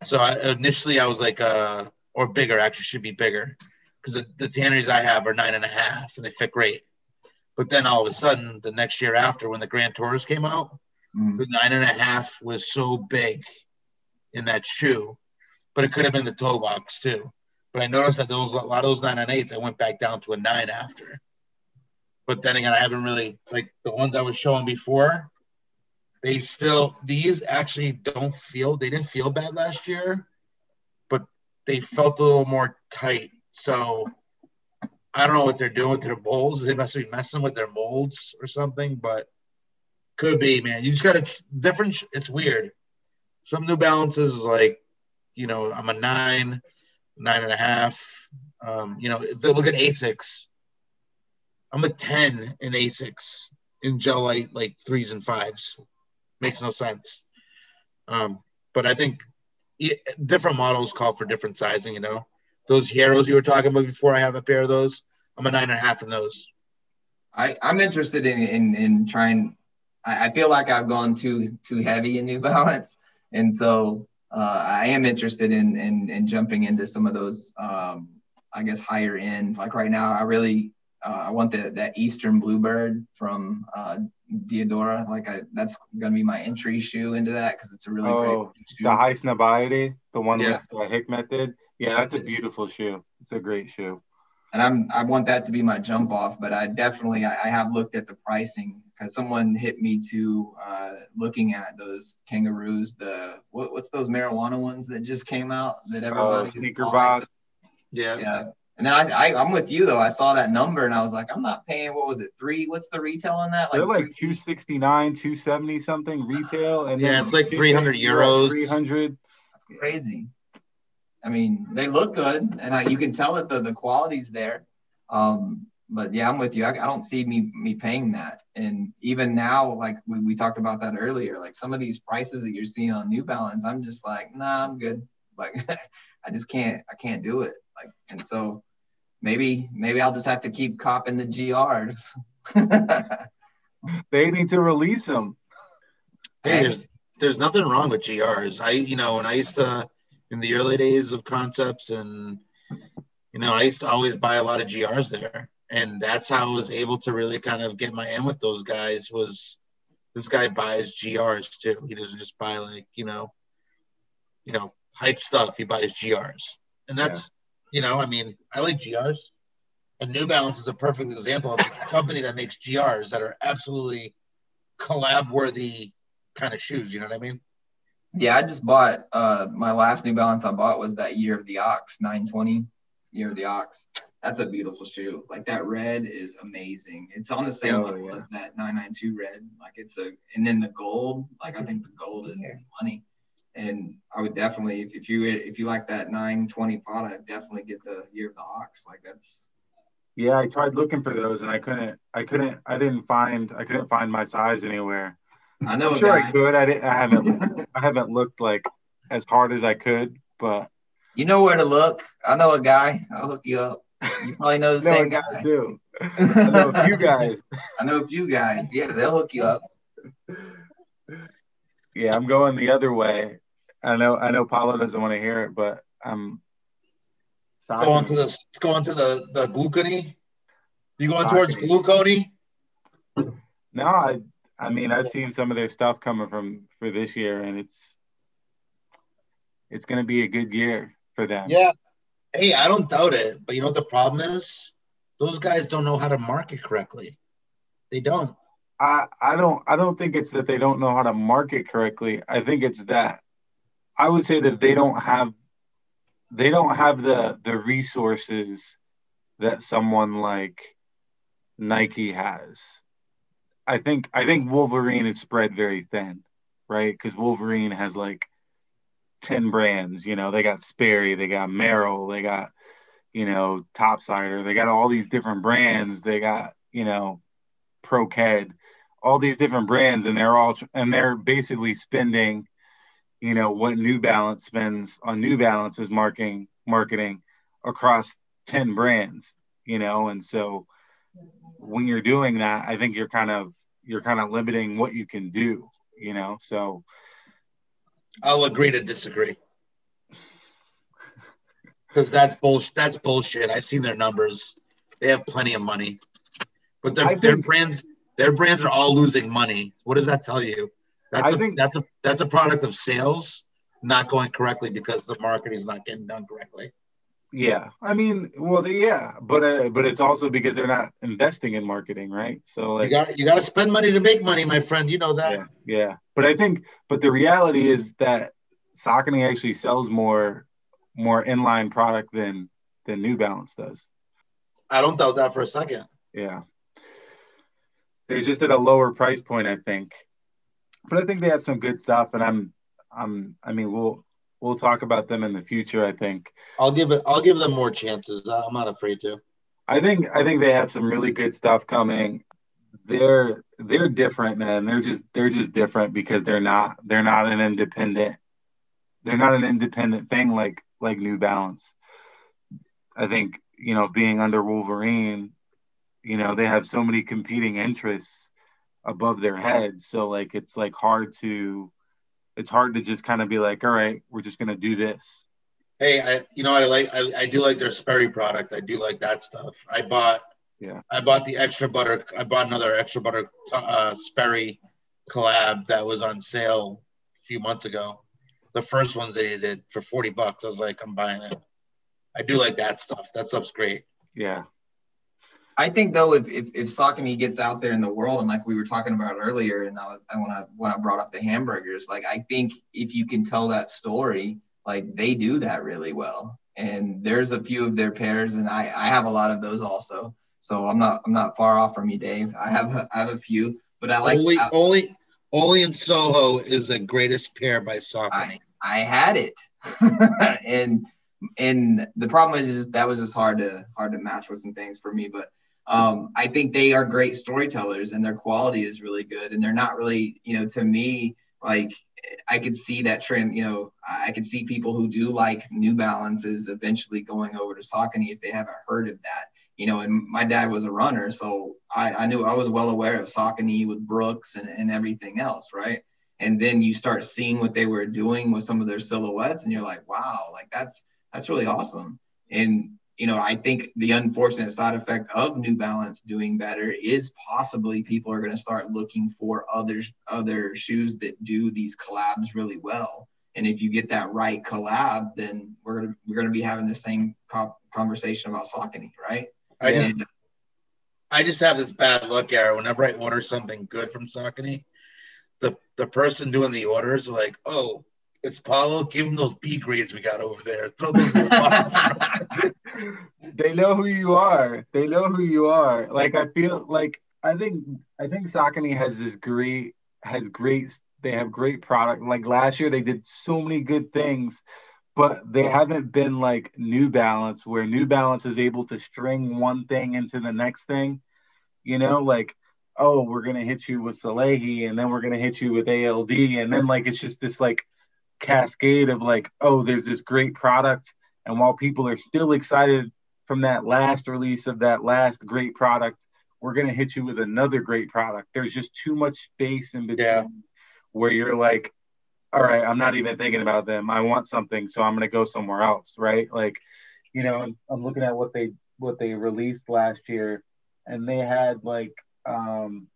So I, initially I was like, uh, or bigger, actually should be bigger because the, the tanneries I have are nine and a half and they fit great. But then all of a sudden, the next year after, when the Grand Tours came out, mm. the nine and a half was so big in that shoe, but it could have been the toe box too. But I noticed that those a lot of those nine and eights, I went back down to a nine after. But then again, I haven't really like the ones I was showing before. They still these actually don't feel they didn't feel bad last year, but they felt a little more tight. So I don't know what they're doing with their molds. They must be messing with their molds or something, but could be, man. You just got a different. It's weird. Some New Balances is like, you know, I'm a nine, nine and a half. Um, you know, if they look at Asics, I'm a 10 in Asics in Gel-Lyte, like threes and fives. Makes no sense. Um, but I think different models call for different sizing, you know those Hierros you were talking about before. I have a pair of those. I'm a nine and a half in those. I, I'm interested in, in, in trying. I, I feel like I've gone too too heavy in New Balance, and so uh, I am interested in, in in jumping into some of those. Um, I guess higher end. Like right now, I really uh, I want that that Eastern Bluebird from uh, Diadora. Like I, that's gonna be my entry shoe into that because it's a really oh, great shoe. the Highsnobiety, the one yeah. with the Hick method. Yeah, that's a beautiful shoe. It's a great shoe. And I'm I want that to be my jump off, but I definitely I, I have looked at the pricing because someone hit me to uh, looking at those kangaroos. The what, what's those marijuana ones that just came out that oh, everybody oh, sneaker box. Yeah. Yeah. And then I, I I'm with you though. I saw that number and I was like, I'm not paying. What was it? Three? What's the retail on that? Like They're like 269, 270 something retail. And yeah, it's like 300 euros. 300. That's crazy. I mean, they look good, and I, you can tell that the the quality's there. Um, but yeah, I'm with you. I, I, don't see me me paying that. And even now, like we, we talked about that earlier, like some of these prices that you're seeing on New Balance, I'm just like, nah, I'm good. Like I just can't I can't do it. Like and so maybe maybe I'll just have to keep copping the GRs. they need to release them. Hey, there's there's nothing wrong with GRs. I you know when I used to in the early days of concepts and you know i used to always buy a lot of grs there and that's how i was able to really kind of get my end with those guys was this guy buys grs too he doesn't just buy like you know you know hype stuff he buys grs and that's yeah. You know i mean i like grs and new balance is a perfect example of a company that makes grs that are absolutely collab worthy kind of shoes you know what i mean yeah, I just bought uh my last New Balance I bought was that Year of the Ox 920 Year of the Ox. That's a beautiful shoe. Like that red is amazing. It's on the same oh, level yeah. as that 992 red. Like it's a and then the gold, like I think the gold is, is money. And I would definitely if, if you if you like that 920 product, definitely get the Year of the Ox. Like that's yeah, I tried looking for those and I couldn't I couldn't I didn't find I couldn't find my size anywhere. I know. I'm sure guy. I could. I didn't. I haven't. I haven't looked like as hard as I could, but you know where to look. I know a guy. I'll hook you up. You probably know the same guy. I do. I know a few guys. I know a few guys. Yeah, they'll hook you up. Yeah, I'm going the other way. I know. I know. Paulo doesn't want to hear it, but um, I'm going to the going to the the Saucony. You going towards Saucony? No, I I mean, I've seen some of their stuff coming from for this year, and it's it's going to be a good year for them. Yeah. Hey, I don't doubt it, but you know what the problem is? Those guys don't know how to market correctly. They don't. I I don't I don't think it's that they don't know how to market correctly. I think it's that I would say that they don't have they don't have the the resources that someone like Nike has. I think I think Wolverine is spread very thin, right? Because Wolverine has like ten brands. You know, they got Sperry, they got Merrell, they got you know Topsider, they got all these different brands. They got you know Pro-Ked, all these different brands, and they're all and they're basically spending, you know, what New Balance spends on New Balance's marketing marketing across ten brands. You know, and so when you're doing that, I think you're kind of you're kind of limiting what you can do, you know. So I'll agree to disagree. Because that's bullshit. That's bullshit. I've seen their numbers. They have plenty of money, but their, I their brands, their brands are all losing money. What does that tell you? That's I a, think- that's a that's a product of sales not going correctly because the marketing is not getting done correctly. yeah, I mean, well, yeah, but uh, but it's also because they're not investing in marketing, right? So like, You got you got to spend money to make money, my friend. You know that. yeah, yeah. But I think, but the reality is that Saucony actually sells more more inline product than than New Balance does. I don't doubt that for a second. Yeah. They're just at a lower price point, I think. But I think they have some good stuff and I'm I'm I mean we'll we'll talk about them in the future, I think. I'll give it. I'll give them more chances. I'm not afraid to. I think I think they have some really good stuff coming. They're they're different, man. They're just they're just different because they're not they're not an independent they're not an independent thing like like New Balance. I think, you know, being under Wolverine, you know, they have so many competing interests above their heads. So like it's like hard to it's hard to just kind of be like, all right, we're just gonna do this. Hey, I you know I like I, I do like their Sperry product. I do like that stuff. I bought Yeah. I bought the extra butter. I bought another extra butter uh, Sperry collab that was on sale a few months ago. The first ones they did for forty bucks. I was like, I'm buying it. I do like that stuff. That stuff's great. Yeah. I think though, if if if Saucony gets out there in the world, and like we were talking about earlier, and I, was- I when I when I brought up the hamburgers, like I think if you can tell that story, like they do that really well. And there's a few of their pairs, and I I have a lot of those also. So I'm not I'm not far off from you, Dave. I have a, I have a few, but I like only I, only only in Soho is the greatest pair by Saucony. I had it, and and the problem is, is that was just hard to hard to match with some things for me. But um, I think they are great storytellers, and their quality is really good. And they're not really, you know, to me, like I could see that trend. You know, I could see people who do like New Balances eventually going over to Saucony if they haven't heard of that. You know, and my dad was a runner, so I, I knew I was well aware of Saucony with Brooks and, and everything else, right? and then you start seeing what they were doing with some of their silhouettes and you're like wow like that's that's really awesome and you know i think the unfortunate side effect of new balance doing better is possibly people are going to start looking for other other shoes that do these collabs really well and if you get that right collab then we're going to we're going to be having the same co- conversation about Saucony, right I just And- uh, I just have this bad luck, Arrow. Whenever I order something good from Saucony, the the person doing the orders are like, "Oh, it's Paulo. Give him those B grades we got over there. Throw those in the bottom." they know who you are. They know who you are. Like I feel like I think I think Saucony has this great has great they have great product. Like last year they did so many good things, but they haven't been like New Balance where New Balance is able to string one thing into the next thing. You know, like oh, we're gonna hit you with Salehe and then we're gonna hit you with ALD and then like it's just this like cascade of like oh, there's this great product and while people are still excited from that last release of that last great product, we're going to hit you with another great product. There's just too much space in between Yeah. where you're like, all right, I'm not even thinking about them. I want something, so I'm going to go somewhere else, right? Like, you know, I'm looking at what they what they released last year, and they had like, um,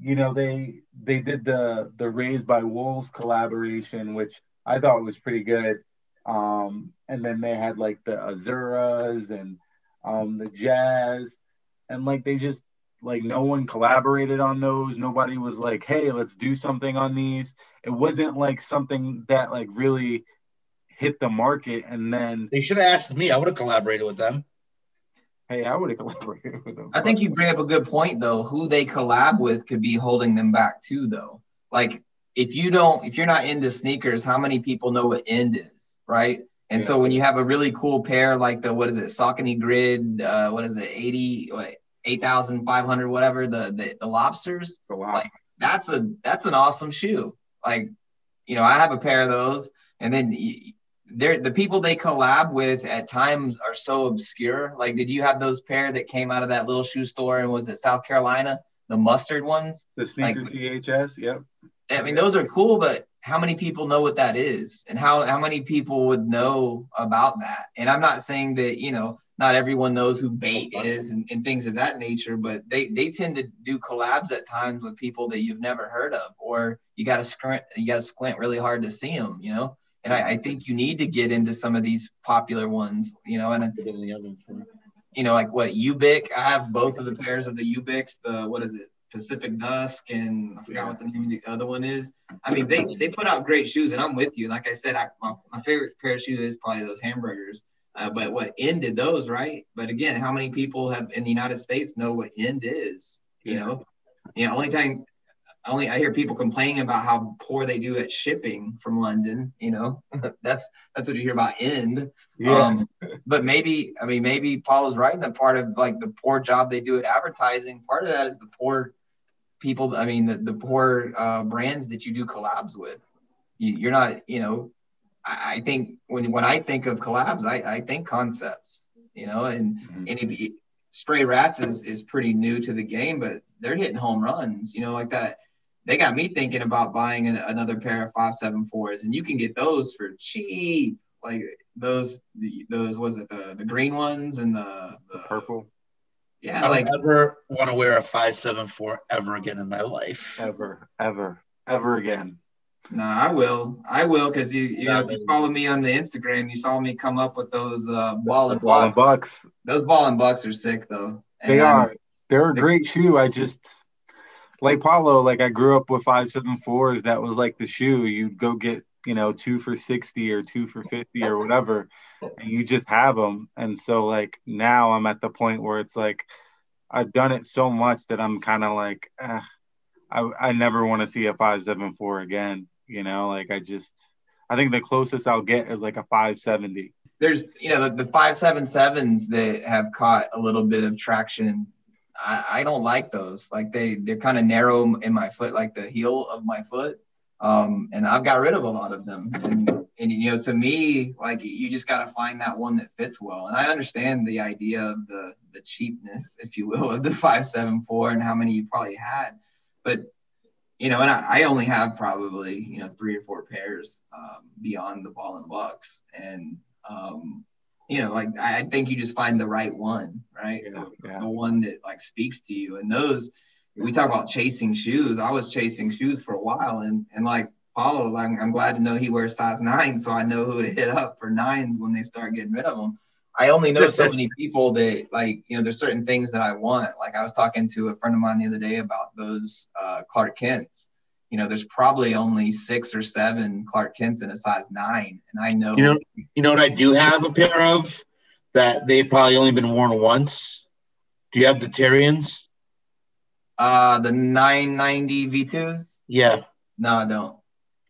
you know, they they did the the Raised by Wolves collaboration, which I thought was pretty good. Um, and then they had like the Azuras and um, the Jazz, and like they just like no one collaborated on those. Nobody was like, "Hey, let's do something on these." It wasn't like something that like really hit the market. And then, they should have asked me. I would have collaborated with them. Hey, I would have collaborated with them. I think you bring up a good point though. Who they collab with could be holding them back too, though. Like if you don't, if you're not into sneakers, how many people know what End is, right? And so when you have a really cool pair like the what is it, Saucony Grid, uh, what is it, eighty, what, eight thousand five hundred, whatever, the, the the lobsters, a while. like that's a that's an awesome shoe. Like, you know, I have a pair of those, and then they're the people they collab with at times are so obscure. Like, did you have those pair that came out of that little shoe store and was it South Carolina? the mustard ones. The sneaker like, CHS, yep. I mean, those are cool, but how many people know what that is, and how how many people would know about that? And I'm not saying that you know not everyone knows who Bait is and, and things of that nature, but they they tend to do collabs at times with people that you've never heard of, or you got to squint you got to squint really hard to see them, you know. And I, I, think you need to get into some of these popular ones, you know, and you know, like what Ubiq. I have both of the pairs of the Ubiqs. The what is it, Pacific Dusk, and I forgot what the name of the other one is. I mean, they they put out great shoes, and I'm with you. Like I said, I, my, my favorite pair of shoes is probably those hamburgers. Uh, but what ended those, right? But again, how many people have in the United States know what end is? You know, you know, only time only I hear people complaining about how poor they do at shipping from London. You know, that's that's what you hear about end. Yeah. Um, but maybe I mean maybe Paul is right in that part of like the poor job they do at advertising. Part of that is the poor people. I mean the the poor uh, brands that you do collabs with. You, are not you know. I, I, think when when I think of collabs, I, I think concepts. You know, and mm-hmm. and if you, Stray Rats is is pretty new to the game, but they're hitting home runs. You know, like that they got me thinking about buying an, another pair of five seven fours, and you can get those for cheap. Like those, those was it the the green ones and the, the, the purple. Yeah, I like never want to wear a five seven four ever again in my life. Ever, ever, ever again. No, I will. I will because you you, know, if you follow me on the Instagram. You saw me come up with those uh, ball and ball and bucks. Those ball and bucks are sick though. And they are. They're a great shoe. I just like Paulo, like I grew up with five seven fours. That was like the shoe. You'd go get, you know, two for sixty or two for fifty or whatever, and you just have them. And so like now I'm at the point where it's like I've done it so much that I'm kind of like, eh, I I never want to see a five seven four again. You know, like I just I think the closest I'll get is like a five seventy. There's you know the, the five seven sevens that have caught a little bit of traction I, I don't like those. Like they they're kind of narrow in my foot, like the heel of my foot. Um, and I've got rid of a lot of them. And, and you know, to me, like you just got to find that one that fits well. And I understand the idea of the the cheapness, if you will, of the five seven four and how many you probably had. But you know, and I, I only have probably you know three or four pairs um, beyond the ball and bucks, and um, you know, like I think you just find the right one, right? Yeah, the, yeah. the, one that like speaks to you. And those, we talk about chasing shoes. I was chasing shoes for a while, and and like Paulo, like, I'm glad to know he wears size nine, so I know who to hit up for nines when they start getting rid of them. I only know so many people that like, you know, there's certain things that I want. Like I was talking to a friend of mine the other day about those uh, Clark Kents you know, there's probably only six or seven Clark Kents in a size nine. And I know you know you know what I do have a pair of that they've probably only been worn once. Do you have the Tyrians? Uh the 990 V2s? Yeah. No, I don't.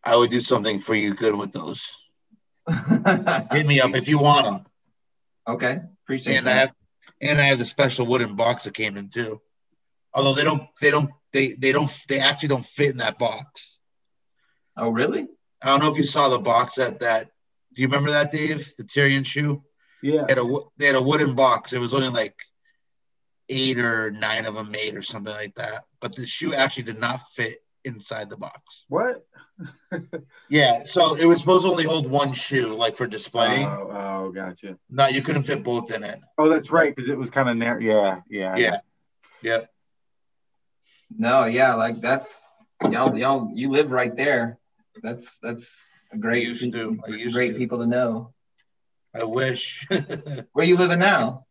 I would do something for you good with those. Hit me up if you want them. Okay. Appreciate and that. I have and I have the special wooden box that came in too. Although they don't they don't they they don't they actually don't fit in that box. Oh really? I don't know if you saw the box at that. Do you remember that, Dave? The Tyrian shoe. Yeah. They had a they had a wooden box. It was only like eight or nine of them made or something like that. But the shoe actually did not fit inside the box. What? yeah. So it was supposed to only hold one shoe, like for display. Oh, oh gotcha. No, you couldn't fit both in it. Oh, that's right, because it was kind of narrow. Yeah, yeah. Yeah. Yeah. No, yeah, like that's y'all y'all you live right there. That's that's a great I used to. I used great to. people to know. I wish. Where you living now?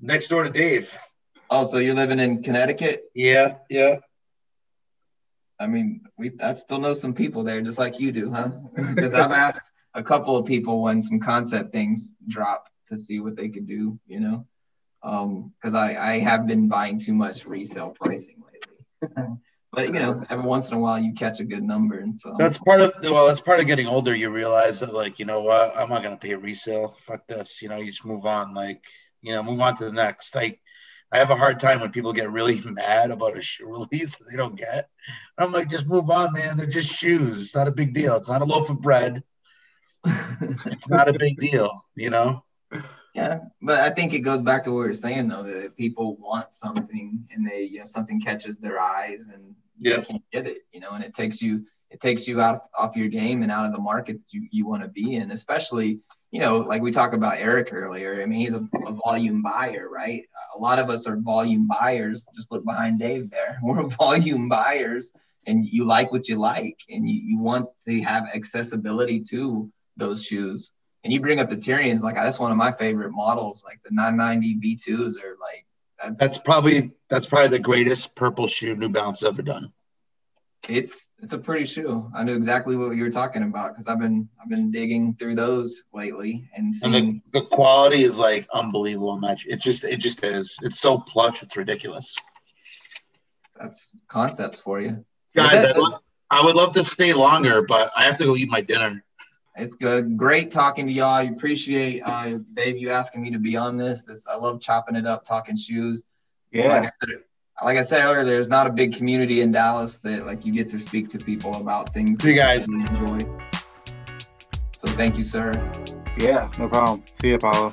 Next door to Dave. Oh, so you're living in Connecticut? Yeah, yeah. I mean, we I still know some people there, just like you do, huh? because I've asked a couple of people when some concept things drop to see what they could do, you know. Um, because I I have been buying too much resale pricing but you know, every once in a while you catch a good number, and so that's part of well, that's part of getting older. You realize that, like, you know what, I'm not gonna pay resale. Fuck this. You know, you just move on. Like, you know, move on to the next. Like, I have a hard time when people get really mad about a shoe release they don't get. I'm like, just move on, man. They're just shoes. It's not a big deal. It's not a loaf of bread. it's not a big deal, you know. Yeah, but I think it goes back to what we are saying though that people want something and they you know something catches their eyes and Yeah. they can't get it, you know, and it takes you it takes you out off your game and out of the market that you, you want to be in, especially you know like we talked about Eric earlier. I mean he's a, a volume buyer, right? A lot of us are volume buyers. Just look behind Dave there. We're volume buyers, and you like what you like, and you, you want to have accessibility to those shoes and you bring up the Tyrians, like that's one of my favorite models. Like the 990 V2s are like that's, That's probably that's probably the greatest purple shoe New Balance ever done. it's it's a pretty shoe. I knew exactly what you were talking about because I've been I've been digging through those lately and And seeing the, the quality is like unbelievable on that. It just it just is. It's so plush, it's ridiculous. that's concepts for you. Guys, I, love, I would love to stay longer, but I have to go eat my dinner. It's good. Great talking to y'all. I appreciate uh, Dave you asking me to be on this. This I love chopping it up, talking shoes. Yeah. Like I, said, like I said earlier, there's not a big community in Dallas that like you get to speak to people about things See you guys. you enjoy. So thank you, sir. Yeah. No problem. See you, Paulo.